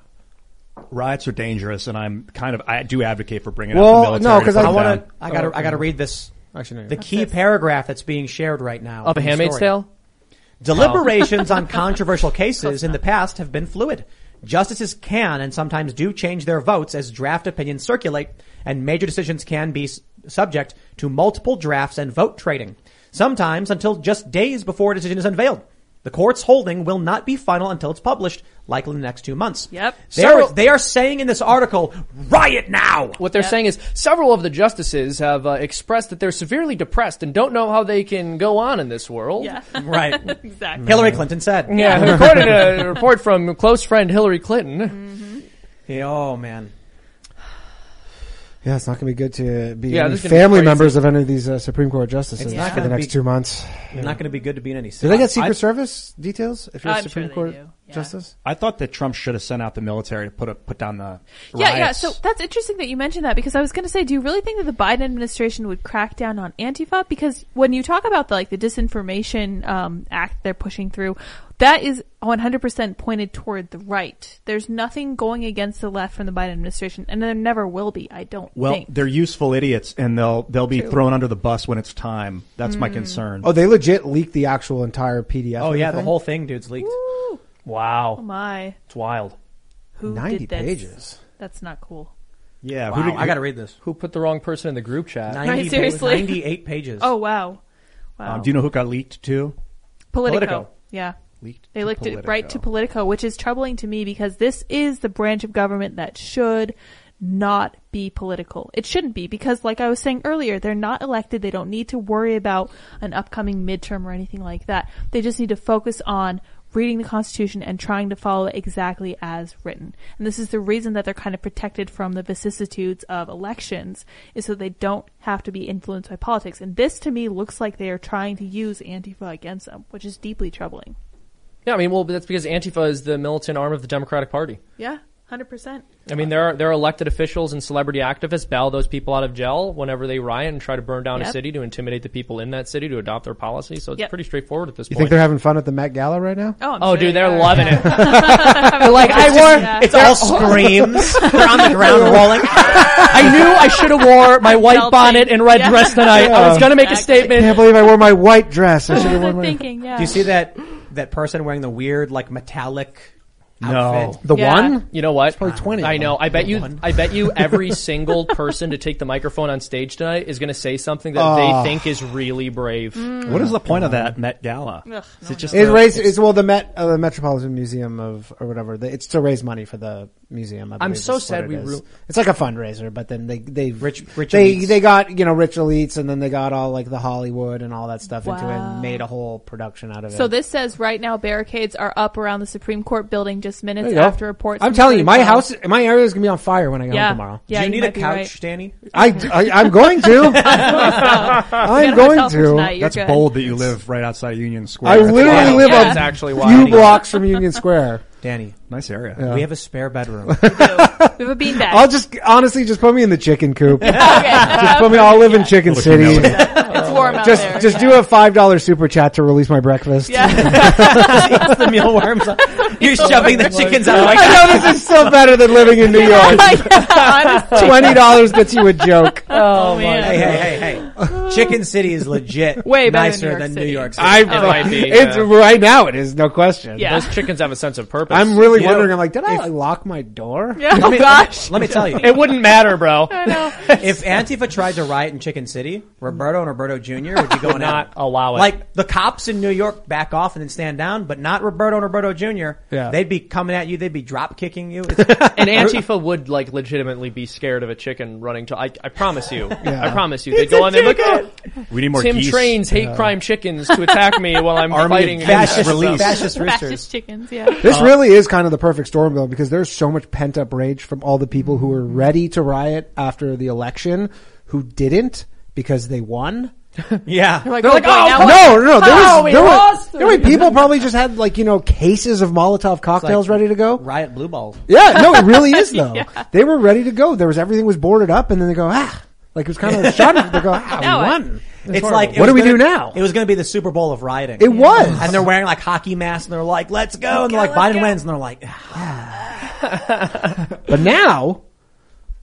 Riots are dangerous, and I'm kind of. I do advocate for bringing out Well, the military. no, 'cause to put I I want to. I got to. Oh. I got to read this. Actually, no. The key paragraph that's being shared right now Of a Handmaid's. Tale? Deliberations on (laughs) controversial cases in the past have been fluid. Justices can and sometimes do change their votes as draft opinions circulate, and major decisions can be subject to multiple drafts and vote trading. Sometimes until just days before a decision is unveiled. The court's holding will not be final until it's published, likely in the next two months. Yep. They are, Several- they are saying in this article, riot now! What they're saying is several of the justices have uh, expressed that they're severely depressed and don't know how they can go on in this world. Yeah. (laughs) Right. (laughs) exactly. Hillary Clinton said. Yeah, according (laughs) to a report from close friend Hillary Clinton. Yeah, Oh man. Yeah, it's not going to be good to be Yeah, any this is gonna be family crazy. members of any of these uh, Supreme Court justices It's not for the gonna next be- two months. Not going to be good to be in any Do city. they get Secret I- Service details if you're a I'm Supreme sure they Court do. Yeah. justice? I thought that Trump should have sent out the military to put a, put down the Yeah, yeah. So that's interesting that you mentioned that because I was going to say, do you really think that the Biden administration would crack down on Antifa? Because when you talk about the like the disinformation um, act they're pushing through, that is 100% pointed toward the right. There's nothing going against the left from the Biden administration, and there never will be. I don't Well, think. they're useful idiots, and they'll they'll be True. thrown under the bus when it's time. That's Mm. my concern. Oh, they legit leaked the actual entire PDF. Oh yeah, the whole thing, dude's leaked. Wow. oh my, It's wild. who 90 did this? pages. That's not cool. yeah, Wow, who did, I got to read this. Who put the wrong person in the group chat? 90 Right, seriously? 98 pages. Oh wow, wow. Um, do you know who got leaked to? Politico. Politico. Yeah. Leaked. They to licked it right to Politico. Politico, which is troubling to me because this is the branch of government that should not be political. It shouldn't be because like I was saying earlier, they're not elected. They don't need to worry about an upcoming midterm or anything like that. They just need to focus on reading the Constitution and trying to follow it exactly as written. And this is the reason that they're kind of protected from the vicissitudes of elections is so they don't have to be influenced by politics. And this to me looks like they are trying to use Antifa against them, which is deeply troubling. Yeah, I mean, well, that's because Antifa is the militant arm of the Democratic Party. Yeah. Hundred percent. I mean, there are there are elected officials and celebrity activists bail those people out of jail whenever they riot and try to burn down a city to intimidate the people in that city to adopt their policy. So it's Yep. pretty straightforward at this You point. You think they're having fun at the Met Gala right now? Oh, I'm oh, sure dude, they they're are. loving it. (laughs) They're like, I wore- It's all screams. (laughs) They're on the ground rolling. I knew I should have wore my white Belting. bonnet and red Yeah. dress tonight. I was gonna make a Exactly. I statement. can't believe I wore my white dress. I (laughs) should have worn my. thinking, yeah. Do you see that that person wearing the weird like metallic No. Outfit? The Yeah. one? You know what? It's probably 20 of I know. I bet you. One. I bet you every (laughs) single person to take the microphone on stage tonight is going to say something that they think is really brave. What is the point of that Met Gala? Ugh, Is no it just It's a- raise. It's well the Met, uh, the Metropolitan Museum of or whatever. The, it's to raise money for the museum. I I'm so sad we is. ru- It's like a fundraiser, but then they they Rich- rich they elites. they got you know rich elites, and then they got all like the Hollywood and all that stuff into it, and made a whole production out of it. So this says right now barricades are up around the Supreme Court building just minutes after reports. I'm telling you, my footage house, my area is gonna be on fire when I get Yeah. home tomorrow. Yeah, Do you need a couch, right. Danny? I, I am going to. (laughs) I'm going to. tonight, you're That's good. bold that you live right outside Union Square. I literally live Yeah. That's a actually few why. blocks from Union Square. (laughs) Danny, nice area. Yeah. we have a spare bedroom. (laughs) We have a beanbag. I'll just honestly just put me in the chicken coop. (laughs) okay. Just put me. I'll live in Chicken Little City. It's warm out Just there. just yeah. do a five dollar super chat to release my breakfast. Yeah. (laughs) It's the mealworms. You're shoving the chickens out. Like, I know this is still better than living in New York. yeah, honestly. Twenty dollars gets you a joke. Oh, man. hey, hey, hey, hey! (laughs) Chicken City is legit Way better nicer than New York than City. New York City. I It might be, It's yeah. right now. It is no question. Yeah. Those chickens have a sense of purpose. I'm really You know, wondering. I'm like, did I like, lock my door? (laughs) Yeah. Oh, let Oh me- gosh. Let me tell you. (laughs) It wouldn't matter, bro. I know. if Antifa tried to riot in Chicken City, Roberto and Roberto Jr. would be going not out. allow it. Like the cops in New York back off and then stand down, but not Roberto and Roberto Jr. Yeah. They'd be coming at you. They'd be drop kicking you. It's- And Antifa would like legitimately be scared of a chicken running to. I, I promise you. I promise you. They'd go on there look at We need more Tim geese. trains hate crime chickens to attack me while I'm Army of fighting against fascist, release. fascist roosters. Fascist chickens, yeah. This really is kind of the perfect storm though, because there's so much pent up rage from all the people who were ready to riot after the election who didn't because they won. (laughs) Yeah. They're like, They're oh, like, boy, oh, now no, what? no, no, there Oh, we there were, lost. you know, how many people (laughs) probably just had like, you know, cases of Molotov cocktails ready to go. Riot blue balls. Yeah, no, it really is (laughs) though. They were ready to go. There was, everything was boarded up and then they go, ah, like it was kind of a shot. They go, ah, Now we what? won. It's like it What was do we gonna- do now? It was going to be the Super Bowl of rioting. It was. and they're wearing like hockey masks, and they're like, "Let's go!" And they're like, "Biden go. wins," and they're like, "Ah." But now,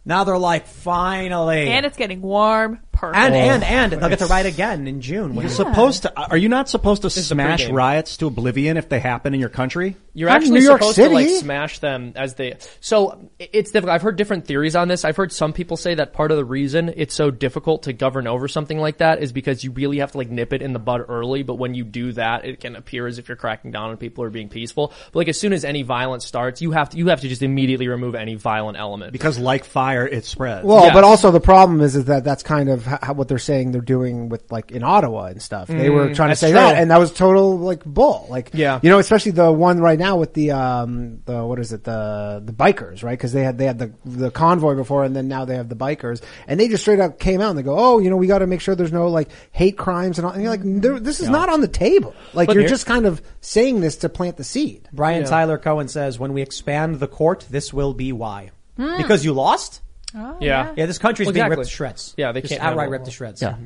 now they're like, "Finally!" And it's getting warm. Perfect. and oh, and and they'll get to riot again in June. You're you- supposed to. Are you not supposed to is the smash pregame. riots to oblivion if they happen in your country? You're Not in actually New York supposed to like City. smash them as they. So i- it's difficult. I've heard different theories on this. I've heard some people say that part of the reason it's so difficult to govern over something like that is because you really have to like nip it in the bud early. But when you do that, it can appear as if you're cracking down on people who are being peaceful. But like as soon as any violence starts, you have to you have to just immediately remove any violent element. Because like fire, it spreads. Well, Yes. but also the problem is, is that that's kind of how, what they're saying they're doing with like in Ottawa and stuff. They were trying to that's say true. that, and that was total like bull. Like, Yeah. you know, especially the one right now with the um the what is it the the bikers, right? Because they had they had the the convoy before, and then now they have the bikers, and they just straight up came out and they go, oh, you know, we got to make sure there's no like hate crimes and all. And you're like, there, this is not on the table. Like, But you're here- just kind of saying this to plant the seed. Brian Tyler Cohen says, "When we expand the court, this will be why." Because you lost. Oh, Yeah. Yeah, this country's Well, being exactly. ripped to shreds. Yeah, they Just can't outright handle- ripped to shreds. Yeah. Mm-hmm.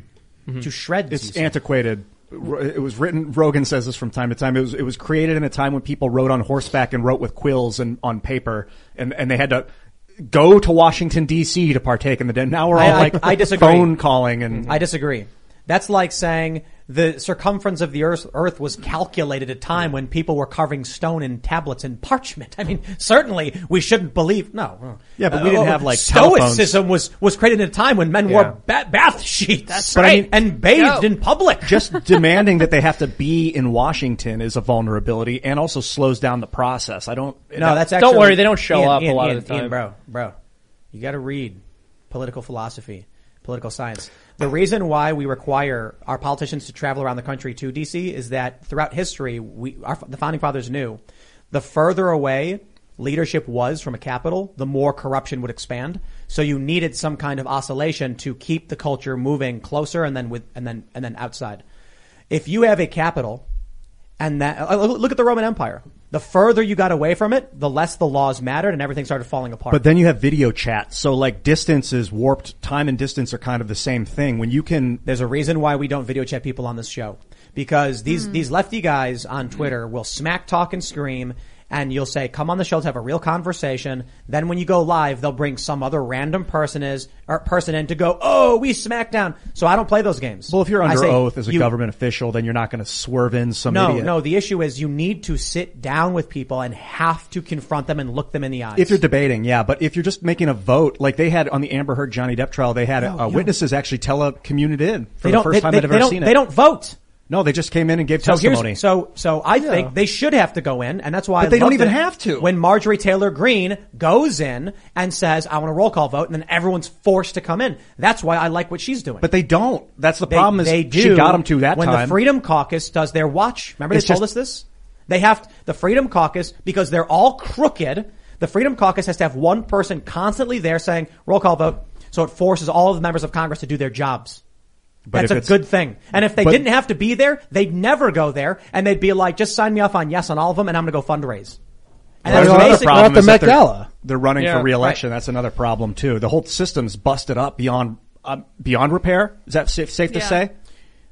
Mm-hmm. to shreds. you it's said. antiquated. R- It was written. Rogan says this from time to time. It was it was created in a time when people rode on horseback and wrote with quills and on paper, and and they had to go to Washington D.C. to partake in the day. Now we're all I- I- like I disagree. phone calling and mm-hmm. I disagree. That's like saying the circumference of the earth, earth was calculated at a time when people were carving stone in tablets and parchment. I mean, certainly we shouldn't believe. No. Yeah, but we didn't uh, have, like, telephones. stoicism was was created at a time when men Yeah. wore ba- bath sheets. That's But I right. mean- and bathed Go. in public. (laughs) just demanding that they have to be in Washington is a vulnerability and also slows down the process. I don't. No, that's actually. Don't worry, they don't show Ian, up a lot Ian, of the time. Ian, bro, bro, you got to read political philosophy, political science. The reason why we require our politicians to travel around the country to DC is that throughout history, we, our, the founding fathers knew the further away leadership was from a capital, the more corruption would expand. So you needed some kind of oscillation to keep the culture moving closer and then with, and then, and then outside. If you have a capital And that, uh, look at the Roman Empire. The further you got away from it, the less the laws mattered and everything started falling apart. But then you have video chat. So like distance is warped. Time and distance are kind of the same thing. When you can, there's a reason why we don't video chat people on this show. Because these, hmm. these lefty guys on Twitter will smack talk and scream and you'll say, come on the show to have a real conversation. Then when you go live, they'll bring some other random person is, or person in to go, oh, we SmackDown. So I don't play those games. well, if you're under say, oath as a you- government official, then you're not going to swerve in some No, idiot. no, the issue is you need to sit down with people and have to confront them and look them in the eyes. If you're debating, yeah, but if you're just making a vote, like they had on the Amber Heard Johnny Depp trial, they had No, uh, witnesses actually telecommuted in for the first they, time they, I've ever seen it. they don't vote. No, they just came in and gave So testimony. here's, so, so I Yeah. think they should have to go in, and that's why But I they don't even have to. When Marjorie Taylor Greene goes in and says, I want a roll call vote, and then everyone's forced to come in. That's why I like what she's doing. but they don't. That's the They- problem. Is they do she got them to that when time. the Freedom Caucus does their watch. Remember It's they told just- us this? They have the Freedom Caucus because they're all crooked. The Freedom Caucus has to have one person constantly there saying roll call vote. So it forces all of the members of Congress to do their jobs. But That's if a it's- good thing. And if they but- didn't have to be there, they'd never go there and they'd be like, just sign me off on yes on all of them and I'm going to go fundraise. And There's that's another basically- problem the is that Met they're, Gala. they're running Yeah, for reelection. right. That's another problem too. The whole system's busted up beyond uh, beyond repair. Is that safe, safe to say?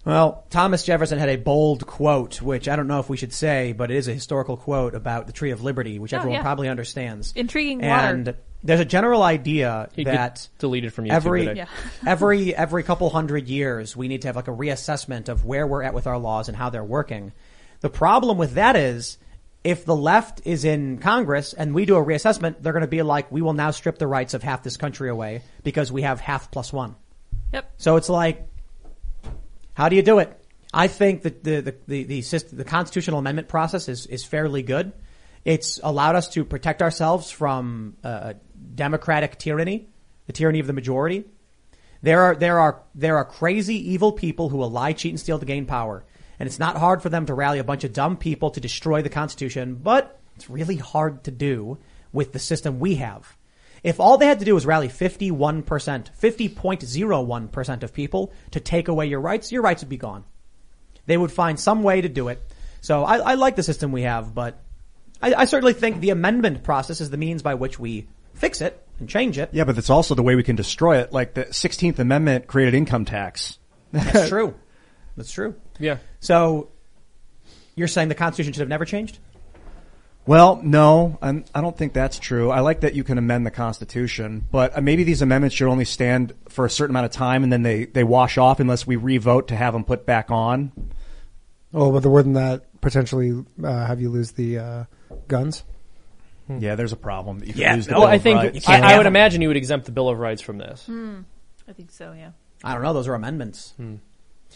Well, Thomas Jefferson had a bold quote, which I don't know if we should say, but it is a historical quote about the Tree of Liberty, which Oh, everyone yeah. probably understands. Intriguing And water. There's a general idea He get that deleted from YouTube every. Yeah. (laughs) every (laughs) every couple hundred years we need to have like a reassessment of where we're at with our laws and how they're working. The problem with that is if the left is in Congress and we do a reassessment, they're going to be like, we will now strip the rights of half this country away because we have half plus one. Yep. So it's like, how do you do it? I think that the the the the, system, the constitutional amendment process is is fairly good. It's allowed us to protect ourselves from uh, democratic tyranny, the tyranny of the majority. There are there are there are crazy evil people who will lie, cheat, and steal to gain power, and it's not hard for them to rally a bunch of dumb people to destroy the Constitution. But it's really hard to do with the system we have. If all they had to do was rally 51%, 50.01% of people to take away your rights, your rights would be gone. They would find some way to do it. So I, I like the system we have, but I, I certainly think the amendment process is the means by which we fix it and change it. Yeah, but it's also the way we can destroy it. Like the 16th Amendment created income tax. That's (laughs) true. That's true. Yeah. So you're saying the Constitution should have never changed? Well, no, I'm, I don't think that's true. I like that you can amend the Constitution, but uh, maybe these amendments should only stand for a certain amount of time and then they, they wash off unless we revote to have them put back on. Oh, but there wouldn't that potentially uh, have you lose the uh, guns? Hmm. Yeah, there's a problem. That you can Yeah, lose the no, Bill I of think Rights. I, I would imagine you would exempt the Bill of Rights from this. Hmm. I think so, yeah. I don't know. Those are amendments. Hmm.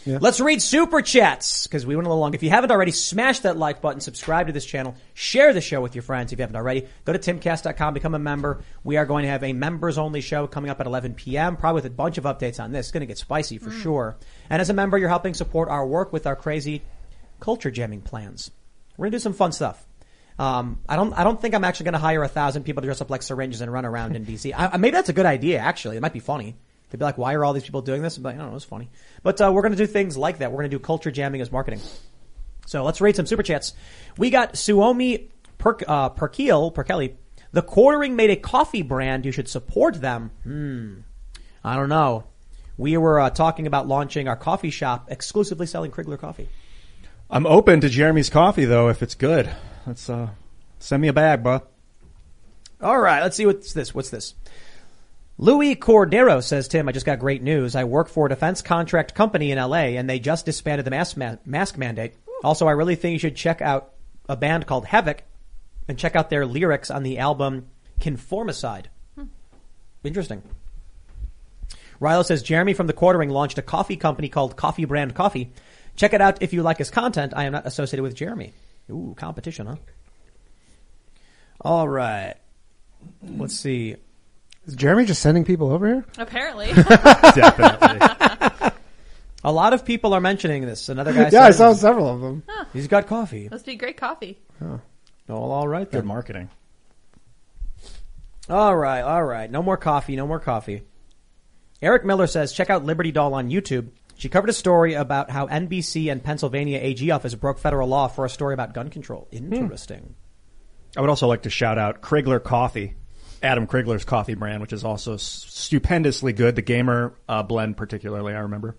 Yeah. Let's read super chats because we went a little long. If you haven't already, smash that like button, subscribe to this channel, share the show with your friends if you haven't already. Go to timcast.com, become a member. We are going to have a members only show coming up at 11 p.m. Probably with a bunch of updates on this. It's going to get spicy for sure. And as a member, you're helping support our work with our crazy culture jamming plans. We're going to do some fun stuff. Um, I don't, I don't think I'm actually going to hire a thousand people to dress up like syringes and run around in DC. I, maybe that's a good idea, actually. It might be funny. They'd be like, why are all these people doing this? I'm I don't know, it's funny. But, uh, we're going to do things like that. We're going to do culture jamming as marketing. So let's read some super chats. We got Suomi per, uh, Perkelly. The quartering made a coffee brand. You should support them. Hmm. I don't know. We were uh, talking about launching our coffee shop exclusively selling Crigler coffee. I'm open to Jeremy's coffee though if it's good. Let's uh, send me a bag, bro. All right, let's see what's this. What's this? Louis Cordero says, Tim, I just got great news. I work for a defense contract company in LA and they just disbanded the mask, ma- mask mandate. Also, I really think you should check out a band called Havok and check out their lyrics on the album Conformicide. Interesting. Rilo says, Jeremy from the Quartering launched a coffee company called Coffee Brand Coffee. Check it out if you like his content. I am not associated with Jeremy. Ooh, competition, huh? All right. Let's see. Is Jeremy just sending people over here? Apparently. (laughs) Definitely. A lot of people are mentioning this. Another guy (laughs) yeah, I said saw several of them. he's got coffee. Must be great coffee. All, all right then. Good marketing. All right, all right. No more coffee, no more coffee. Eric Miller says, check out Liberty Doll on YouTube. She covered a story about how NBC and Pennsylvania AG office broke federal law for a story about gun control. Interesting. I would also like to shout out Crigler Coffee, Adam Crigler's coffee brand, which is also stupendously good. The Gamer uh, blend, particularly, I remember.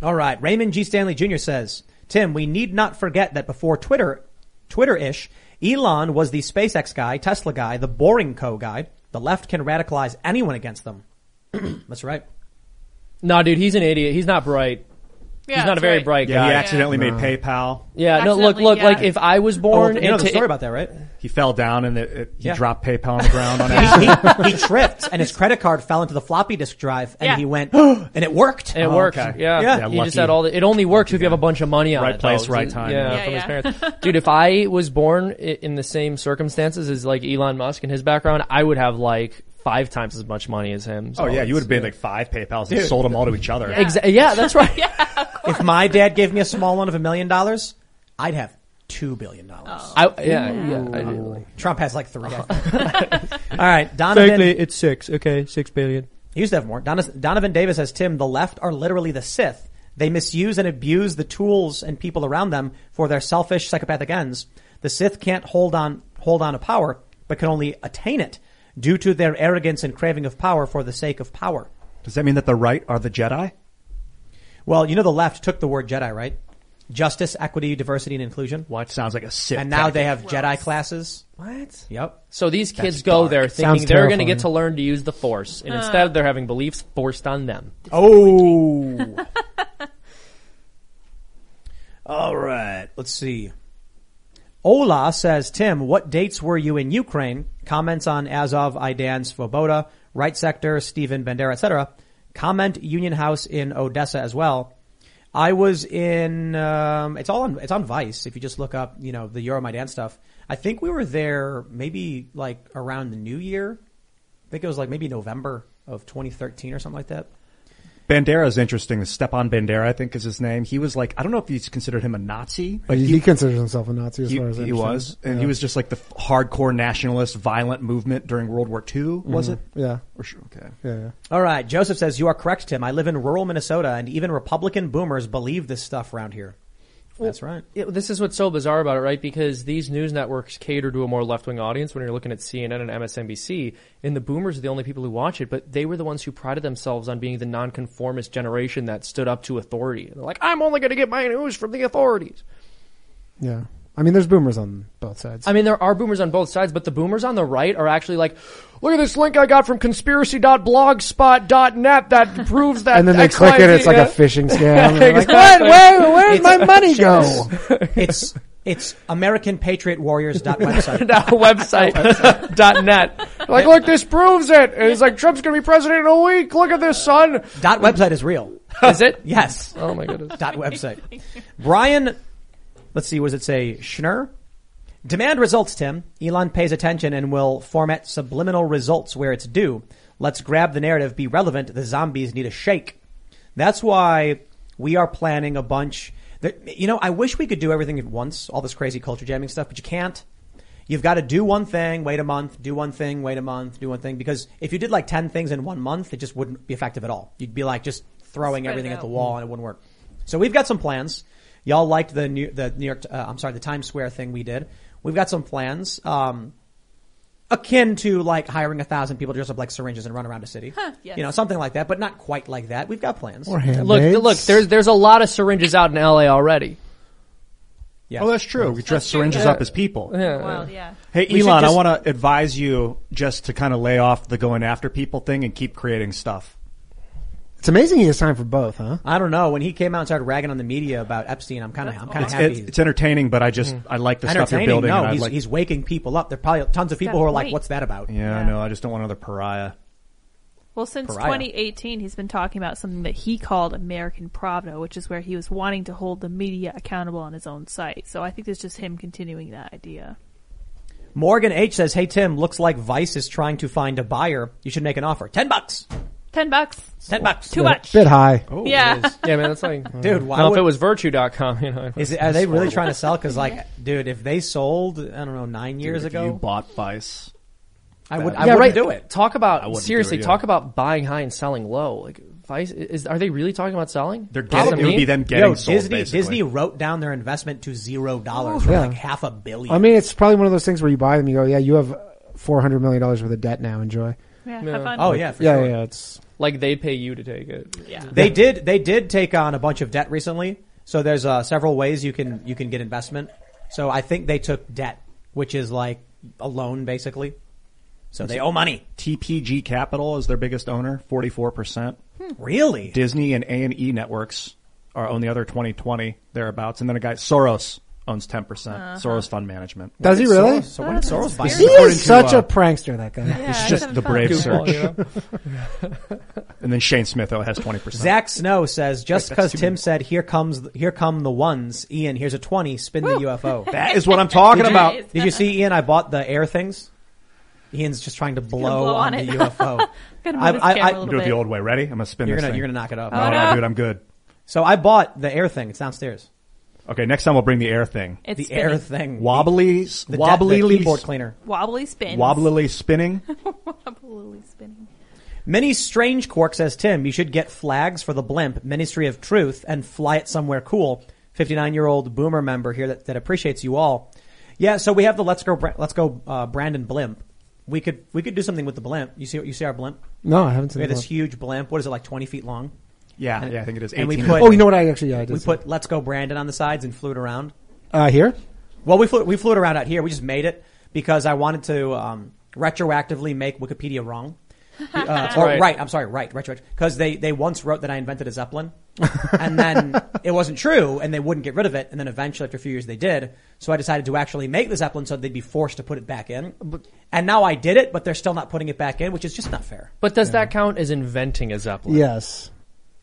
All right. Raymond G. Stanley Jr. says, Tim, we need not forget that before Twitter, Twitter-ish, Elon was the SpaceX guy, Tesla guy, the Boring Co guy. The left can radicalize anyone against them. (clears throat) That's right. No, dude, he's an idiot. He's not bright. Yeah, he's not a that's very right. bright Yeah, guy. he accidentally No. made PayPal. Yeah, no, look, Accidentally, look, yeah. like if I was oh, born Oh, you know the into story about that, right? He fell down and it, it, he Yeah. dropped PayPal on the ground on (laughs) accident. he, he (laughs) tripped and his credit card fell into the floppy disk drive and Yeah. he went, (gasps) and it worked. And It Oh, worked. okay. Yeah. Yeah. He lucky- just had all the, it only works if you have a bunch of money on Right it. place, though. right time. Yeah, Yeah, from yeah. his parents. (laughs) Dude, if I was born i- in the same circumstances as like Elon Musk and his background, I would have like five times as much money as him. So Oh yeah, you would have been like five PayPal's and sold them all to each other. Exa- yeah, that's right. (laughs) yeah, (laughs) If my dad gave me a small one of a million dollars, I'd have two billion dollars. Oh. I, yeah, yeah. I do. Trump has like three. (laughs) All right, Donovan. it's six. Okay, six billion. He used to have more. Donovan, Donovan Davis says, Tim, the left are literally the Sith. They misuse and abuse the tools and people around them for their selfish, psychopathic ends. The Sith can't hold on, hold on to power, but can only attain it due to their arrogance and craving of power for the sake of power. Does that mean that the right are the Jedi? Well, you know, the left took the word Jedi, right? Justice, equity, diversity, and inclusion. What sounds like a Sith? And now they tactic. have Jedi classes. What? Yep. So these kids That's go dark. there thinking Sounds they're going to terrifying. get to learn to use the Force, and instead they're having beliefs forced on them. Oh. (laughs) All right. Let's see. Ola says, Tim, what dates were you in Ukraine? Comments on Azov, Idan, Svoboda, Right Sector, Stephen Bandera, etc. Comment Union House in Odessa as well. I was in, um, it's all on, it's on Vice. If you just look up, you know, the Euromaidan stuff. I think we were there maybe like around the new year. I think it was like maybe November of 2013 or something like that. Bandera is interesting. Stepan Bandera, I think, is his name. He was like, I don't know if he's considered him a Nazi, but he, he, he considers himself a Nazi as he, far as I he was, and Yeah. he was just like the f- hardcore nationalist, violent movement during World War II. Was mm-hmm. it? Yeah. Or sure, okay. Yeah, yeah. All right. Joseph says, you are correct, Tim. I live in rural Minnesota and even Republican boomers believe this stuff around here. That's right. Yeah, this is what's so bizarre about it, right? Because these news networks cater to a more left-wing audience when you're looking at CNN and MSNBC, and the boomers are the only people who watch it, but they were the ones who prided themselves on being the nonconformist generation that stood up to authority. They're like, I'm only going to get my news from the authorities. Yeah. I mean, there's boomers on both sides. I mean, there are boomers on both sides, but the boomers on the right are actually like, look at this link I got from conspiracy.blogspot.net that proves that (laughs) and then they X, click Y, it, Z- it's like a phishing (laughs) scam. and like, exactly. what? Where, where'd It's- my money (laughs) go? It's, it's AmericanPatriotWarriors.website. Now website dot net. Like, look, this proves it. And it's like Trump's gonna be president in a week. Look at this, son. Dot website is real. Is it? Yes. Oh my goodness. Dot website. Brian, let's see, what does it say? Schnur? Demand results, Tim. Elon pays attention and will format subliminal results where it's due. Let's grab the narrative, be relevant. The zombies need a shake. That's why we are planning a bunch. That, you know, I wish we could do everything at once, all this crazy culture jamming stuff, but you can't. You've got to do one thing, wait a month, do one thing, wait a month, do one thing. Because if you did like 10 things in one month, it just wouldn't be effective at all. You'd be like just throwing Spread everything at the wall and it wouldn't work. So we've got some plans. Y'all liked the New, the New York, uh, I'm sorry, the Times Square thing we did. We've got some plans, um, akin to like hiring a thousand people to dress up like syringes and run around a city. yes. You know, something like that, but not quite like that. We've got plans. Or hand Look, look, there's there's a lot of syringes out in LA already. Yeah. Oh, that's true. We dress true, syringes yeah. up as people. Yeah. Wild, yeah. Hey, We should Elon, I want to advise you just to kind of lay off the going after people thing and keep creating stuff. It's amazing he has time for both, huh? I don't know. When he came out and started ragging on the media about Epstein, I'm kind of, I'm kind of It's, happy. it's, it's entertaining, but I just mm. I like the stuff you're Entertaining? building. No, and I he's, like, he's waking people up. There are probably tons of people who are like, point. "What's that about?" yeah, I know. I just don't want another pariah. Well, since Pariah. 2018, he's been talking about something that he called American Pravda, which is where he was wanting to hold the media accountable on his own site. So I think it's just him continuing that idea. Morgan H says, "Hey Tim, looks like Vice is trying to find a buyer. You should make an offer. Ten bucks. Ten bucks. Ten bucks. Too much. Bit high. Oh, yeah. Yeah, man, that's like, (laughs) Dude, why Well, if would- it was virtue.com, you know. Is it, are they really (laughs) trying to sell? Because like, dude, if they sold, I don't know, nine years If ago, you bought Vice. I would. I yeah, wouldn't right. do it. Talk about wouldn't do seriously. it, yeah. Talk about buying high and selling low. Like Vice is are they really talking about selling? They're Does getting, it would be them getting Yo, sold, Disney, basically. Disney wrote down their investment to zero dollars for Yeah. like half a billion. I mean, it's probably one of those things where you buy them, you go, yeah, you have four hundred million dollars worth of debt now. Enjoy. Yeah, Yeah. have fun. oh yeah, for yeah, sure. yeah, it's like they'd pay you to take it. Yeah. They did. They did take on a bunch of debt recently. So there's uh, several ways you can you can get investment. So I think they took debt, which is like a loan basically. So they owe money. TPG Capital is their biggest owner, 44%. Really? Disney and A&E Networks are own the other 2020 thereabouts. And then a guy, Soros, owns 10%. Uh-huh. Soros Fund Management. does he really? So when did Soros buy? He it? According is to, such uh, a prankster, that guy. Yeah, It's he's just the fun. brave Goofball, search. you know? (laughs) And then Shane Smith oh, has 20%. Zach Snow says just Wait, because too Tim many. said here comes here come the ones. Ian, here's a twenty. Spin the UFO. (laughs) That is what I'm talking Did you- about. Did you see Ian? I bought the air things. Ian's just trying to blow, blow on, on the it. UFO. (laughs) Gonna I- move his I- camera I- a little Do it bit. the old way. Ready? I'm going to spin You're this gonna thing. you're gonna knock it up. No, no, dude, I'm good. So I bought the air thing. It's downstairs. Okay, next time we'll bring the air thing. It's the spinning. air thing. Wobbly, The, wobbly, the keyboard cleaner. Wobbly spins. wobbly spinning. (laughs) Wobbly spinning. Many Strange Quark says, Tim, you should get flags for the blimp, Ministry of Truth, and fly it somewhere cool. 59 year old boomer member here that, that appreciates you all. Yeah, so we have the Let's Go, Let's Go, uh, Brandon blimp. We could, we could do something with the blimp. You see, you see our blimp? No, I haven't seen We have that this huge blimp. What is it, like 20 feet long? Yeah, yeah, I think it is. and we 18 put- Oh, you know what? I actually, yeah, I did. We see put Let's Go Brandon on the sides and flew it around. uh, here. Well, we flew, we flew it around out here. We just made it because I wanted to um, retroactively make Wikipedia wrong. (laughs) Uh, or right. right. I'm sorry, right, retro, because they, they once wrote that I invented a Zeppelin, (laughs) and then it wasn't true, and they wouldn't get rid of it, and then eventually after a few years they did. So I decided to actually make the Zeppelin so they'd be forced to put it back in. And now I did it, but they're still not putting it back in, which is just not fair. But does that count as inventing a Zeppelin? Yes.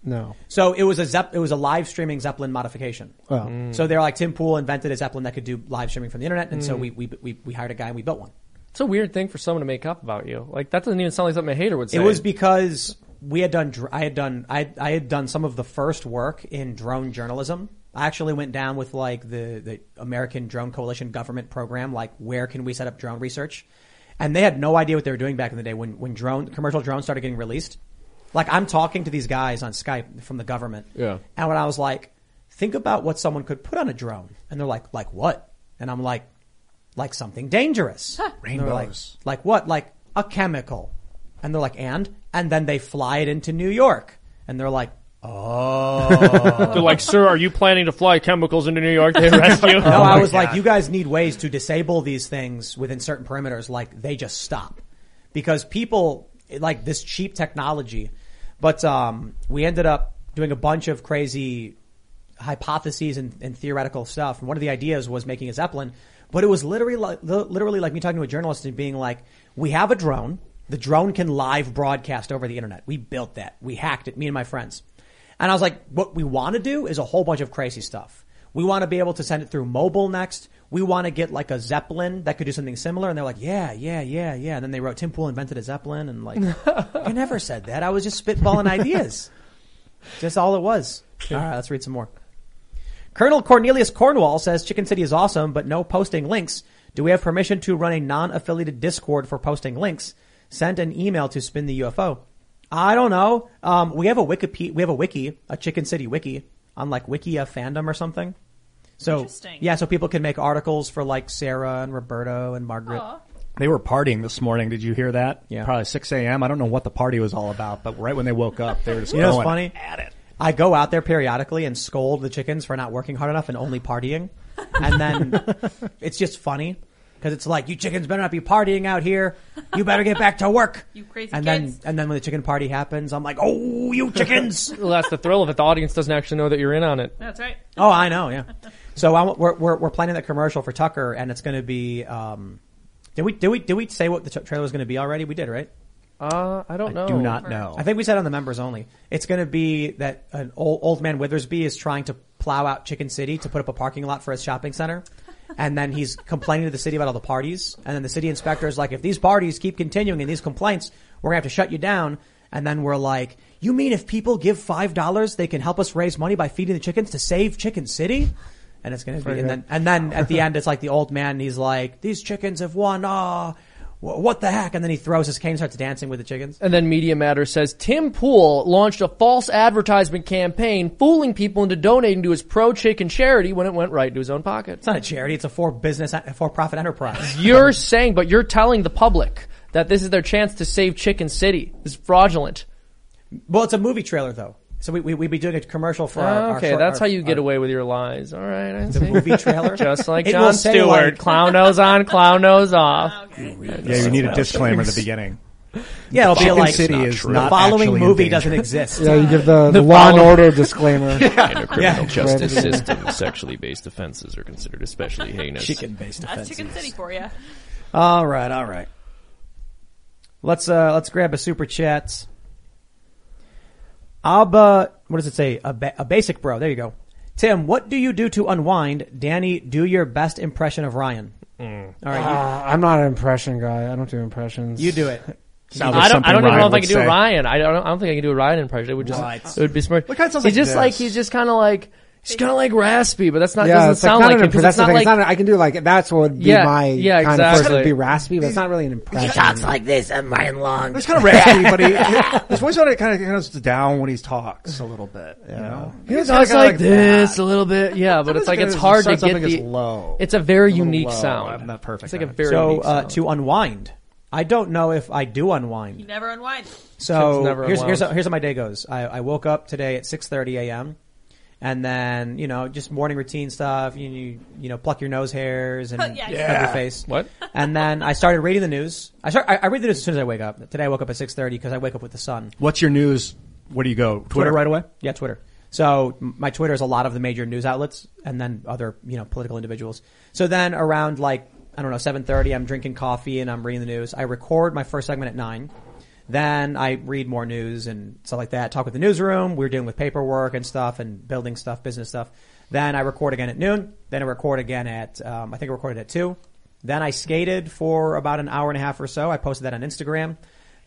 No. So it was a Zepp, it was a live streaming Zeppelin modification. Well, Mm. So they're like Tim Pool invented a Zeppelin that could do live streaming from the internet, and so Mm. we, we we we hired a guy and we built one. It's a weird thing for someone to make up about you. Like that doesn't even sound like something a hater would say. It was because we had done, dr- I had done, I, I had done some of the first work in drone journalism. I actually went down with like the, the American Drone Coalition government program, like where can we set up drone research? And they had no idea what they were doing back in the day when, when drone, commercial drones started getting released. Like I'm talking to these guys on Skype from the government. Yeah. And when I was like, think about what someone could put on a drone. And they're like, like what? And I'm like, like something dangerous. And they're like, Rainbows. like what? Like a chemical. And they're like, and? And then they fly it into New York. And they're like, oh. They're like, sir, are you planning to fly chemicals into New York to (laughs) arrest you? no, I oh was like, you guys need ways to disable these things within certain perimeters. Like they just stop because people like this cheap technology. But um, we ended up doing a bunch of crazy hypotheses and, and theoretical stuff. And one of the ideas was making a zeppelin, but it was literally like literally like me talking to a journalist and being like, "We have a drone. The drone can live broadcast over the internet. We built that. We hacked it. Me and my friends." And I was like, "What we want to do is a whole bunch of crazy stuff. We want to be able to send it through mobile next. We want to get like a zeppelin that could do something similar." And they're like, "Yeah, yeah, yeah, yeah." And then they wrote, "Tim Pool invented a zeppelin," and like, (laughs) I never said that. I was just spitballing ideas. Just all it was. All right, let's read some more. Colonel Cornelius Cornwall says Chicken City is awesome, but no posting links. Do we have permission to run a non-affiliated Discord for posting links? Send an email to Spin the UFO. I don't know. Um, we have a wiki. We have a wiki, a Chicken City wiki, on like Wikia fandom or something. So Interesting. yeah, so people can make articles for like Sarah and Roberto and Margaret. They were partying this morning. Did you hear that? Yeah. Probably 6 a.m. I don't know what the party was all about, but right when they woke up, they were just (laughs) You know going what's funny? at it. I go out there periodically and scold the chickens for not working hard enough and only partying. (laughs) And then it's just funny because it's like, you chickens better not be partying out here. You better get back to work. (laughs) You crazy and kids. then, and then when the chicken party happens, I'm like, oh, you (laughs) chickens. well, that's the thrill of it. The audience doesn't actually know that you're in on it. That's right. oh, I know. Yeah. So I, we're, we're, we're planning that commercial for Tucker and it's going to be, um, did we, did we, did we say what the t- trailer was going to be already? We did, right? Uh, I don't know. Do not know. I think we said on the members only. It's going to be that an old, old man Withersby is trying to plow out Chicken City to put up a parking lot for his shopping center. And then he's complaining to the city about all the parties. And then the city inspector is like, if these parties keep continuing and these complaints, we're going to have to shut you down. And then we're like, you mean if people give $5, they can help us raise money by feeding the chickens to save Chicken City? And it's to be, and then, and then at the end, it's like the old man, he's like, these chickens have won, ah, "Wha- what the heck? And then he throws his cane, starts dancing with the chickens. And then Media Matter says Tim Pool launched a false advertisement campaign, fooling people into donating to his pro-chicken charity when it went right into his own pocket. It's not a charity; it's a for business, for profit enterprise. (laughs) You're saying, but you're telling the public that this is their chance to save Chicken City. This is fraudulent. Well, it's a movie trailer though, so we we we'd be doing a commercial for. our, our okay, short- that's our- how you get our- away with your lies. All right, I The see. movie trailer? just like It Jon Stewart. like- clown nose on, clown nose off. (laughs) Yeah, you need a disclaimer at the beginning. Yeah, it'll be Chicken like City the is not following movie doesn't exist. Yeah, you give the, the, The law and order (laughs) disclaimer. yeah. In a criminal Yeah. justice system, sexually based offenses are considered especially (laughs) heinous. Chicken-based That's offenses. Chicken City for you. All right, all right. Let's uh let's grab a super chat. Abba, what does it say? A, ba- a basic bro. There you go. Tim, what do you do to unwind? Danny, do your best impression of Ryan. All right, Uh, I'm not an impression guy. I don't do impressions. you, you do it. (laughs) Sounds I don't. I don't even Ryan know if I would can do say. a Ryan. I don't. I don't think I can do a Ryan impression. It would just. What? It would be smart. What kind of sounds he's like just like this? he's just kind of like he's kind of like raspy, but that's not. yeah, doesn't it's like sound not like an him impression. 'cause That's it's the not thing. like. Not, I can do like that's what would be Yeah, my yeah, kind of person exactly. would be raspy, but it's not really an impression. talks like this. I'm Ryan Long. He's kind of raspy, but he, (laughs) his voice kind of kind of goes down when he talks a little bit. You know, He He's talks kinda like, this that. a little bit, yeah, but it's like it's hard to get the. low. It's a very A unique low. sound. I'm not perfect It's like a at it. very So unique uh, sound. to unwind, I don't know if I do unwind. You never unwind. So Tim's never here's here's unwound. how, here's how my day goes. I, I woke up today at 6:30 a.m. and then you know just morning routine stuff. You you, you know pluck your nose hairs and oh, Yeah. Yeah. your face. What? And then I started reading the news. I start I, I read the news as soon as I wake up. Today I woke up at 6:30 because I wake up with the sun. What's your news? Where do you go? Twitter, right away. Yeah, Twitter. So my Twitter is a lot of the major news outlets and then other, you know, political individuals. So then around like, I don't know, 7.30, I'm drinking coffee and I'm reading the news. I record my first segment at 9. Then I read more news and stuff like that. Talk with the newsroom. We're dealing with paperwork and stuff and building stuff, business stuff. Then I record again at noon. Then I record again at, um, I think I recorded at 2. Then I skated for about an hour and a half or so. I posted that on Instagram.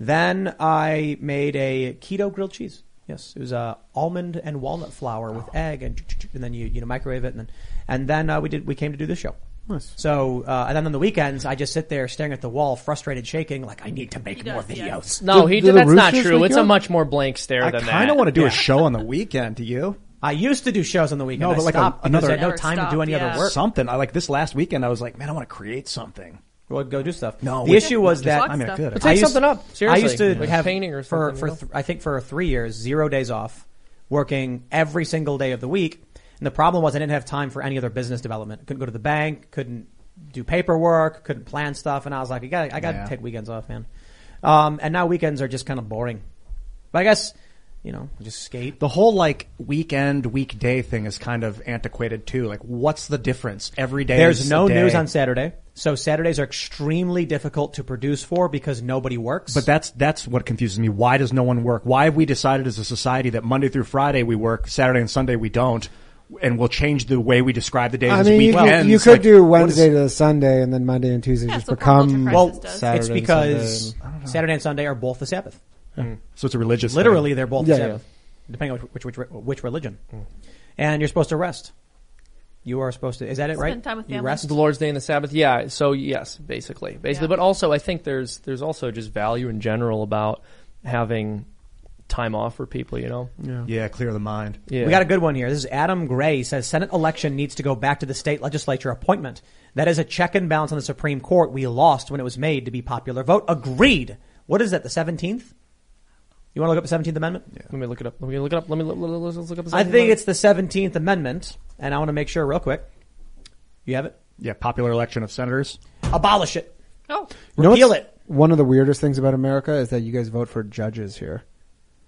Then I made a keto grilled cheese. Yes, it was uh, almond and walnut flour with egg, and and then you you know microwave it, and then and then uh, we did we came to do this show. Nice. So uh, and then on the weekends, I just sit there staring at the wall, frustrated, shaking, like I need to make He more does, yeah. videos. No, he do did. the That's not Roosters true. wake It's you a up? much more blank stare I than that. kind of want to do Yeah. a show on the weekend. Do you? I used to do shows on the weekend. No, I but like a- stopped because another- I had no Never time to do stopped, any yeah. other work. Something. I like this last weekend. I was like, man, I want to create something. Well, go do stuff. No, the we- issue was that I mean, I Stuff. could. But I take used- something up. Seriously, I used to like have painting or for something. for you know? th- I think for three years, zero days off, working every single day of the week. And the problem was I didn't have time for any other business development. Couldn't go to the bank. Couldn't do paperwork. Couldn't plan stuff. And I was like, I got I got to Yeah. take weekends off, man. Um, and now weekends are just kind of boring. But I guess you know, just skate. The whole like weekend, weekday thing is kind of antiquated too. Like, what's the difference? Every day There's is no day. news on Saturday, so Saturdays are extremely difficult to produce for because nobody works. But that's that's what confuses me. Why does no one work? Why have we decided as a society that Monday through Friday we work, Saturday and Sunday we don't, and we'll change the way we describe the days I as mean, you, could- you could Like, do Wednesday is- to Sunday, and then Monday and Tuesday Yeah, just so become well. Saturday. it's and because Sunday. Saturday and Sunday are both the Sabbath. Hmm. Hmm. So it's a religious. thing. Literally, they're both Yeah, the yeah. Sabbath, depending on which which which, which religion. Hmm. And you're supposed to rest. You are supposed to. Is that it? Right? Spend time with you rest. the Lord's Day and the Sabbath. Yeah. So yes, basically, basically. Yeah. But also, I think there's there's also just value in general about having time off for people. You know. Yeah. Yeah, clear the mind. Yeah. We got a good one here. This is Adam Gray says Senate election needs to go back to the state legislature appointment. That is a check and balance on the Supreme Court. We lost when it was made to be popular vote. Agreed. What is that? The seventeenth? You want to look up the Seventeenth Amendment? Let me look it up. Let me look it up. Let me look, let's let's look up. the I think one. it's the Seventeenth Amendment, and I want to make sure real quick. You have it. Yeah, popular election of senators. Abolish it. Oh, You know Repeal it. One of the weirdest things about America is that you guys vote for judges here.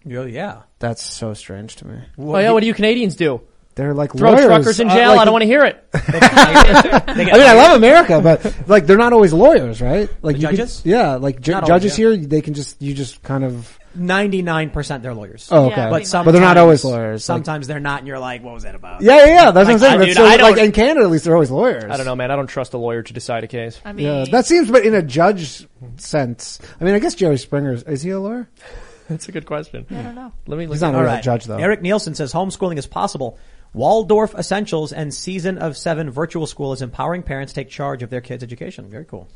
Oh, yeah. That's so strange to me. Oh yeah. What do you Canadians do? They're like Throw lawyers. truckers in Uh, jail. like- I don't want to hear it. (laughs) (laughs) I mean, I love America, but like they're not always lawyers, right? Like The you can- judges? yeah, like ju- Not always, judges yeah. here, they can just you just kind of. Ninety-nine percent they're lawyers. Oh, okay. Yeah, but pretty but they're not always lawyers. Like- Sometimes they're not, and you're like, "What was that about?" Yeah, yeah, yeah. That's Like, what I'm saying. I- That's dude, so, I don't- like in Canada, at least they're always lawyers. I don't know, man. I don't trust a lawyer to decide a case. I mean, Yeah, that seems, but in a judge sense, I mean, I guess Jerry Springer is he a lawyer? (laughs) That's a good question. I don't know. Let me look. He's not a up. real judge, though. Eric Nielsen says homeschooling is possible. Waldorf Essentials and Season of Seven Virtual School is empowering parents to take charge of their kids' education. Very cool.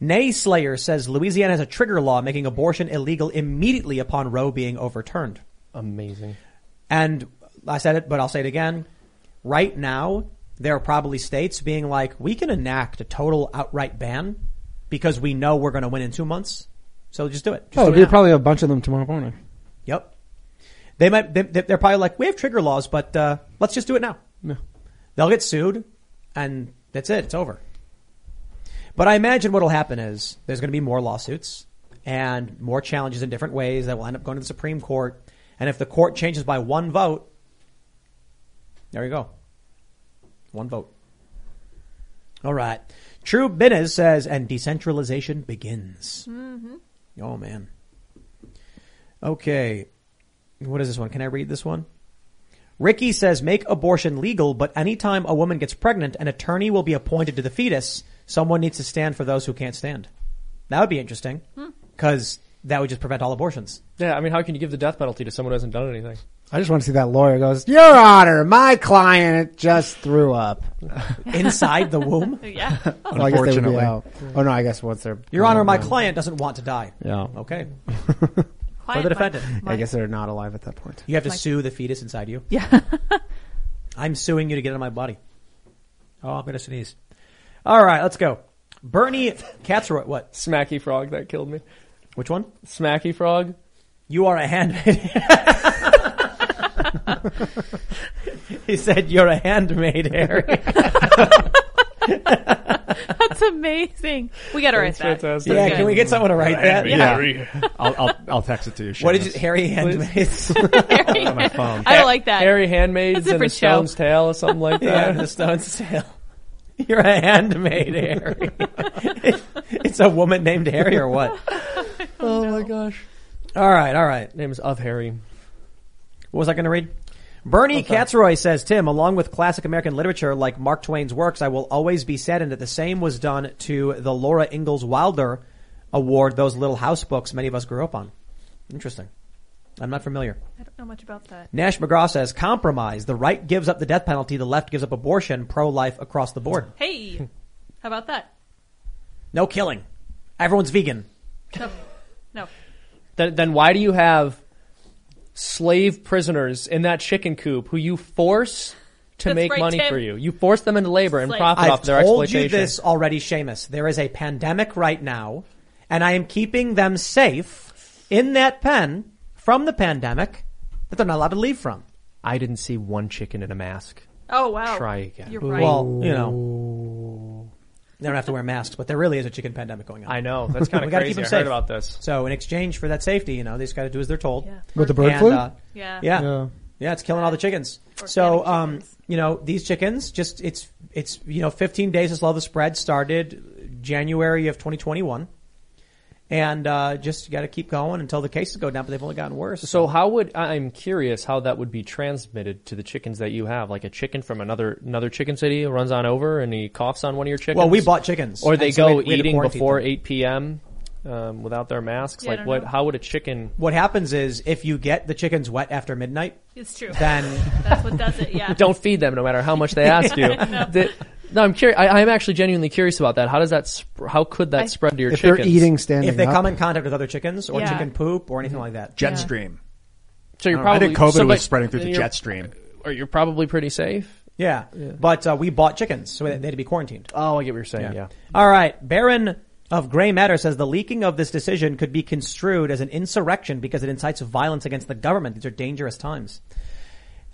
Nay Slayer says Louisiana has a trigger law making abortion illegal immediately upon Roe being overturned. Amazing. And I said it, but I'll say it again. Right now, there are probably states being like, we can enact a total outright ban because we know we're going to win in two months. So just do it. Just Oh, do it there'll now. probably a bunch of them tomorrow morning. Yep. They might. They, they're probably like, we have trigger laws, but uh, let's just do it now. Yeah. They'll get sued, and that's it. It's over. But I imagine what'll happen is there's going to be more lawsuits and more challenges in different ways that will end up going to the Supreme Court. And if the court changes by one vote, there you go. One vote. All right. True Binners says, and decentralization begins. Mm-hmm. Oh man. Okay. What is this one? Can I read this one? Ricky says make abortion legal, but anytime a woman gets pregnant, an attorney will be appointed to the fetus. Someone needs to stand for those who can't stand. That would be interesting. Hmm. Cause that would just prevent all abortions. Yeah, I mean, how can you give the death penalty to someone who hasn't done anything? I just want to see that lawyer goes, Your Honor, my client just threw up. (laughs) Inside the womb? (laughs) Yeah. (laughs) Well, I guess they would be Unfortunately. out. Oh no, I guess once they're. Your Honor, my client doesn't want to die. Yeah. Okay. For the defendant. I guess they're not alive at that point. You have to My- sue the fetus inside you. Yeah. I'm suing you to get out of my body. Oh, I'm gonna sneeze. All right, let's go. Bernie Katzroy, what? Smacky frog that killed me. Which one? Smacky frog. You are a handmaid. (laughs) he said, "You're a handmaid, Harry." (laughs) That's amazing. We got to write That's that. fantastic. yeah, can we get someone to write that? Yeah. (laughs) I'll, I'll, I'll text it to you. What did Seamus. you, Harry handmaids? on my phone. I don't like that. Harry Handmaids That's a and the different show. Stone's Tail or something like yeah, that. the stone's tail. (laughs) You're a handmaid, Harry. (laughs) it's a woman named Harry, or what? (laughs) oh my gosh. All right, all right. Name is of Harry. What was I going to read? Bernie uh, Katzroy says, Tim, along with classic American literature like Mark Twain's works, I will always be saddened that the same was done to the Laura Ingalls Wilder Award, those little house books many of us grew up on. Interesting. I'm not familiar. I don't know much about that. Nash McGraw says, compromise. The right gives up the death penalty, the left gives up abortion, pro-life across the board. Hey, how about that? No killing. Everyone's vegan. No. No. Then, then why do you have slave prisoners in that chicken coop who you force to That's make right, money Tim. for you? You force them into labor and Slave. profit I've off their told exploitation. you this already, Seamus. There is a pandemic right now, and I am keeping them safe in that pen from the pandemic that they're not allowed to leave from. I didn't see one chicken in a mask. Oh wow. Try again. You're right. Well, you know, they don't have to wear masks, but there really is a chicken pandemic going on. I know. That's kind (laughs) We of gotta crazy. keep 'em I safe. heard about this. So in exchange for that safety, you know, they just got to do as they're told. Yeah. With the bird And, flu? uh, Yeah. yeah. Yeah. Yeah, it's killing all the chickens. Organic So, um, chickens. you know, these chickens just, it's, it's, you know, 15 days to slow the spread started January of 2021. And, uh, just got to keep going until the cases go down, but they've only gotten worse. So how would I'm curious how that would be transmitted to the chickens that you have? Like a chicken from another another chicken city runs on over and he coughs on one of your chickens. Well, we bought chickens. or they so go we- we had eating before them. 8 p.m. Um, without their masks. Yeah, like what? know. How would a chicken? What happens is if you get the chickens wet after midnight, It's true. then (laughs) That's what does it. Yeah. Don't feed them no matter how much they ask you. (laughs) The- no, I'm curious. I, I'm actually genuinely curious about that. How does that? Sp- how could that I- spread to your If chickens? they're eating standing if they up, come in contact with other chickens or Yeah. chicken poop or anything like that. Jetstream. so you're I probably think COVID so, was spreading through the jet stream. Or you're probably pretty safe. Yeah. But, uh, we bought chickens, so they they had to be quarantined. Oh, I get what you're saying. Yeah. All right. Baron of Gray Matter says the leaking of this decision could be construed as an insurrection because it incites violence against the government. These are dangerous times.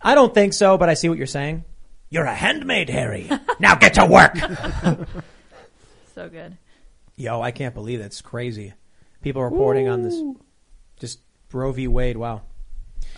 I don't think so, but I see what you're saying. You're a handmaid, Harry. (laughs) now get to work. So good. Yo, I can't believe that's crazy. People reporting on this. Just Roe v. Wade. Wow.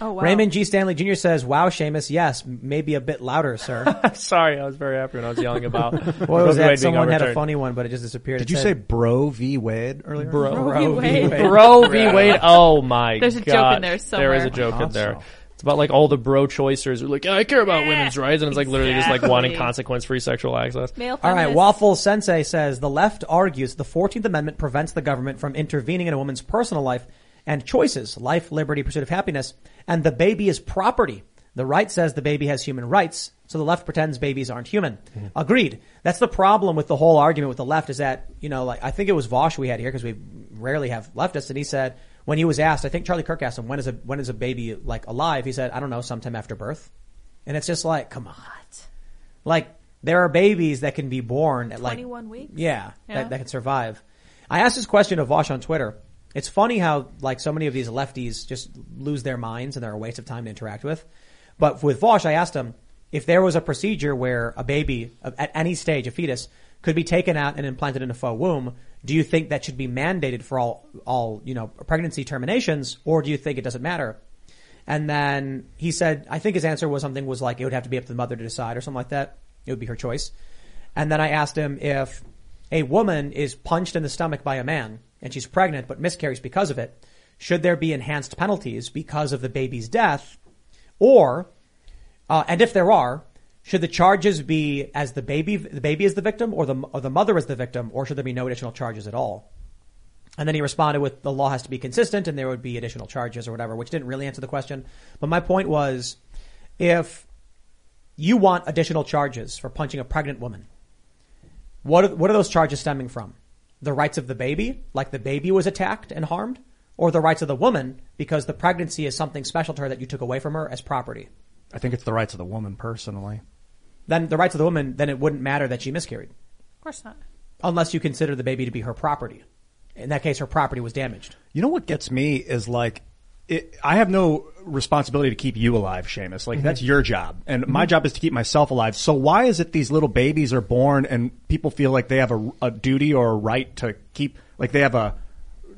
Oh wow. Raymond G. Stanley Jr. says, wow, Seamus, yes, maybe a bit louder, sir. (laughs) Sorry, I was very happy when I was yelling about. (laughs) what was Roe. Wade that? Someone had a funny one, but it just disappeared. Did It you say Bro v. Wade earlier? Bro, Roe v. Wade? Roe v. Wade. Oh my There's a god. joke in there There somewhere. is a joke in there. so. It's about like all the bro choicers who are like, I care about women's rights, and it's like literally just like wanting Exactly. consequence-free sexual access. All right, feminists. Waffle Sensei says the left argues the 14th Amendment prevents the government from intervening in a woman's personal life and choices, life, liberty, pursuit of happiness, and the baby is property. The right says the baby has human rights, so the left pretends babies aren't human. Mm-hmm. Agreed. That's the problem with the whole argument with the left is that, you know, like, I think it was Vaush we had here because we rarely have leftists and he said, when he was asked, I think Charlie Kirk asked him, when is a, when is a baby like alive? He said, I don't know, sometime after birth. And it's just like, come on. Like, there are babies that can be born at like 21 weeks? Yeah, Yeah. That, that can survive. I asked this question of Vaush on Twitter. It's funny how like so many of these lefties just lose their minds and they're a waste of time to interact with. But with Vaush, I asked him if there was a procedure where a baby at any stage, a fetus, could be taken out and implanted in a faux womb. Do you think that should be mandated for all all you know pregnancy terminations, or do you think it doesn't matter? And then he said, I think his answer was something was like it would have to be up to the mother to decide or something like that. It would be her choice. And then I asked him if a woman is punched in the stomach by a man and she's pregnant but miscarries because of it, should there be enhanced penalties because of the baby's death? Or, uh, and if there are, should the charges be as the baby, the baby is the victim or the, or the mother is the victim or should there be no additional charges at all? And then he responded with the law has to be consistent and there would be additional charges or whatever, which didn't really answer the question. But my point was, if you want additional charges for punching a pregnant woman, what are, what are those charges stemming from? The rights of the baby, like the baby was attacked and harmed, or the rights of the woman because the pregnancy is something special to her that you took away from her as property? I think it's the rights of the woman personally. Then the rights of the woman, then it wouldn't matter that she miscarried, Of course not. unless you consider the baby to be her property. In that case, her property was damaged. You know what gets me is like, it, I have no responsibility to keep you alive, Seamus. Like Mhm. that's your job, and my Mhm. job is to keep myself alive. So why is it these little babies are born and people feel like they have a, a duty or a right to keep, like they have a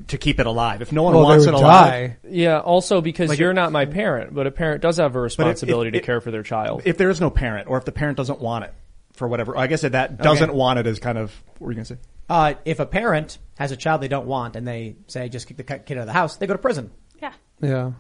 to keep it alive? If no one Well, wants it would alive, Yeah, also because Like you're it- not my parent, but a parent does have a But if- responsibility if- to care for their child. If there is no parent, or if the parent doesn't want it for whatever, I guess that that doesn't want it is kind of what were you gonna say? Uh, if a parent has a child they don't want and they say just kick the kid out of the house, they go to prison. Yeah. Yeah.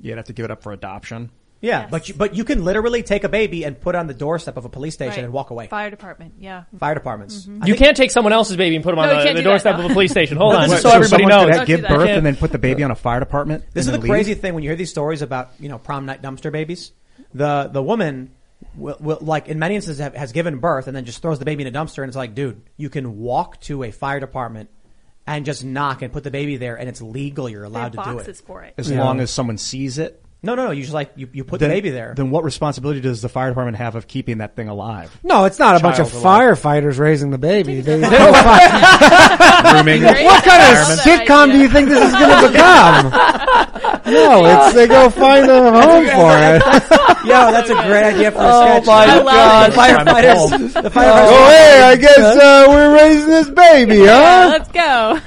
You'd have to give it up for adoption. Yeah, but you, but you can literally take a baby and put it on the doorstep of a police station Right. and walk away. Fire department, yeah. Fire departments. Mhm. You think- can't take someone else's baby and put them No, on you the, can't the do that, doorstep no. of a police station. Hold No, on, this just is- so so everybody someone knows. could give Don't do birth that. and then put the baby on a fire department. This is and the then leave? crazy thing when you hear these stories about you know prom night dumpster babies. The the woman will, will like in many instances have, has given birth and then just throws the baby in a dumpster and it's like, dude, you can walk to a fire department and just knock and put the baby there and it's legal. You're allowed They have to do boxes it. for it. As Yeah. long as someone sees it. No, no, no. You just like you, you put then, the baby there. Then what responsibility does the fire department have of keeping that thing alive? No, it's not a bunch of Child alive. firefighters raising the baby. They, they don't (laughs) fi- Grooming what kind of environment. sitcom do you think this is going (laughs) to become? No, it's they go find a (laughs) home for it. (laughs) Yo, that's a great idea for a Oh sketch. my The God. firefighters. The firefighters. Oh, hey, I guess uh, we're raising this baby, Yeah, huh? let's go.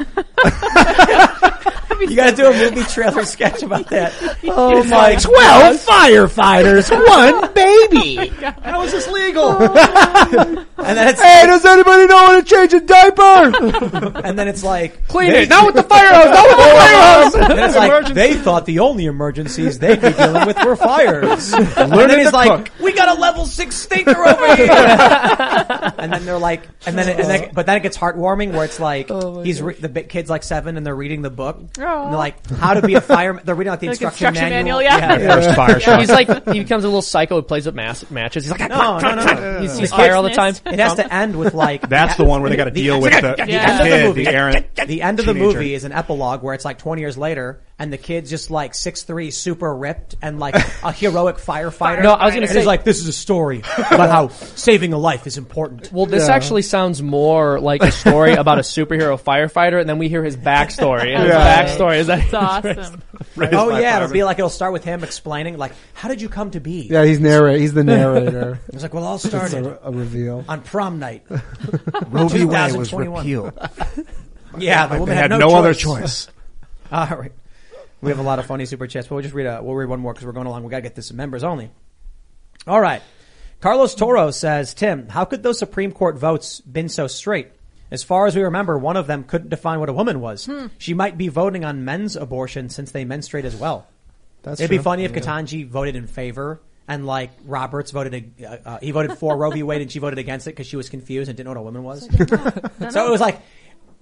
(laughs) You gotta do a movie trailer sketch about that. (laughs) Oh It's my! like, Twelve firefighters, (laughs) one baby. Oh, (laughs) how is this legal? and then it's Hey, does anybody know how to change a diaper? and then it's like Clean they- it. Not with the fire hose. Not with the fire hose. And it's like they thought the only emergencies they'd be dealing with were fires. and then Learning it's to like, cook. we got a level six stinker over here. and then they're like, and then, it, and then, but then it gets heartwarming where it's like oh he's re- the big kid's like seven and they're reading the book. Oh, Aw. And they're like, how to be a fireman. They're reading like the Like instruction, instruction manual. manual, yeah. My first fire shot. He's like he becomes a little psycho. who plays up mass, matches. He's like ah, No, no, no, no. He These sees fire all the time. It has to end with like That's the one where they got to deal with the, the Yeah. end of the kid, movie. the errant the end of the teenager. movie is an epilogue where it's like 20 years later and the kid's just like six three, super ripped and like a heroic firefighter. No, I was gonna And say- he's like, this is a story about how saving a life is important. Well, this Yeah. actually sounds more like a story about a superhero firefighter, and then we hear his backstory. And Yeah. his backstory is that It's awesome. (laughs) Raised Oh yeah, it'll be like it'll start with him explaining like, how did you come to be? Yeah, he's narrator. He's the narrator. (laughs) It's like, well, all It's started a, a reveal. on prom night. (laughs) Roe v. Wade was 2021. repealed. Yeah, the They woman had had, no other choice. All right. We have a lot of funny super chats, but we'll just read a, we'll read one more because we're going along. We gotta get this to members only. All right. Carlos Toro says, Tim, how could those Supreme Court votes been so straight? As far as we remember, one of them couldn't define what a woman was. Hmm. She might be voting on men's abortion since they menstruate as well. That's It'd be funny if Ketanji voted in favor and like Roberts voted, uh, uh, he voted for Roe v. Wade and she voted against it because she was confused and didn't know what a woman was. so it (laughs) was like,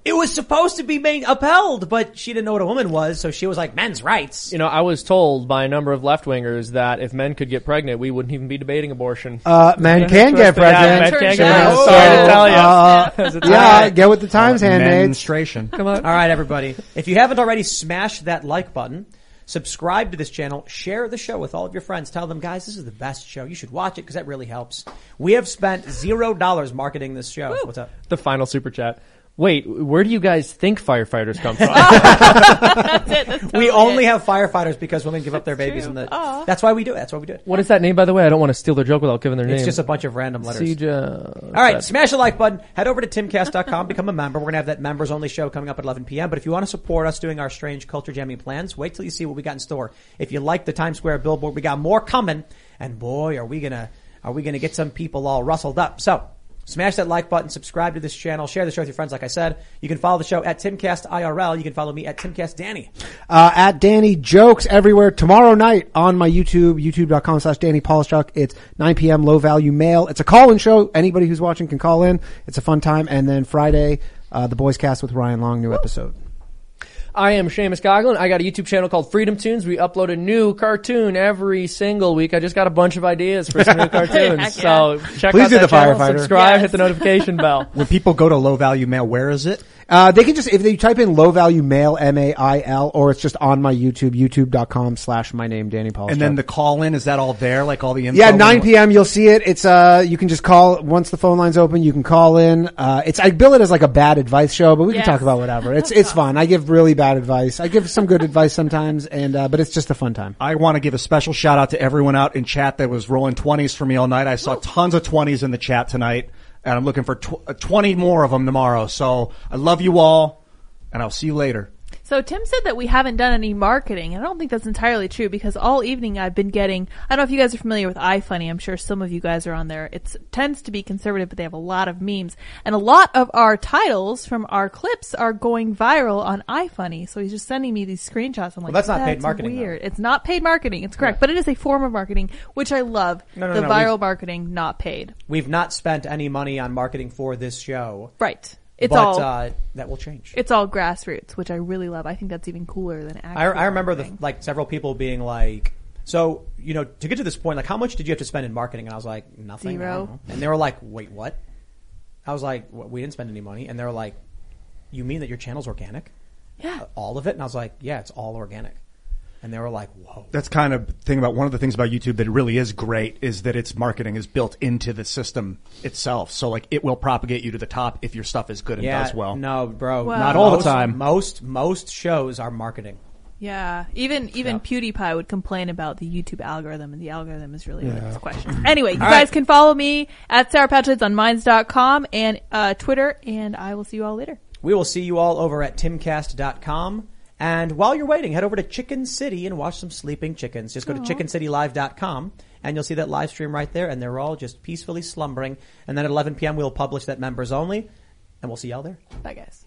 it was supposed to be made upheld, but she didn't know what a woman was, so she was like, men's rights. You know, I was told by a number of left wingers that if men could get pregnant, we wouldn't even be debating abortion. Uh, men can get trust me, yeah, pregnant. men can get Yeah. pregnant. Sorry to tell you. Uh, (laughs) yeah, get with the times, handmaids. Menstruation. Come on. All right, everybody. If you haven't already, smash that like button. Subscribe to this channel. Share the show with all of your friends. Tell them, guys, this is the best show. You should watch it because that really helps. We have spent zero dollars marketing this show. What's up? The final super chat. Wait, where do you guys think firefighters come from? (laughs) That's it. That's we only it. have firefighters because women give up their babies, true. and the, Aw. that's why we do it. That's why we do it. what is that name, by the way? I don't want to steal their joke without giving their name. It's just a bunch of random letters. Sieja. All right, smash the like button. Head over to timcast.com, become a member. We're going to have that members only show coming up at 11 p.m. But if you want to support us doing our strange culture jamming plans, wait till you see what we got in store. If you like the Times Square billboard, we got more coming. And boy, are we going to, are we going to get some people all rustled up. So smash that like button, subscribe to this channel, share the show with your friends. Like I said, you can follow the show at Timcast IRL. You can follow me at Timcast Danny. Uh, at Danny Jokes everywhere tomorrow night on my YouTube, youtube.com slash Danny Polishchuk. It's 9 p.m. low value mail. It's a call in show. Anybody who's watching can call in. It's a fun time. And then Friday, uh, the boys cast with Ryan Long, new episode. I am Seamus Coughlin. I got a YouTube channel called Freedom Tunes. We upload a new cartoon every single week. I just got a bunch of ideas for some new (laughs) cartoons. Heck So check Please out do that the channel, firefighter. subscribe, Yes. hit the notification bell. (laughs) When people go to low value mail, where is it? Uh, they can just, if they type in low value mail, M-A-I-L, or it's just on my YouTube, youtube.com slash my name, Danny Paul. And then the call in, is that all there? Like all the info? Yeah, 9 p.m. You'll see it. It's uh, you can just call once the phone line's open. You can call in. Uh, it's I bill it as like a bad advice show, but we can Yes. talk about whatever. It's (laughs) it's fun. I give really bad advice. I give some good advice sometimes, and uh, but it's just a fun time. I want to give a special shout out to everyone out in chat that was rolling 20s for me all night. I saw tons of 20s in the chat tonight, and I'm looking for tw- uh, 20 more of them tomorrow. So I love you all, and I'll see you later. So Tim said that we haven't done any marketing, and I don't think that's entirely true because all evening I've been getting. I don't know if you guys are familiar with iFunny. I'm sure some of you guys are on there. It tends to be conservative, but they have a lot of memes, and a lot of our titles from our clips are going viral on iFunny. So he's just sending me these screenshots. I'm like, that's not paid marketing, though. Weird. It's not paid marketing. It's correct, but it is a form of marketing, which I love. No, no, the no, viral marketing, not paid. We've not spent any money on marketing for this show. Right. It's but, all. uh, that will change. it's all grassroots, which I really love. I think that's even cooler than actually. I, I remember the, like several people being like, so, you know, to get to this point, like how much did you have to spend in marketing? And I was like, nothing. Zero. And they were like, wait, what? I was like, "What? we didn't spend any money. And they were like, you mean that your channel's organic? Yeah. Uh, All of it? And I was like, yeah, it's all organic. And they were like, whoa. That's kind of thing about one of the things about YouTube that really is great is that its marketing is built into the system itself. So like it will propagate you to the top if your stuff is good and yeah, does well. no, bro. Well- Not all the time. Most, most shows are marketing. Yeah, even even PewDiePie would complain about the YouTube algorithm, and the algorithm is really what it's question. Anyway, you guys can follow me at SourPatchLyds on Minds.com and uh, Twitter, and I will see you all later. We will see you all over at timcast.com. And while you're waiting, head over to Chicken City and watch some sleeping chickens. Just go to chickencitylive.com and you'll see that live stream right there and they're all just peacefully slumbering. And then at 11 p.m. we'll publish that members only and we'll see y'all there. Bye, guys.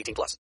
18 plus.